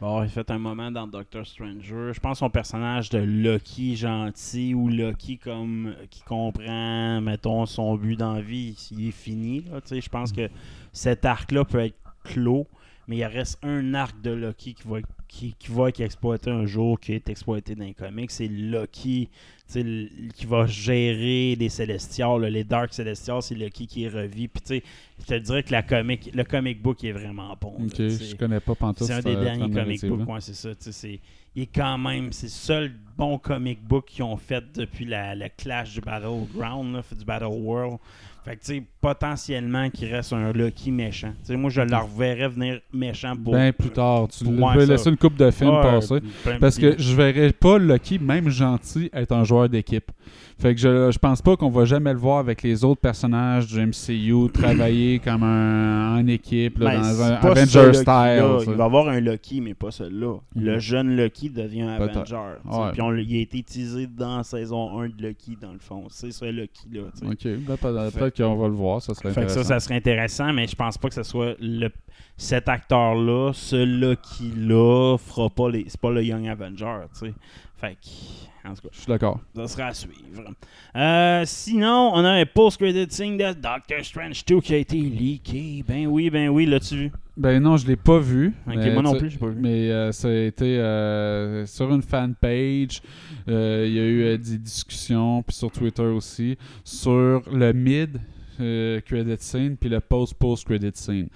va avoir fait un moment dans Doctor Stranger, je pense que son personnage de Lucky gentil ou Lucky comme qui comprend, mettons, son but dans la vie, il est fini. Là, tu sais. je pense que cet arc-là peut être clos, mais il reste un arc de Lucky qui va, qui, qui va être exploité un jour, qui est exploité dans les comics. C'est Lucky tu sais, l- qui va gérer les Célestials, là, les Dark Célestials, c'est Lucky qui revit. Puis tu sais, je te dirais que la comic, le comic book est vraiment bon. là, Ok, sais. je connais pas Pantoute. C'est un des derniers comic books, ouais, c'est ça. c'est- il est quand même, c'est le seul bon comic book qu'ils ont fait depuis la, le clash du Battleground, là, du Battle World. Fait que, tu sais, potentiellement qu'il reste un Lucky méchant. Tu sais, moi, je le reverrais venir méchant pour. Ben plus tard, tu peux laisser une coupe de films Ouais, passer. plein- Parce que je verrais pas Lucky, même gentil, être un joueur d'équipe. Fait que je, je pense pas qu'on va jamais le voir avec les autres personnages du MCU travailler comme un, en équipe là, Ben, dans un Avenger style. Il va avoir un Lucky, mais pas celui-là. Le Mhm. jeune Lucky devient un. Avenger. Ouais. Puis il a été utilisé dans saison 1 de Lucky, dans le fond. C'est ce sais. Ok, ben, peut-être qu'on va le voir, ça serait Fait que intéressant. ça, ça serait intéressant, mais je pense pas que ce soit le, cet acteur-là, ce Lucky-là, fera pas les. C'est pas le Young Avenger, tu sais. Fait que, en tout cas, Je suis d'accord. ça sera à suivre. Euh, sinon, on a un post-credit scene de Doctor Strange 2 qui a été leaké. Ben oui, ben oui, l'as-tu vu? Ben non, je l'ai pas vu. Mais moi non plus, j'ai pas vu. Mais euh, ça a été euh, sur une fanpage. euh, Il y a eu des discussions, puis sur Twitter aussi, sur le mid euh, credit scene, puis le post post credit scene.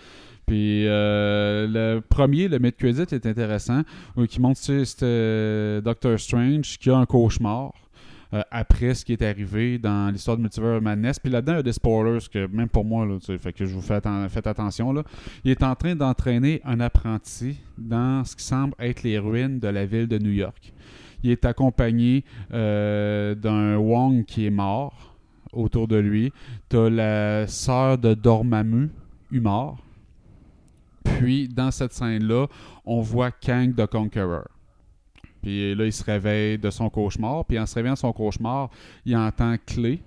Puis euh, le premier, le mid credit, est intéressant, où qui montre tu sais, c'était euh, Doctor Strange qui a un cauchemar. euh, après ce qui est arrivé dans l'histoire de Multiverse Madness. Puis là-dedans, il y a des spoilers que même pour moi, là, tu fait que je vous fais faites attention. Là. Il est en train d'entraîner un apprenti dans ce qui semble être les ruines de la ville de New York. Il est accompagné euh, d'un Wong qui est mort autour de lui. T'as la sœur de Dormammu, mort. Puis, dans cette scène-là, on voit Kang the Conqueror. Puis là, il se réveille de son cauchemar. Puis en se réveillant de son cauchemar, il entend Clé,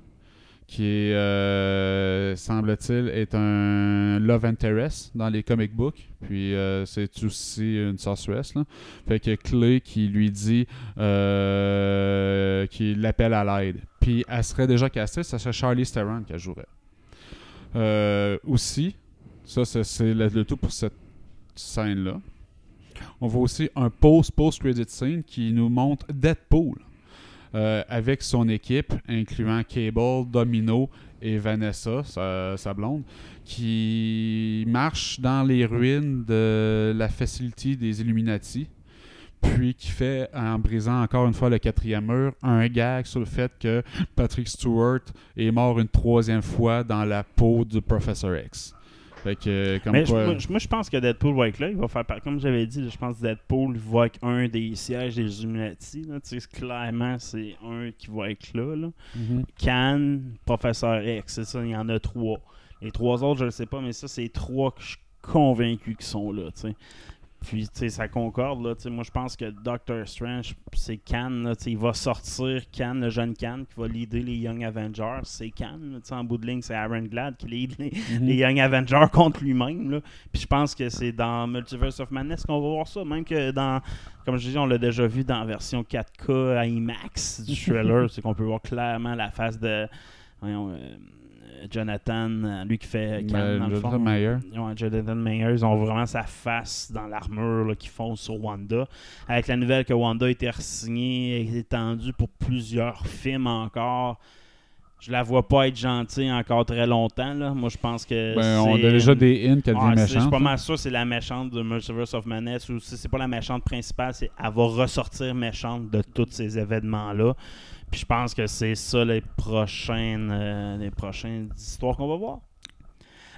qui euh, semble-t-il, est un love interest dans les comic books. Puis euh, c'est aussi une sorceress. Là. Fait que Clé qui lui dit euh, qu'il l'appelle à l'aide. Puis elle serait déjà cassée, ça serait Charlie Theron qui jouerait. Aussi, ça c'est- le, tout pour cette scène-là. On voit aussi un post-post-credit scene qui nous montre Deadpool euh, avec son équipe, incluant Cable, Domino et Vanessa, sa, blonde, qui marche dans les ruines de la facilité des Illuminati, puis qui fait, en brisant encore une fois le quatrième mur, un gag sur le fait que Patrick Stewart est mort une troisième fois dans la peau du Professor X. Fait que, comme Mais je- quoi- moi, je- moi, je pense que Deadpool va être là. Il va faire Comme j'avais dit, je pense que Deadpool va être un des sièges des Illuminati. là. Tu sais, clairement, c'est un qui va être là. là. Mhm. Khan, Professeur X, c'est ça, il y en a trois. Les trois autres, je ne sais pas, mais ça, c'est trois que je suis convaincu qu'ils sont là. tu sais. Puis, tu sais, ça concorde. Là, tu sais, moi, je pense que Doctor Strange, c'est Khan. là, il va sortir Khan, le jeune Khan, qui va leader les Young Avengers. C'est Khan. tu sais, En bout de ligne, c'est Aaron Glad qui lead les, Mhm. les Young Avengers contre lui-même. là. Puis je pense que c'est dans Multiverse of Madness qu'on va voir ça. Même que dans, comme je dis, on l'a déjà vu dans la version 4K à IMAX du trailer. c'est qu'on peut voir clairement la face de voyons, euh, Jonathan, euh, lui qui fait Ben, dans le Jonathan fond. Mayer. Ouais, Jonathan Mayer, ils ont vraiment sa face dans l'armure qu'ils font sur Wanda. Avec la nouvelle que Wanda a été re-signée et étendue pour plusieurs films encore. Je la vois pas être gentille encore très longtemps. Là. Moi, je pense que. Ben, on a déjà des hints qu'elle Ouais, c'est- Je suis méchante. pas mal sûr que c'est la méchante de Multiverse of Madness ou si c'est pas la méchante principale, c'est elle va ressortir méchante de tous ces événements-là. Puis je pense que c'est ça les prochaines, euh, les prochaines histoires qu'on va voir.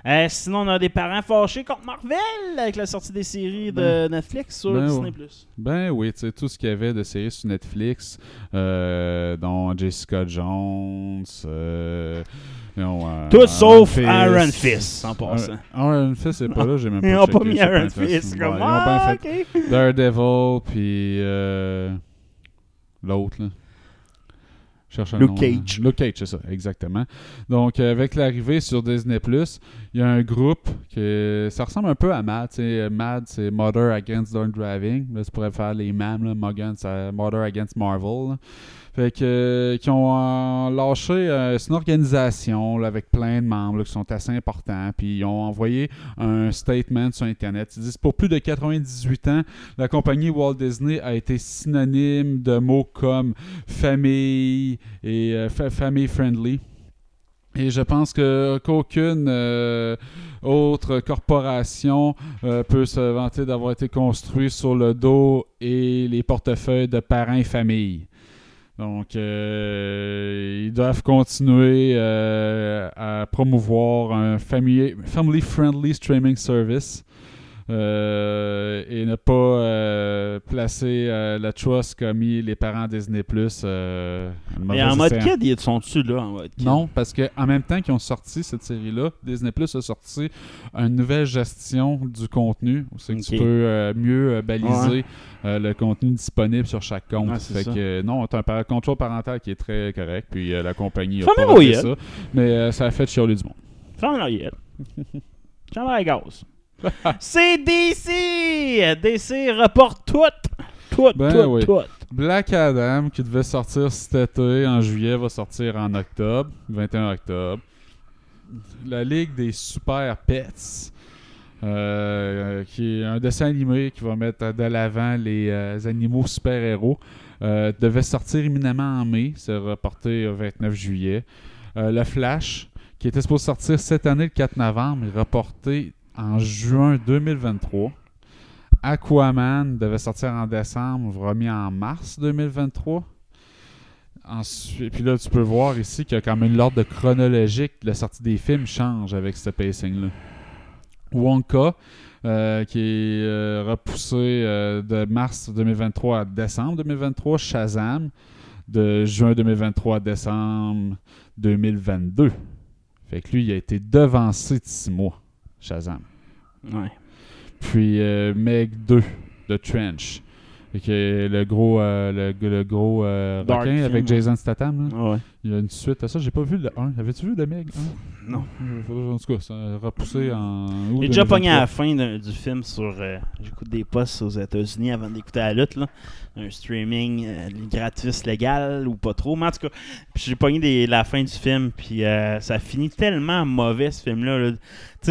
Euh, sinon, on a des parents fâchés contre Marvel avec la sortie des séries de Netflix sur ben Disney+. ouais. Ben oui, tu sais, tout ce qu'il y avait de séries sur Netflix, euh, dont Jessica Jones, euh, non, euh, Tout sauf Fist. Iron Fist, en passant. Euh, Iron Fist, c'est pas là, j'ai même pas Ils ont pas mis Iron. Fist. Ouais, Comme, ils ont bien ah, fait. Daredevil, puis euh, l'autre, là. Cherche un Luke nom, Cage. Luke Cage, c'est ça, exactement. Donc, euh, avec l'arrivée sur Disney+, il y a un groupe que ça ressemble un peu à MAD. MAD, c'est Mother Against Drunk Driving. Là, tu pourrais faire les MAM, là, Morgan, c'est Mother Against Marvel. là. Fait que, euh, qui ont euh, lâché, euh, une organisation là, avec plein de membres qui sont assez importants. Puis ils ont envoyé un statement sur Internet. Ils disent pour plus de 98 ans, la compagnie Walt Disney a été synonyme de mots comme famille et euh, fa- family friendly. Et je pense que qu'aucune autre corporation peut se vanter d'avoir été construite sur le dos et les portefeuilles de parents et familles. Donc, euh, ils doivent continuer euh, à promouvoir un family- family-friendly streaming service euh, et ne pas euh, placer euh, la trust comme mis les parents Disney Plus. Mais en mode kid, ils sont dessus là en mode kid? non, parce que en même temps qu'ils ont sorti cette série-là, Disney Plus a sorti une nouvelle gestion du contenu. C'est que tu peux mieux baliser Ouais. le contenu disponible sur chaque compte. C'est fait que non, t'as un par- contrôle parental qui est très correct, puis la compagnie a Fermez pas fait ça, mais ça a fait chialer du monde. Ferme. J'en ai la gaz. C'est DC! DC reporte tout! Tout, Ben tout, oui. tout. Black Adam, qui devait sortir cet été, en juillet, va sortir en octobre, 21 octobre. La Ligue des Super Pets, euh, qui est un dessin animé qui va mettre de l'avant les euh, animaux super-héros, euh, devait sortir imminemment en mai. C'est reporté au 29 juillet. Le Flash, qui était supposé sortir cette année, le 4 novembre, est reporté en juin 2023. Aquaman devait sortir en décembre, remis en mars 2023. Ensuite, puis là, tu peux voir ici qu'il y a quand même l'ordre de chronologique. La sortie des films change avec ce pacing-là. Wonka, euh, qui est euh, repoussé euh, de mars 2023 à décembre 2023. Shazam, de juin 2023 à décembre 2022. Fait que lui, il a été devancé de six mois, Shazam. Ouais. Puis euh, Meg 2 de Trench Fait que le gros, euh, le, le gros euh, Dark requin film, avec. Jason Statham. là. Ouais. Il y a une suite à ça. J'ai pas vu le 1. Avais-tu vu le Meg 1 Non. En tout cas, ça a repoussé en. août J'ai déjà 2023. pogné à la fin du film sur. euh, J'écoute des posts aux États-Unis avant d'écouter la lutte, là. Un streaming euh, gratis légal ou pas trop. Mais en tout cas, puis j'ai pogné des- la fin du film, puis euh, ça finit tellement mauvais ce film-là. là. Tu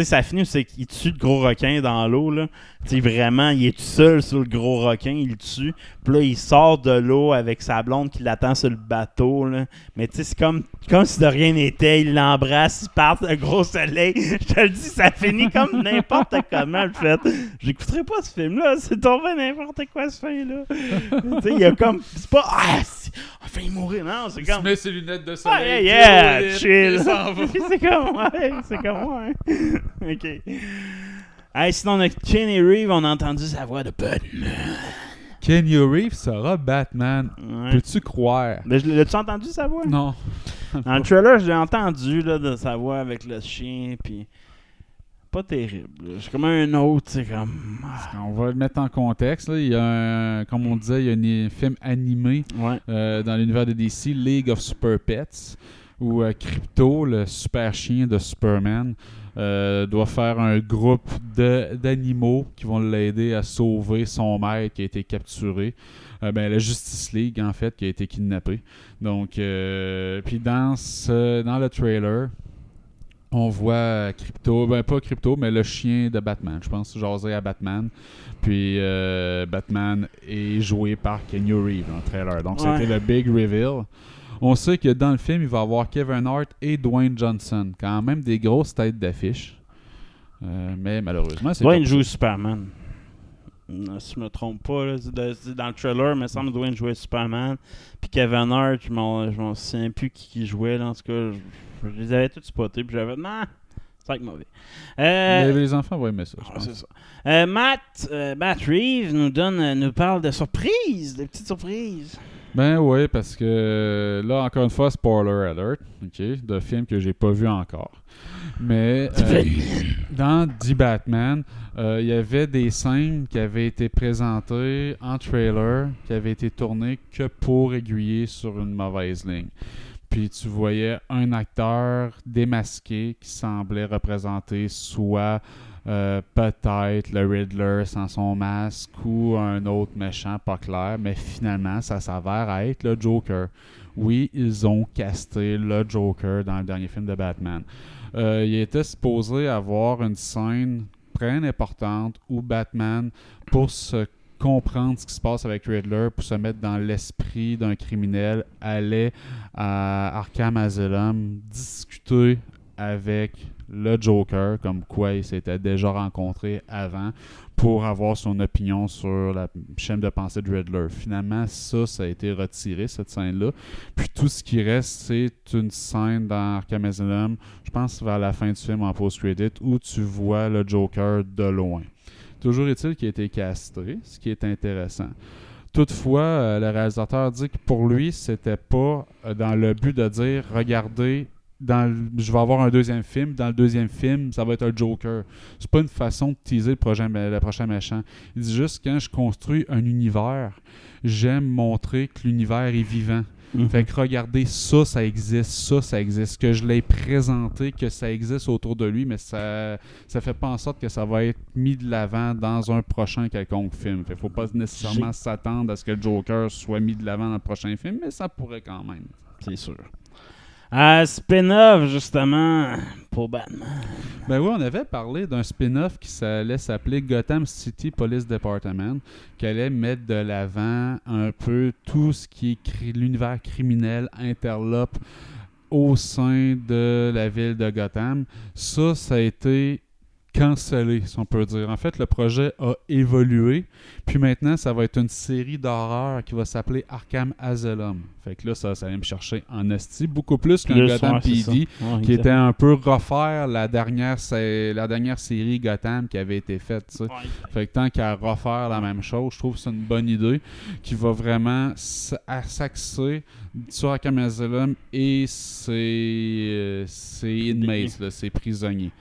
sais, ça finit où c'est qu'il tue le gros requin dans l'eau, là. Tu sais, vraiment, il est tout seul sur le gros requin, il le tue. Puis là, il sort de l'eau avec sa blonde qui l'attend sur le bateau, là. Mais tu sais, c'est comme, comme si de rien n'était. Il l'embrasse, ils partent, le gros soleil. Je te le dis, ça finit comme n'importe comment, le fait. J'écouterai pas ce film-là, c'est tombé n'importe quoi, ce fin-là. tu sais, il y a comme. C'est pas. Ah, on a failli mourir, non, c'est Il se comme. met ses lunettes de Ah, soleil. yeah, yeah, il chill. c'est comme, ouais, c'est comme, ouais. ok. Hey, sinon, on a Kenny Reeve, on a entendu sa voix de Batman. Kenny Reeves sera Batman. Ouais. Peux-tu croire? Mais je- L'as-tu entendu sa voix? Non. Dans le trailer, je l'ai entendu là, de sa voix avec le chien, puis pas terrible. là. C'est comme un autre, c'est comme. ah, On va le mettre en contexte. là. Il y a un, comme on disait, il y a un film animé Ouais. euh, dans l'univers de DC, League of Super Pets, où euh, Crypto, le super chien de Superman, euh, doit faire un groupe d'animaux qui vont l'aider à sauver son maître qui a été capturé. Euh, ben, la Justice League, en fait, qui a été kidnappé. Donc, euh, puis dans, ce, dans le trailer, on voit Crypto, ben pas Crypto, mais le chien de Batman. Je pense jaser à Batman. Puis euh, Batman est joué par Kenny Reeves dans le trailer. Donc Ouais. c'était le big reveal. On sait que dans le film, il va y avoir Kevin Hart et Dwayne Johnson. Quand même des grosses têtes d'affiche. Euh, mais malheureusement, c'est Dwayne joue Superman. Euh, Si je me trompe pas, là, c'est c'est dans le trailer, il me semble que Dwayne jouait Superman. Puis Kevin Hart, je m'en souviens plus qui, qui jouait. Là, en tout cas, je, je les avais tous spotés. Puis j'avais. Non, être mauvais. Euh, Mais les enfants vont aimer ça, je Ah, pense. c'est ça. Euh, Matt, Matt Reeves nous donne, nous parle de surprises, de petites surprises. Ben oui, parce que là, encore une fois, spoiler alert, ok, de film que j'ai pas vu encore. Mais euh, dans The Batman, euh, il y avait des scènes qui avaient été présentées en trailer, qui avaient été tournées que pour aiguiller sur une mauvaise ligne. Puis tu voyais un acteur démasqué qui semblait représenter soit euh, peut-être le Riddler sans son masque ou un autre méchant pas clair, mais finalement ça s'avère être le Joker. Oui, ils ont casté le Joker dans le dernier film de Batman. Euh, il était supposé avoir une scène très importante où Batman, pour se comprendre ce qui se passe avec Riddler, pour se mettre dans l'esprit d'un criminel, allait à Arkham Asylum discuter avec le Joker, comme quoi il s'était déjà rencontré avant, pour avoir son opinion sur la chaîne de pensée de Riddler. Finalement, ça, ça a été retiré, cette scène-là. Puis tout ce qui reste, c'est une scène dans Arkham Asylum, je pense vers la fin du film en post-credit, où tu vois le Joker de loin. Toujours est-il qu'il a été castré, ce qui est intéressant. Toutefois, euh, le réalisateur dit que pour lui, c'était pas euh, dans le but de dire regardez, dans le- je vais avoir un deuxième film. Dans le deuxième film, ça va être un Joker. C'est pas une façon de teaser le prochain, le prochain méchant. Il dit juste quand je construis un univers, j'aime montrer que l'univers est vivant. Fait que regardez, ça, ça existe, ça, ça existe. Que je l'ai présenté, que ça existe autour de lui, mais ça ça fait pas en sorte que ça va être mis de l'avant dans un prochain quelconque film. Fait faut pas nécessairement s'attendre à ce que le Joker soit mis de l'avant dans le prochain film, mais ça pourrait quand même. C'est sûr. Euh, spin-off, justement, pour Batman. Ben oui, on avait parlé d'un spin-off qui allait s'appeler Gotham City Police Department, qui allait mettre de l'avant un peu tout ce qui est l'univers criminel interlope au sein de la ville de Gotham. Ça, ça a été cancellé, si on peut dire. En fait, le projet a évolué, puis maintenant, ça va être une série d'horreur qui va s'appeler Arkham Asylum. Fait que là, ça, ça allait me chercher en esti, beaucoup plus qu'un Gotham. PD, Ouais, qui était un peu refaire la dernière, la dernière série Gotham qui avait été faite. Fait que tant qu'à refaire la même chose, je trouve que c'est une bonne idée qui va vraiment s'axer sur Arkham Asylum et ses, euh, ses inmates, là, ses prisonniers.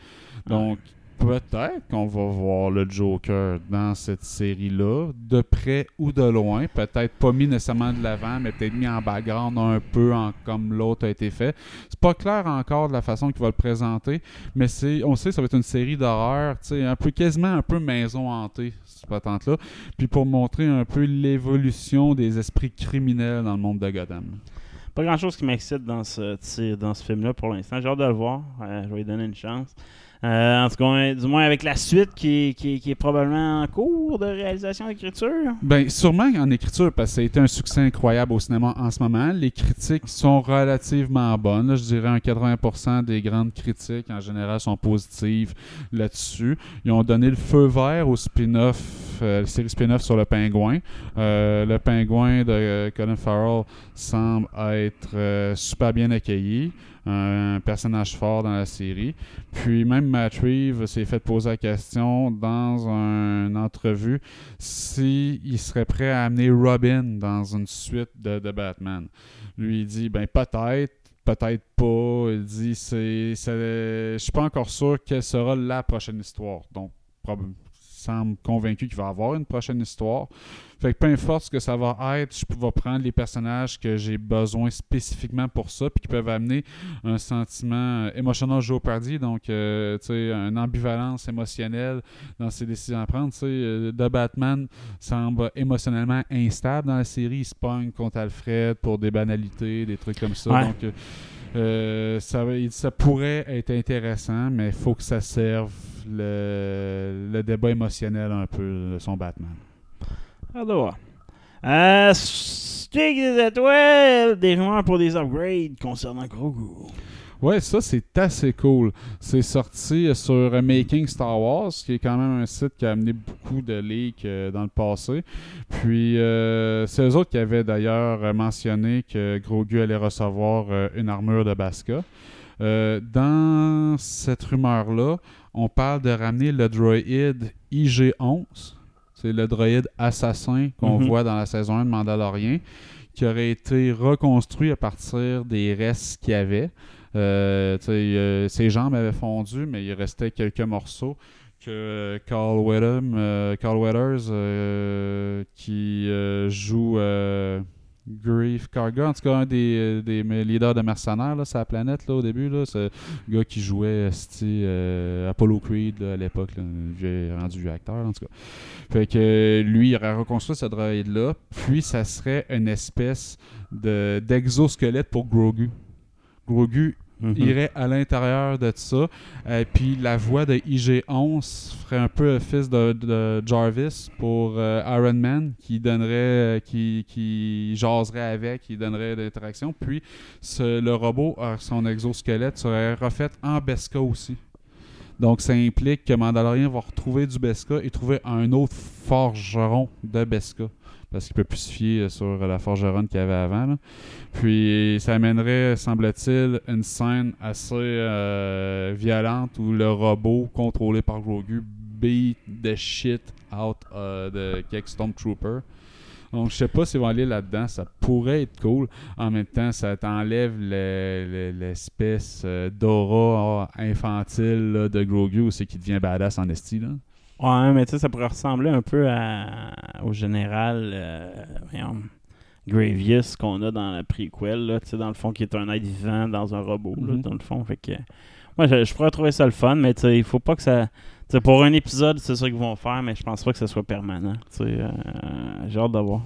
Donc, peut-être qu'on va voir le Joker dans cette série-là, de près ou de loin. Peut-être pas mis nécessairement de l'avant, mais peut-être mis en background un peu comme l'autre a été fait. C'est pas clair encore de la façon qu'il va le présenter, mais on sait que ça va être une série d'horreur, un peu quasiment un peu maison hantée, cette patente-là. Puis pour montrer un peu l'évolution des esprits criminels dans le monde de Gotham. Pas grand chose qui m'excite dans ce, tu- dans ce film-là pour l'instant. J'ai hâte de le voir. Euh, je vais lui donner une chance. Euh, en tout cas, du moins avec la suite qui, est probablement en cours de réalisation d'écriture. Ben, sûrement en écriture, parce que ça a été un succès incroyable au cinéma en ce moment. Les critiques sont relativement bonnes. je dirais un 80% des grandes critiques en général sont positives là-dessus. Ils ont donné le feu vert au spin-off, euh, la série spin-off sur le pingouin. Euh, le pingouin de Colin Farrell semble être super bien accueilli. Un personnage fort dans la série. Puis même Matt Reeves s'est fait poser la question dans une entrevue s'il serait prêt à amener Robin dans une suite de, Batman. Lui, il dit ben peut-être, peut-être pas. Il dit c'est, je suis pas encore sûr quelle sera la prochaine histoire. Donc, prob- il semble convaincu qu'il va y avoir une prochaine histoire. Fait que peu importe ce que ça va être, je vais prendre les personnages que j'ai besoin spécifiquement pour ça, puis qui peuvent amener un sentiment euh, émotionnel Jeopardy, donc euh, tu sais, une ambivalence émotionnelle dans ses décisions à prendre. Tu sais, euh, The Batman semble émotionnellement instable dans la série. Il se pogne contre Alfred pour des banalités, des trucs comme ça. Ouais. Donc, euh, euh, ça, pourrait être intéressant, mais il faut que ça serve le, débat émotionnel un peu de son Batman. Voir. Euh, stick des étoiles, des rumeurs pour des upgrades concernant Grogu. Ouais, ça c'est assez cool. C'est sorti sur euh, Making Star Wars, qui est quand même un site qui a amené beaucoup de leaks euh, dans le passé. Puis euh, c'est eux autres qui avaient d'ailleurs euh, mentionné que Grogu allait recevoir euh, une armure de Baska. Euh, dans cette rumeur-là, on parle de ramener le droïde IG-11. C'est le droïde assassin qu'on Mhm. voit dans la saison 1 de Mandalorian, qui aurait été reconstruit à partir des restes qu'il y avait. Euh, euh, ses jambes avaient fondu, mais il restait quelques morceaux que Carl Weathers, euh, Carl Weathers euh, qui joue Grief Karga, en tout cas un des, des leaders de mercenaires là, sur la planète là, au début, là, le gars qui jouait Apollo Creed à l'époque, j'ai rendu acteur en tout cas. Fait que lui, il aurait reconstruit ce droïde-là, puis ça serait une espèce de d'exosquelette pour Grogu. Grogu Mhm. irait à l'intérieur de ça. Euh, puis la voix de IG-11 ferait un peu fils de, de Jarvis pour euh, Iron Man, qui donnerait, euh, qui, qui jaserait avec, qui donnerait l'interaction. Puis le robot, euh, son exosquelette, serait refait en Beskar aussi. Donc ça implique que Mandalorian va retrouver du Beskar et trouver un autre forgeron de Beskar. Parce qu'il peut plus se fier sur la forgeronne qu'il y avait avant. Puis ça amènerait, semble-t-il, une scène assez euh, violente où le robot contrôlé par Grogu beat the shit out euh, de quelques Stormtroopers. Donc je sais pas s'ils vont aller là-dedans, ça pourrait être cool. En même temps, ça t'enlève le- le- l'espèce euh, d'aura ah, infantile de Grogu, c'est qui devient badass en esti. Ouais, mais tu sais, ça pourrait ressembler un peu à, au général euh, voyons, Gravius qu'on a dans la prequel, là, tu sais, dans le fond, qui est un être vivant dans un robot, là, Mhm. dans le fond. Fait que, moi, je, je pourrais trouver ça le fun, mais tu sais, il faut pas que ça. tu sais, pour un épisode, c'est ça qu'ils vont faire, mais je pense pas que ça soit permanent. tu sais, euh, J'ai hâte de voir.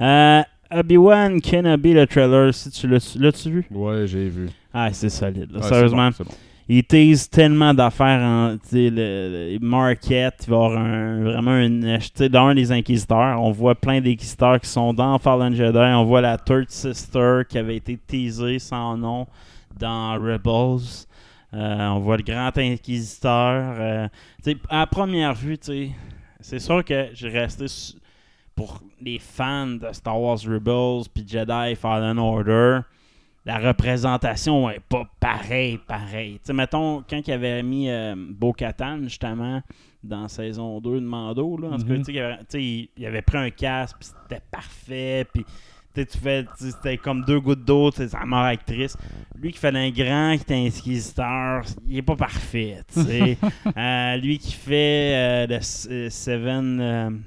Euh, Obi-Wan Kenobi, le trailer, si tu l'as- l'as-tu vu? Ouais, j'ai vu. Ah, c'est solide. là, Ouais, sérieusement. c'est bon. Il tease tellement d'affaires en le, market. Il va un, vraiment une. Dans des Inquisiteurs, on voit plein d'Inquisiteurs qui sont dans Fallen Jedi. On voit la Third Sister qui avait été teasée sans nom dans Rebels. Euh, on voit le Grand Inquisiteur. euh, à première vue, c'est sûr que j'ai resté pour les fans de Star Wars Rebels puis Jedi Fallen Order la représentation est pas pareil, pareil. Tu sais, mettons, quand il avait mis euh, Bo-Katan, justement, dans saison 2 de Mando, là, en tout cas, Mhm. tu sais, il avait- il, pris un casque, puis c'était parfait, puis tu fais, c'était comme deux gouttes d'eau, c'est la mort actrice. Lui qui fait un grand, qui est inquisiteur, il est pas parfait, tu sais. Euh, lui qui fait euh, le euh, Seven,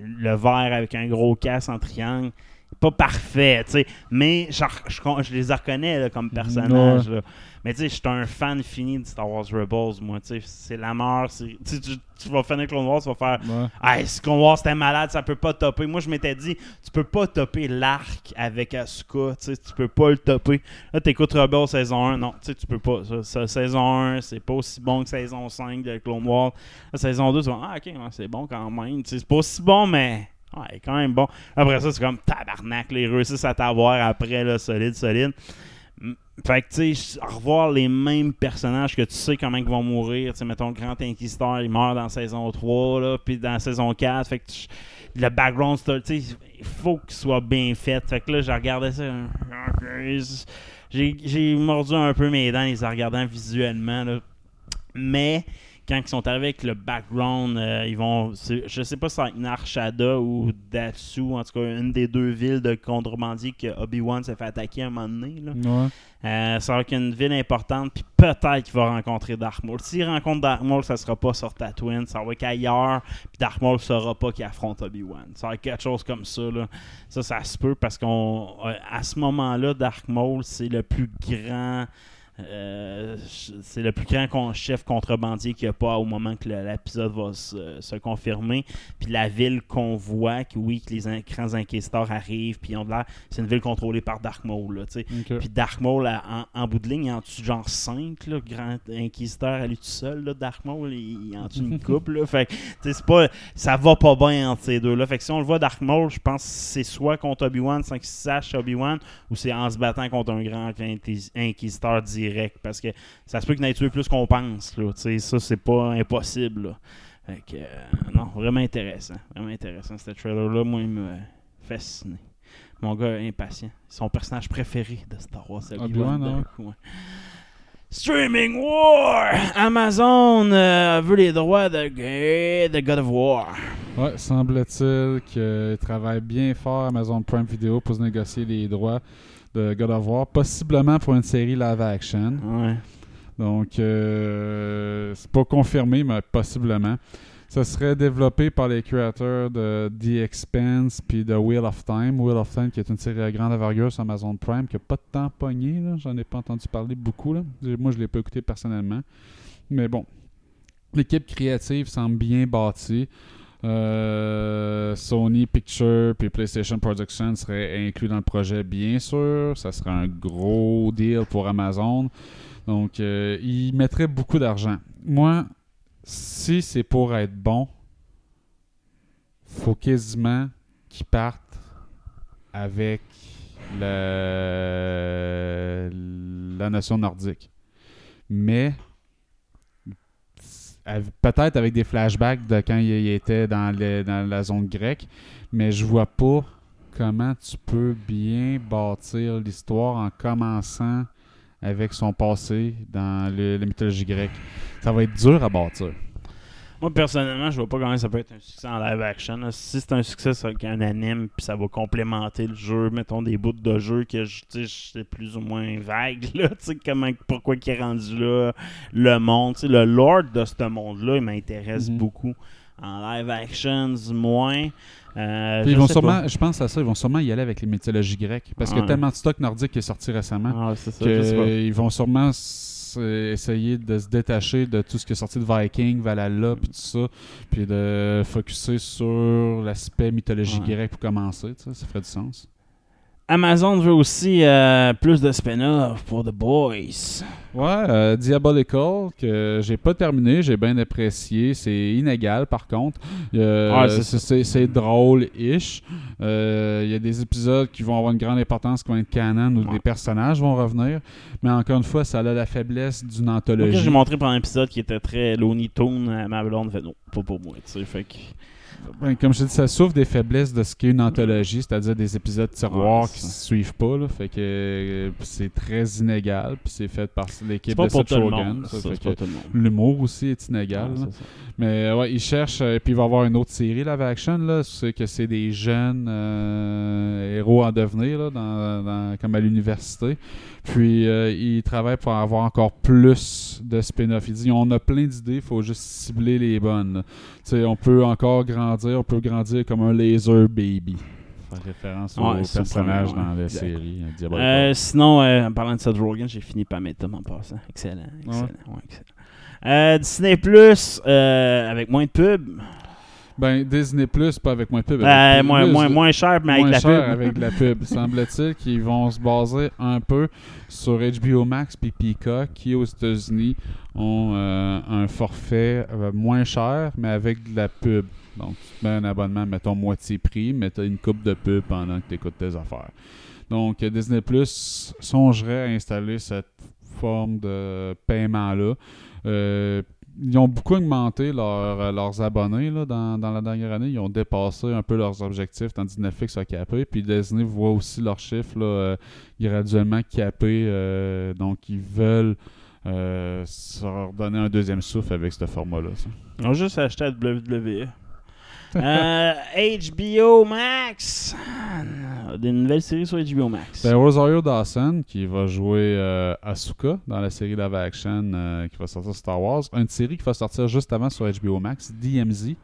le vert avec un gros casse en triangle, pas parfait, tu sais. Mais je, je, je les reconnais là, comme personnages. là. Mais tu sais, je suis un fan fini de Star Wars Rebels, moi, tu sais. C'est la mort. Tu, tu, vas finir Clone Wars, tu vas faire Ouais. Hey, Clone Wars c'était malade, ça peut pas topper. Moi, je m'étais dit, tu peux pas topper l'arc avec Asuka, tu sais, tu peux pas le topper. Là, t'écoutes Rebels saison 1, non, tu sais, tu peux pas. Ça, ça, saison 1, c'est pas aussi bon que saison 5 de Clone Wars. La saison 2, tu vas, ah, ok, ouais, c'est bon quand même. Tu sais, c'est pas aussi bon, mais. Ouais, quand même bon. Après ça, c'est comme tabarnak, les réussissent à t'avoir après, là, solide, solide. Fait que, tu sais, revoir les mêmes personnages que tu sais comment ils vont mourir. Tu sais, mettons, Grand Inquisiteur, il meurt dans saison 3, là, puis dans saison 4. Fait que le background, il faut qu'il soit bien fait. Fait que là, j'ai regardé ça. J'ai mordu un peu mes dents les en regardant visuellement, là. Mais quand ils sont arrivés avec le background, euh, ils vont. Je sais pas si c'est Narshada ou Datsu, en tout cas une des deux villes de contrebandiers que Obi-Wan s'est fait attaquer un moment donné. Là. Ouais. Euh, ça va être une ville importante, puis peut-être qu'il va rencontrer Dark Maul. S'il rencontre Dark Maul, ça sera pas sur Tatooine, ça va être ailleurs, puis Dark Maul saura pas qu'il affronte Obi-Wan. Ça va être quelque chose comme ça. Là. Ça, ça se peut parce qu'on euh, à ce moment-là, Dark Maul, c'est le plus grand. Euh, c'est le plus grand con- chef contrebandier qu'il n'y a pas au moment que l'épisode va se, se confirmer. Puis la ville qu'on voit, que oui, que les in- grands inquisiteurs arrivent, puis ont de l'air, c'est une ville contrôlée par Dark Maul. Là. Puis Dark Maul, en, en bout de ligne, il en tue genre 5, là, grand inquisiteur à lui tout seul, là, Dark Maul, il, il en tue une couple, là, fait c'est pas, ça va pas bien entre ces deux-là, fait que si on le voit Dark Maul, je pense que c'est soit contre Obi-Wan sans qu'il sache Obi-Wan, ou c'est en se battant contre un grand inquis- inquisiteur direct, parce que ça se peut qu'il en ait tué plus qu'on pense, là, ça, c'est pas impossible, là. Fait que, euh, non, vraiment intéressant, vraiment intéressant, ce trailer-là, moi, il me fasciné. Mon gars impatient. Son personnage préféré de Star Wars, c'est Obi-Wan, Obi-Wan. hein? Streaming War! Amazon euh, veut les droits de, de God of War. Ouais, semble-t-il qu'il travaille bien fort Amazon Prime Video pour se négocier les droits de God of War, possiblement pour une série live action. Ouais. Donc, euh, c'est pas confirmé, mais possiblement. Ça serait développé par les créateurs de The Expanse puis de Wheel of Time. Wheel of Time, qui est une série à grande envergure sur Amazon Prime, qui a pas de temps pogné. J'en ai pas entendu parler beaucoup. Là. Moi, je l'ai pas écouté personnellement. Mais bon, l'équipe créative semble bien bâtie. Euh, Sony Pictures puis PlayStation Production seraient inclus dans le projet, bien sûr. Ça serait un gros deal pour Amazon. Donc, euh, ils mettraient beaucoup d'argent. Moi, si c'est pour être bon, faut quasiment qu'ils partent avec le- la nation nordique. Mais peut-être avec des flashbacks de quand il, était dans, la zone grecque, mais je vois pas comment tu peux bien bâtir l'histoire en commençant avec son passé dans la mythologie grecque. Ça va être dur à bâtir. Moi, personnellement, je vois pas comment ça peut être un succès en live action. là. Si c'est un succès avec un anime, puis ça va complémenter le jeu, mettons des bouts de jeu que je sais, c'est plus ou moins vague, là, comment, pourquoi il est rendu là, le monde, le lord de ce monde-là, il m'intéresse Mhm. beaucoup. En live action, moins. Euh, ils vont sûrement, je pense à ça, ils vont sûrement y aller avec les mythologies grecques. Parce Ouais. tellement de stock nordique qui est sorti récemment. Ah, c'est ça, qu'ils vont sûrement essayer de se détacher de tout ce qui est sorti de Viking, Valhalla, puis tout ça, puis de focuser sur l'aspect mythologie Ouais. grecque pour commencer, ça ferait du sens. Amazon veut aussi euh, plus de spin-off pour The Boys. Ouais, euh, Diabolical, que j'ai pas terminé, j'ai bien apprécié. C'est inégal par contre. Euh, Ouais, c'est drôle-ish. Il y a des épisodes qui vont avoir une grande importance, qui vont être canon, où Ouais. des personnages vont revenir. Mais encore une fois, ça a la faiblesse d'une anthologie. j'ai montré pendant un épisode qui était très Looney Tunes à ma blonde. Fait non, pas pour moi, tu sais. Fait que. Ben, comme je te dis, ça souffre des faiblesses de ce qu'est une anthologie, c'est-à-dire des épisodes tiroirs Ouais, qui c'est se suivent pas. Là, fait que euh, c'est très inégal, puis c'est fait par l'équipe de Seth Rogen. L'humour aussi est inégal. Ouais. Mais euh, ouais, il cherche, euh, puis il va y avoir une autre série live action. Là, c'est que c'est des jeunes euh, héros en devenir, là, dans, dans- comme à l'université. Puis euh, il travaille pour avoir encore plus de spin-off. Il dit on a plein d'idées, il faut juste cibler les bonnes. là. Tu sais, on peut encore grandir, on peut grandir comme un laser baby. Faire référence Ouais, au personnage dans la exact. série. euh. Euh, sinon, euh, en parlant de Seth Rogen, j'ai fini par mettre Tom en passant. Excellent. Excellent. ouais, excellent. Euh, Disney Plus avec moins de pub. Ben, Disney Plus, pas avec moins de pub. Euh, plus- moins, moins, moins cher, mais avec moins la cher pub. avec de la pub. Semble-t-il qu'ils vont se baser un peu sur HBO Max puis Peacock qui aux États-Unis ont euh, un forfait euh, moins cher mais avec de la pub. Donc tu te mets un abonnement mettons moitié prix mais tu as une coupe de pub pendant que tu écoutes tes affaires. Donc euh, Disney Plus songerait à installer cette forme de paiement là. Ils ont beaucoup augmenté euh, leurs abonnés là, dans, dans la dernière année. Ils ont dépassé un peu leurs objectifs, tandis que Netflix a capé. Puis Disney voit aussi leurs chiffres là, euh, graduellement capés. euh, donc, ils veulent euh, se redonner un deuxième souffle avec ce format-là. Ils ont juste acheté à WWE. Euh, HBO Max. Une nouvelle série sur HBO Max. Ben, Rosario Dawson, qui va jouer euh, Asuka dans la série live action euh, qui va sortir Star Wars. Une série qui va sortir juste avant sur HBO Max, DMZ,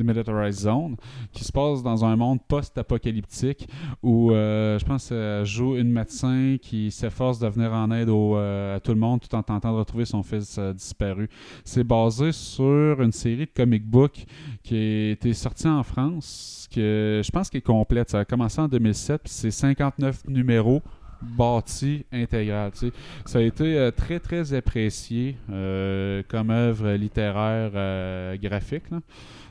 Demilitarized Zone, qui se passe dans un monde post-apocalyptique où euh, je pense qu'elle joue une médecin qui s'efforce de venir en aide euh, à tout le monde tout en tentant de retrouver son fils euh, disparu. C'est basé sur une série de comic book qui a été sortie en France, que je pense qu'elle est complète. Ça a commencé en 2007, puis c'est 59 numéros bâtis intégral. Ça a été euh, très très apprécié euh, comme œuvre littéraire euh, graphique.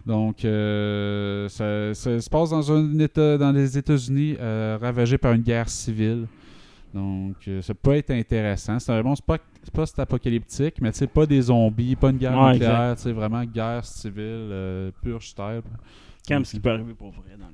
Donc, euh, ça, ça se passe dans un état, dans les États-Unis euh, ravagé par une guerre civile. Donc, euh, ça peut être intéressant. C'est un bon, c'est pas, c'est pas mais des zombies, pas une guerre Ouais, nucléaire, sais, vraiment guerre civile, euh, pure style. Comme ce qui peut arriver pour vrai dans le.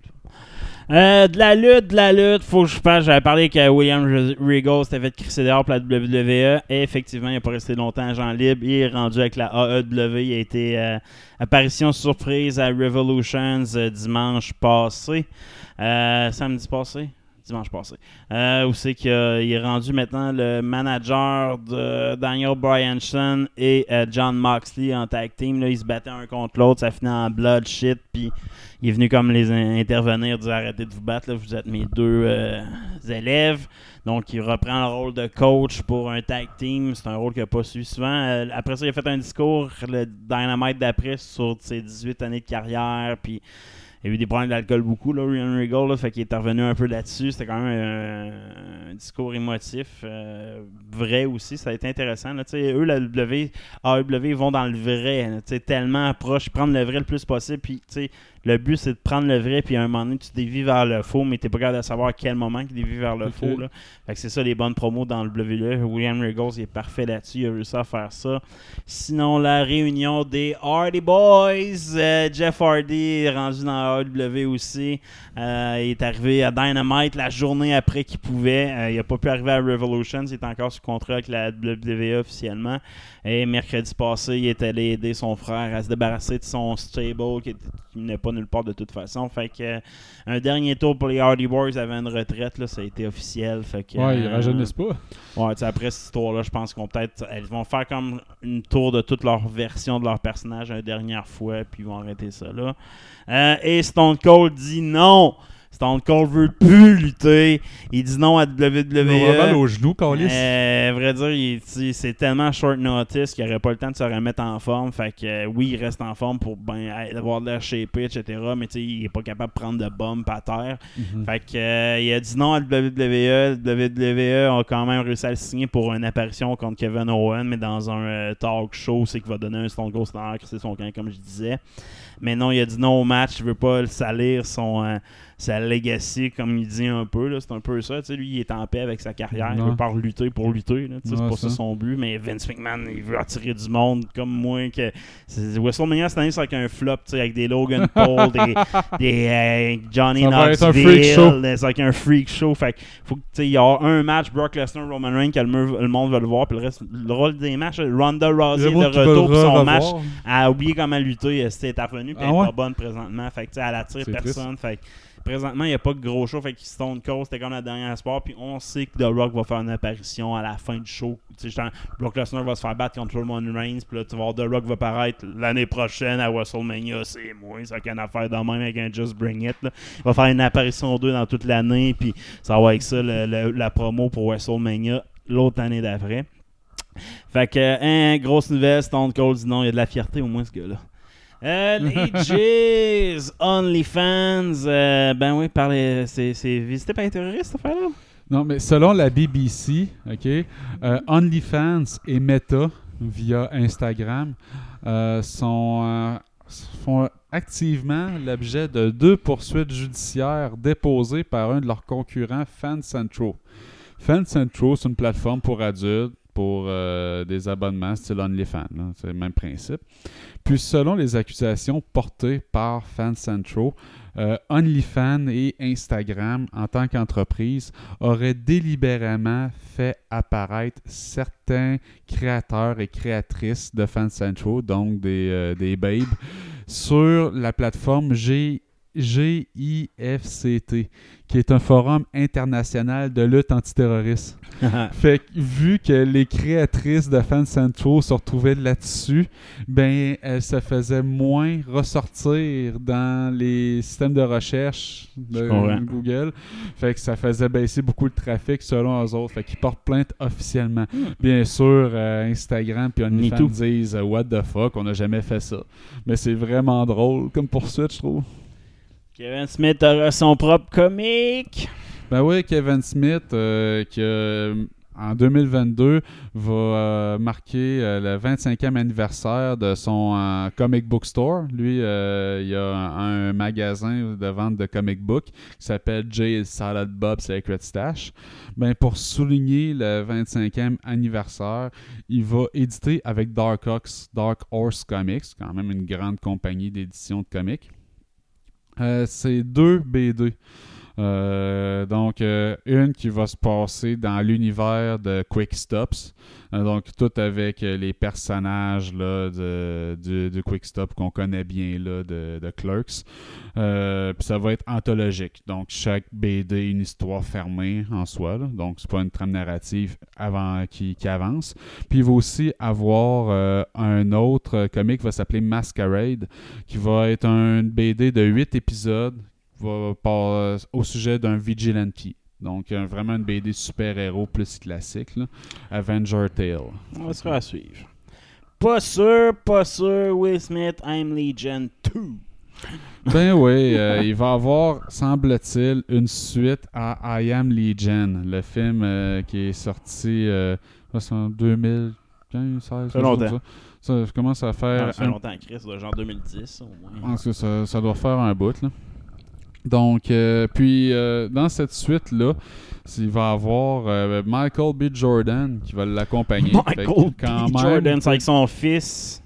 Euh, de la lutte, de la lutte, faut que je parle. J'avais parlé que William Regal s'était fait crisser dehors pour la WWE. Et effectivement, il n'a pas resté longtemps agent libre. Il est rendu avec la AEW. Il a été euh, apparition surprise à Revolutions euh, dimanche passé. Samedi passé? Dimanche passé. Euh, où c'est qu'il est rendu maintenant le manager de Daniel Bryanson et John Moxley en tag team. Là, ils se battaient un contre l'autre, ça finit en blood shit, puis il est venu comme les in- intervenir, dire arrêtez de vous battre, là, vous êtes mes deux euh, élèves. Donc il reprend le rôle de coach pour un tag team. C'est un rôle qu'il n'a pas su souvent. Euh, après ça, il a fait un discours, le Dynamite d'après, sur ses 18 années de carrière, puis il a eu des problèmes d'alcool beaucoup, là, Ryan Regal, là, fait qu'il est revenu un peu là-dessus. C'était quand même un, discours émotif, euh, vrai aussi. Ça a été intéressant. Là, eux, la W, AEW, ils vont dans le vrai, là, tellement proche, prendre le vrai le plus possible. Puis, tu sais, le but, c'est de prendre le vrai, puis à un moment donné, tu dévies vers le faux, mais tu pas capable de savoir à quel moment qu'il dévie vers le faux. Là. Fait que c'est ça, les bonnes promos dans le WWE. William Regal, il est parfait là-dessus. Il a réussi à faire ça. Sinon, la réunion des Hardy Boys. euh, Jeff Hardy est rendu dans la AEW aussi. Euh, il est arrivé à Dynamite la journée après qu'il pouvait. Euh, il n'a pas pu arriver à Revolution. Il est encore sous contrat avec la WWE officiellement. Et mercredi passé, il est allé aider son frère à se débarrasser de son stable qui, était- qui n'est pas nulle part de toute façon. Fait que euh, un dernier tour pour les Hardy Boys avant une retraite, là, ça a été officiel. Fait que, Ouais, ils euh, rajeunissent pas. Ouais, après cette histoire-là, je pense qu'on peut-être. Elles vont faire comme une tour de toute leur version de leur personnage une dernière fois, puis ils vont arrêter ça là. Euh, et Stone Cold dit non! Stone Cold veut plus lutter. Il dit non à WWE. On va mal aux genoux, Calis. Euh, vrai dire, il- c'est tellement short notice qu'il n'aurait pas le temps de se remettre en forme. Fait que euh, oui, il reste en forme pour ben, avoir de l'air shapé, etc. Mais il est pas capable de prendre de bump à terre. Mhm. Fait que euh, il a dit non à WWE. WWE a quand même réussi à le signer pour une apparition contre Kevin Owen, mais dans un euh, talk show, c'est qu'il va donner un Stone Cold Stunner, c'est son camp, comme je disais. Mais non, il a dit non au match. Il veut pas le salir son, euh, sa legacy, comme il dit un peu. C'est un peu ça. tu sais, Lui, il est en paix avec sa carrière. Il Ouais. veut pas lutter pour lutter. C'est pas ça son but. Mais Vince McMahon, il veut attirer du monde comme moi. Que... WrestleMania cette année, c'est avec un flop. tu sais, Avec des Logan Paul, des, des euh, Johnny Knoxville. C'est avec un freak show. Fait faut que, tu sais, il y a un match, Brock Lesnar, Roman Reigns, que le, monde veut le voir. Puis le reste, le rôle des matchs, Ronda Rousey Le de retour pour son match. Elle a oublié comment lutter, elle s'était puis Ah elle est ouais? pas bonne présentement. Fait que, tu sais, elle attire personne. Fait que, présentement, il n'y a pas de gros show. Fait que Stone Cold, c'était comme la dernière sport. Puis on sait que The Rock va faire une apparition à la fin du show. Tu sais, Brock Lesnar va se faire battre contre Roman Reigns. Puis là, tu vas voir The Rock va paraître l'année prochaine à WrestleMania. C'est moi, ça n'a affaire de même avec un Just Bring It. là. Il va faire une apparition ou deux dans toute l'année. Puis ça va être ça, le- le- la promo pour WrestleMania l'autre année d'après. Fait que, hein, grosse nouvelle, Stone Cold dit non, il y a de la fierté au moins, ce gars-là. Euh, les Jays, OnlyFans, euh, ben oui, par les- c'est c'est visité par les terroristes, cette affaire-là? Non, mais selon la BBC, OK, euh, OnlyFans et Meta, via Instagram, euh, sont, font activement l'objet de deux poursuites judiciaires déposées par un de leurs concurrents, Fan Central. Fan Central, c'est une plateforme pour adultes, pour euh, des abonnements, style OnlyFans. C'est le même principe. Puis, selon les accusations portées par Fan Central, euh, OnlyFans et Instagram, en tant qu'entreprise, auraient délibérément fait apparaître certains créateurs et créatrices de Fan Central, donc des, euh, des babes, sur la plateforme G- GIFCT, qui est un forum international de lutte antiterroriste. Fait que vu que les créatrices de Fan Central se retrouvaient là-dessus, ben elles se faisaient moins ressortir dans les systèmes de recherche de. Google. Fait que ça faisait baisser beaucoup le trafic selon eux autres. Fait qu'ils portent plainte officiellement. Bien sûr, euh, Instagram puis OnlyFans disent euh, What the fuck, on n'a jamais fait ça. Mais c'est vraiment drôle comme poursuite, je trouve. Kevin Smith aura son propre comique. Ben oui, Kevin Smith, euh, qui euh, en 2022 va euh, marquer le 25e anniversaire de son comic book store. Lui, il y a un, magasin de vente de comic book qui s'appelle J. Salad Bob Secret Stash. Ben, pour souligner le 25e anniversaire, il va éditer avec Dark Horse, Dark Horse Comics, quand même une grande compagnie d'édition de comics. Euh, c'est deux BD. Euh, donc, euh, une qui va se passer dans l'univers de Quick Stops. Euh, donc, tout avec euh, les personnages là, de, Quick Stop qu'on connaît bien là, de, de Clerks. Euh, Puis ça va être anthologique. Donc, chaque BD, une histoire fermée en soi. là. Donc, c'est pas une trame narrative avant, qui, qui avance. Puis, il va aussi avoir un autre comic qui va s'appeler Masquerade, qui va être un BD de 8 épisodes va par- au sujet d'un vigilante. Donc, euh, vraiment une BD super-héros plus classique. là. Avenger Tale. On va se faire à suivre. Pas sûr, pas sûr, Will Smith, I'm Legion 2. Ben oui, euh, il va avoir, semble-t-il, une suite à I Am Legion, le film euh, qui est sorti euh, en 2015, 16, Ça longtemps. Ça, commence à faire Ah, ça fait un longtemps, Chris, genre 2010 au moins. En tout cas, ça, ça doit faire un bout. Là. Donc, euh, puis euh, dans cette suite-là, il va avoir euh, Michael B. Jordan qui va l'accompagner. Michael B. Jordan, c'est avec son fils.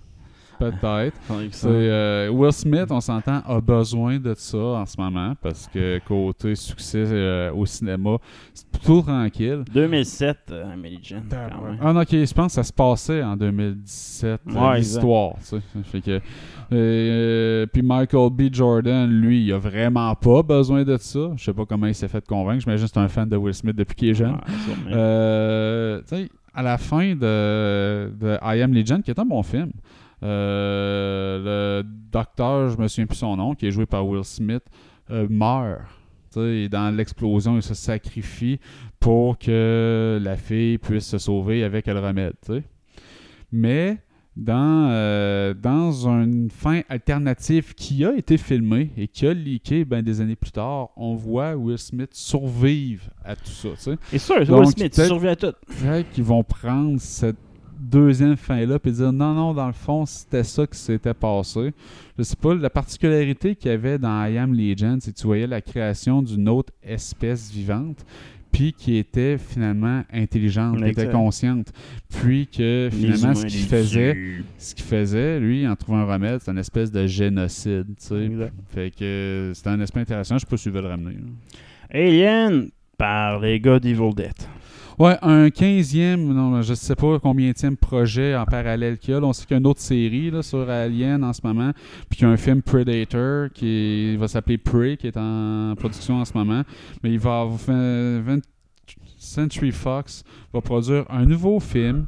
Peut-être. Euh, Will Smith, on s'entend, a besoin de ça en ce moment parce que côté succès euh, au cinéma, c'est plutôt tranquille. 2007, euh, I'm Legion. quand même. Ah non, ok, je pense que ça se passait en 2017, euh, Ouais, l'histoire. tu sais. Fait que, euh, puis Michael B. Jordan, lui, il a vraiment pas besoin de ça. Je sais pas comment il s'est fait convaincre. J'imagine que c'est un fan de Will Smith depuis qu'il est jeune. Ouais. Euh, à la fin de, de I Am Legend, qui est un bon film, le docteur, je me souviens plus son nom, qui est joué par Will Smith, euh, meurt. Et dans l'explosion, il se sacrifie pour que la fille puisse se sauver avec le remède. tu sais. Mais dans, euh, dans une fin alternative qui a été filmée et qui a leaké ben, des années plus tard, on voit Will Smith survivre à tout ça. tu sais. Et sûr, Will Donc, Smith, il peut-être- survit à tout. Peut-être qu'ils vont prendre cette deuxième fin-là, puis dire non, non, dans le fond, c'était ça qui s'était passé. Je sais pas, la particularité qu'il y avait dans I Am Legend, c'est que tu voyais la création d'une autre espèce vivante, puis qui était finalement intelligente, qui était consciente. Puis que finalement, ce qu'il faisait, ce qu'il faisait, lui, en trouvant un remède, c'est une espèce de génocide, tu sais. Fait que c'était un aspect intéressant, je sais pas si veux le ramener. Alien par les gars d'Evil Dead. Ouais, un 15e, non, je sais pas combien de projet en parallèle qu'il y a. On sait qu'il y a une autre série là, sur Alien en ce moment, puis qu'il y a un film Predator qui va s'appeler Prey, qui est en production en ce moment. Mais il va avoir 20 20 Century Fox va produire un nouveau film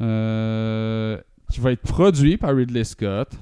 euh, qui va être produit par Ridley Scott,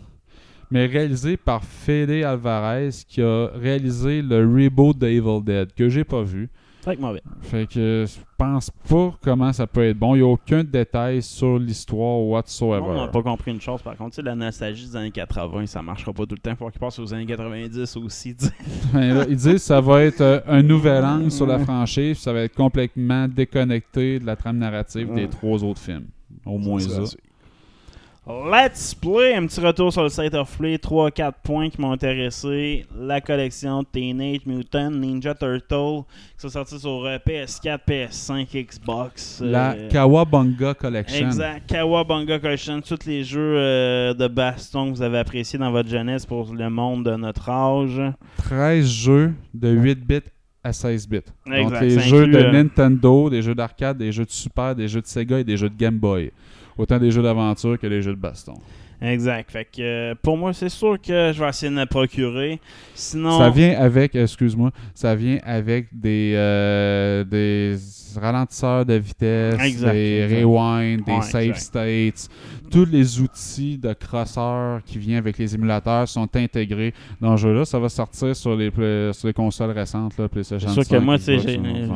mais réalisé par Fede Alvarez, qui a réalisé le reboot de Evil Dead, que j'ai pas vu. Fait que mauvais. Fait que je pense pas comment ça peut être bon. Il n'y a aucun détail sur l'histoire whatsoever. On n'a pas compris une chose, par contre, tu sais, la nostalgie des années 80, ça marchera pas tout le temps. Faut qu'il passe aux années 90 aussi. Ben là, ils disent que ça va être euh, un nouvel angle sur la franchise, puis ça va être complètement déconnecté de la trame narrative des trois autres films. Au moins ça. Let's Play, un petit retour sur le site of Play, 3-4 points qui m'ont intéressé. La collection Teenage Mutant Ninja Turtle qui sont sortis sur euh, PS4, PS5, Xbox. La euh, Kawabunga Collection. Exact. Kawabunga Collection, tous les jeux euh, de baston que vous avez appréciés dans votre jeunesse pour le monde de notre âge. 13 jeux de 8 bits à 16 bits. Donc Exact, les ça jeux inclut, de euh, Nintendo, des jeux d'arcade, des jeux de Super, des jeux de Sega et des jeux de Game Boy. Autant des jeux d'aventure que des jeux de baston. Exact. Fait que euh, pour moi, c'est sûr que je vais essayer de me procurer. Sinon. Ça vient avec, excuse-moi, ça vient avec des, euh, des ralentisseurs de vitesse, Exact, des exact. rewind, des Ouais, save exact. states. Tous les outils de crosseur qui viennent avec les émulateurs sont intégrés dans le jeu-là. Ça va sortir sur les, sur les consoles récentes, là, C'est PlayStation sûr que 5, moi, Xbox,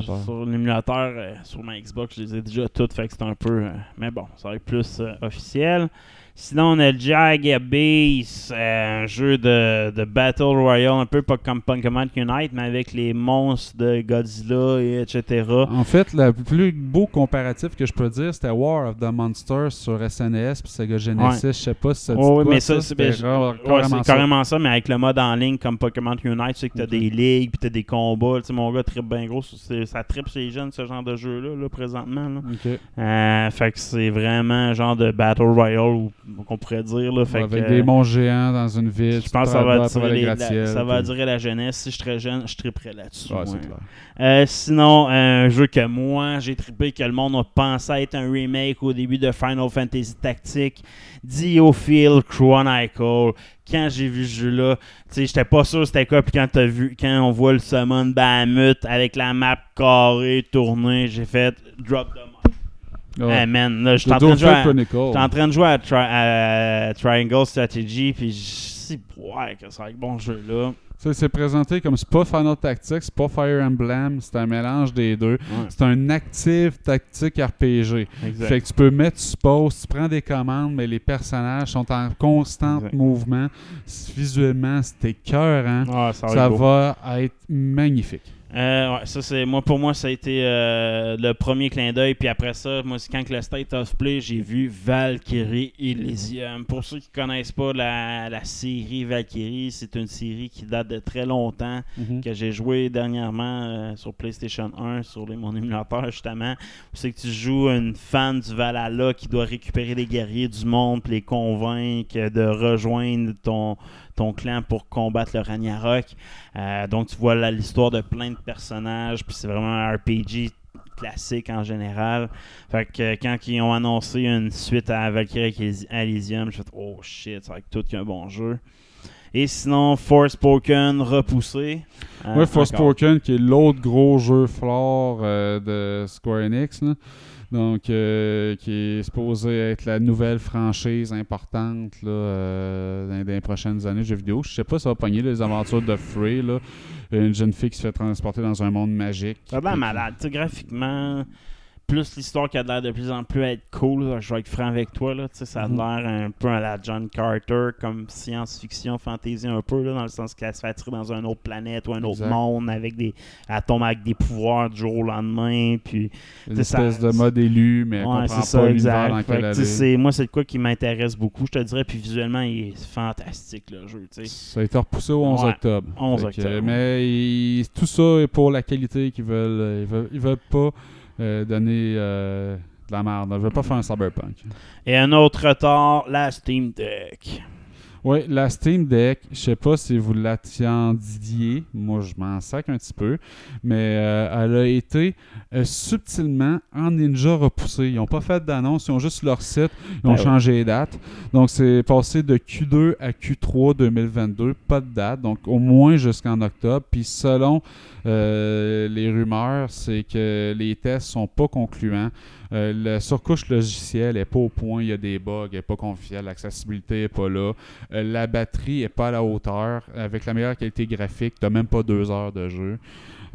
s'entend. sur l'émulateur, euh, sur ma Xbox, je les ai déjà toutes, fait que c'est un peu. mais bon, ça va être plus officiel. Sinon, on a Jag Abyss, euh, un jeu de, de Battle Royale, un peu pas comme Pokémon Unite, mais avec les monstres de Godzilla, et etc. En fait, le plus beau comparatif que je peux dire, c'était War of the Monsters sur SNES puis Sega Genesis. Je sais pas si ça dit Ouais, ouais, quoi, mais ça, c'est ouais, carrément c'est ça. carrément ça, mais avec le mode en ligne comme Pokémon Unite, tu sais que t'as des ligues, puis t'as des combats. Tu sais, mon gars tripe bien gros, ça tripe chez les jeunes, ce genre de jeu-là, là, présentement. Là. Euh, fait que c'est vraiment un genre de Battle Royale, ou- qu'on pourrait dire. Là, fait avec que, des monstres géants dans une ville. Je pense que ça va, attirer la, ça va attirer la jeunesse. Si je serais jeune, je triperais là-dessus. Ouais, ouais. Euh, sinon, un jeu que moi, j'ai trippé, que le monde a pensé être un remake au début de Final Fantasy Tactique, Diophile Chronicle. Quand j'ai vu ce jeu-là, tu sais, j'étais pas sûr c'était quoi. Puis quand t'as vu, quand on voit le summon Bahamut avec la map carrée tournée, j'ai fait drop the Ouais. Hey man, là, je suis en train de jouer à- Chronicle. J'étais en train de jouer à, Tri- à Triangle Strategy, puis je ouais, que ça va être bon ce jeu-là. Ça, C'est présenté comme c'est pas Final Tactics, c'est pas Fire Emblem, c'est un mélange des deux. C'est un active tactique RPG. exact. Fait que tu peux mettre, tu poses, tu prends des commandes, mais les personnages sont en constant Exact. mouvement. Visuellement, c'est écœurant. Ah, ça va Ça va être magnifique. Euh, ouais, ça c'est moi pour moi ça a été euh, le premier clin d'œil. Puis après ça moi c'est quand que le State of Play j'ai vu Valkyrie Elysium. Pour ceux qui connaissent pas la, la série Valkyrie c'est une série qui date de très longtemps que j'ai joué dernièrement euh, sur PlayStation 1 sur les, mon émulateur justement. C'est que tu joues une fan du Valhalla qui doit récupérer les guerriers du monde puis les convaincre de rejoindre ton ton clan pour combattre le Ragnarok euh, donc tu vois l'histoire de plein de personnages, puis c'est vraiment un RPG classique en général. Fait que euh, quand ils ont annoncé une suite à Valkyrie Elysi- Elysium, je fait oh shit, ça va être tout qu'un bon jeu. Et sinon, Forspoken repoussé. Euh, Ouais, encore. Forspoken, qui est l'autre gros jeu flore euh, de Square Enix. là. Donc, euh, qui est supposé être la nouvelle franchise importante là, euh, dans, les prochaines années de jeux vidéo. Je sais pas si ça va pogner les aventures de Frey. Là. Une jeune fille qui se fait transporter dans un monde magique. L'air malade, graphiquement. Plus l'histoire qui a l'air de plus en plus être cool. là. Je vais être franc avec toi. Là. Ça a Mhm. l'air un peu à la John Carter, comme science-fiction, fantasy un peu, là, dans le sens qu'elle se fait attirer dans une autre planète ou un autre Exact. monde. avec des Elle tombe avec des pouvoirs du jour au lendemain. Puis, Une ça. espèce de mode élu, mais ouais, c'est pas ça, dans exact. Fait lequel que, elle est. moi, c'est de quoi qui m'intéresse beaucoup, je te dirais. Puis visuellement, il est fantastique, le jeu. tu sais. Ça a été repoussé au 11 Ouais, octobre. 11 Fait que, octobre. mais tout ça est pour la qualité qu'ils veulent. euh, Ils veulent, ils veulent pas euh, donner euh, de la merde. Ils veulent pas faire un cyberpunk. Et un autre retard, la Steam Deck. Oui, la Steam Deck, je sais pas si vous l'attendiez, moi je m'en sac un petit peu, mais euh, elle a été euh, subtilement en ninja repoussée. Ils n'ont pas fait d'annonce, ils ont juste leur site, ils ont Ben changé les dates. Donc c'est passé de Q2 à Q3 2022, pas de date, donc au moins jusqu'en octobre. Puis selon euh, les rumeurs, c'est que les tests sont pas concluants. Euh, la surcouche logicielle est pas au point, il y a des bugs, elle n'est pas confiable, l'accessibilité n'est pas là. Euh, la batterie est pas à la hauteur. Avec la meilleure qualité graphique, tu même pas deux heures de jeu.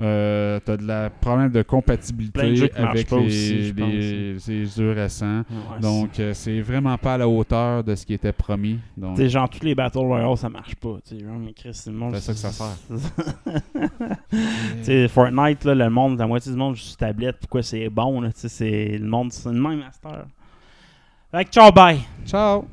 Euh, tu as de la problème de compatibilité de avec les, aussi, les- les jeux récents. Ouais, Donc, euh, c'est vraiment pas à la hauteur de ce qui était promis. Donc, genre, tous les Battle Royale, ça marche pas. Tu sais, genre, mais Chris, le monde. C'est ça que ça sert. Fortnite, là, le monde, la moitié du monde joue sur tablette. Pourquoi c'est bon, là? C'est le monde, c'est le même master. Fait que ciao, bye! ciao!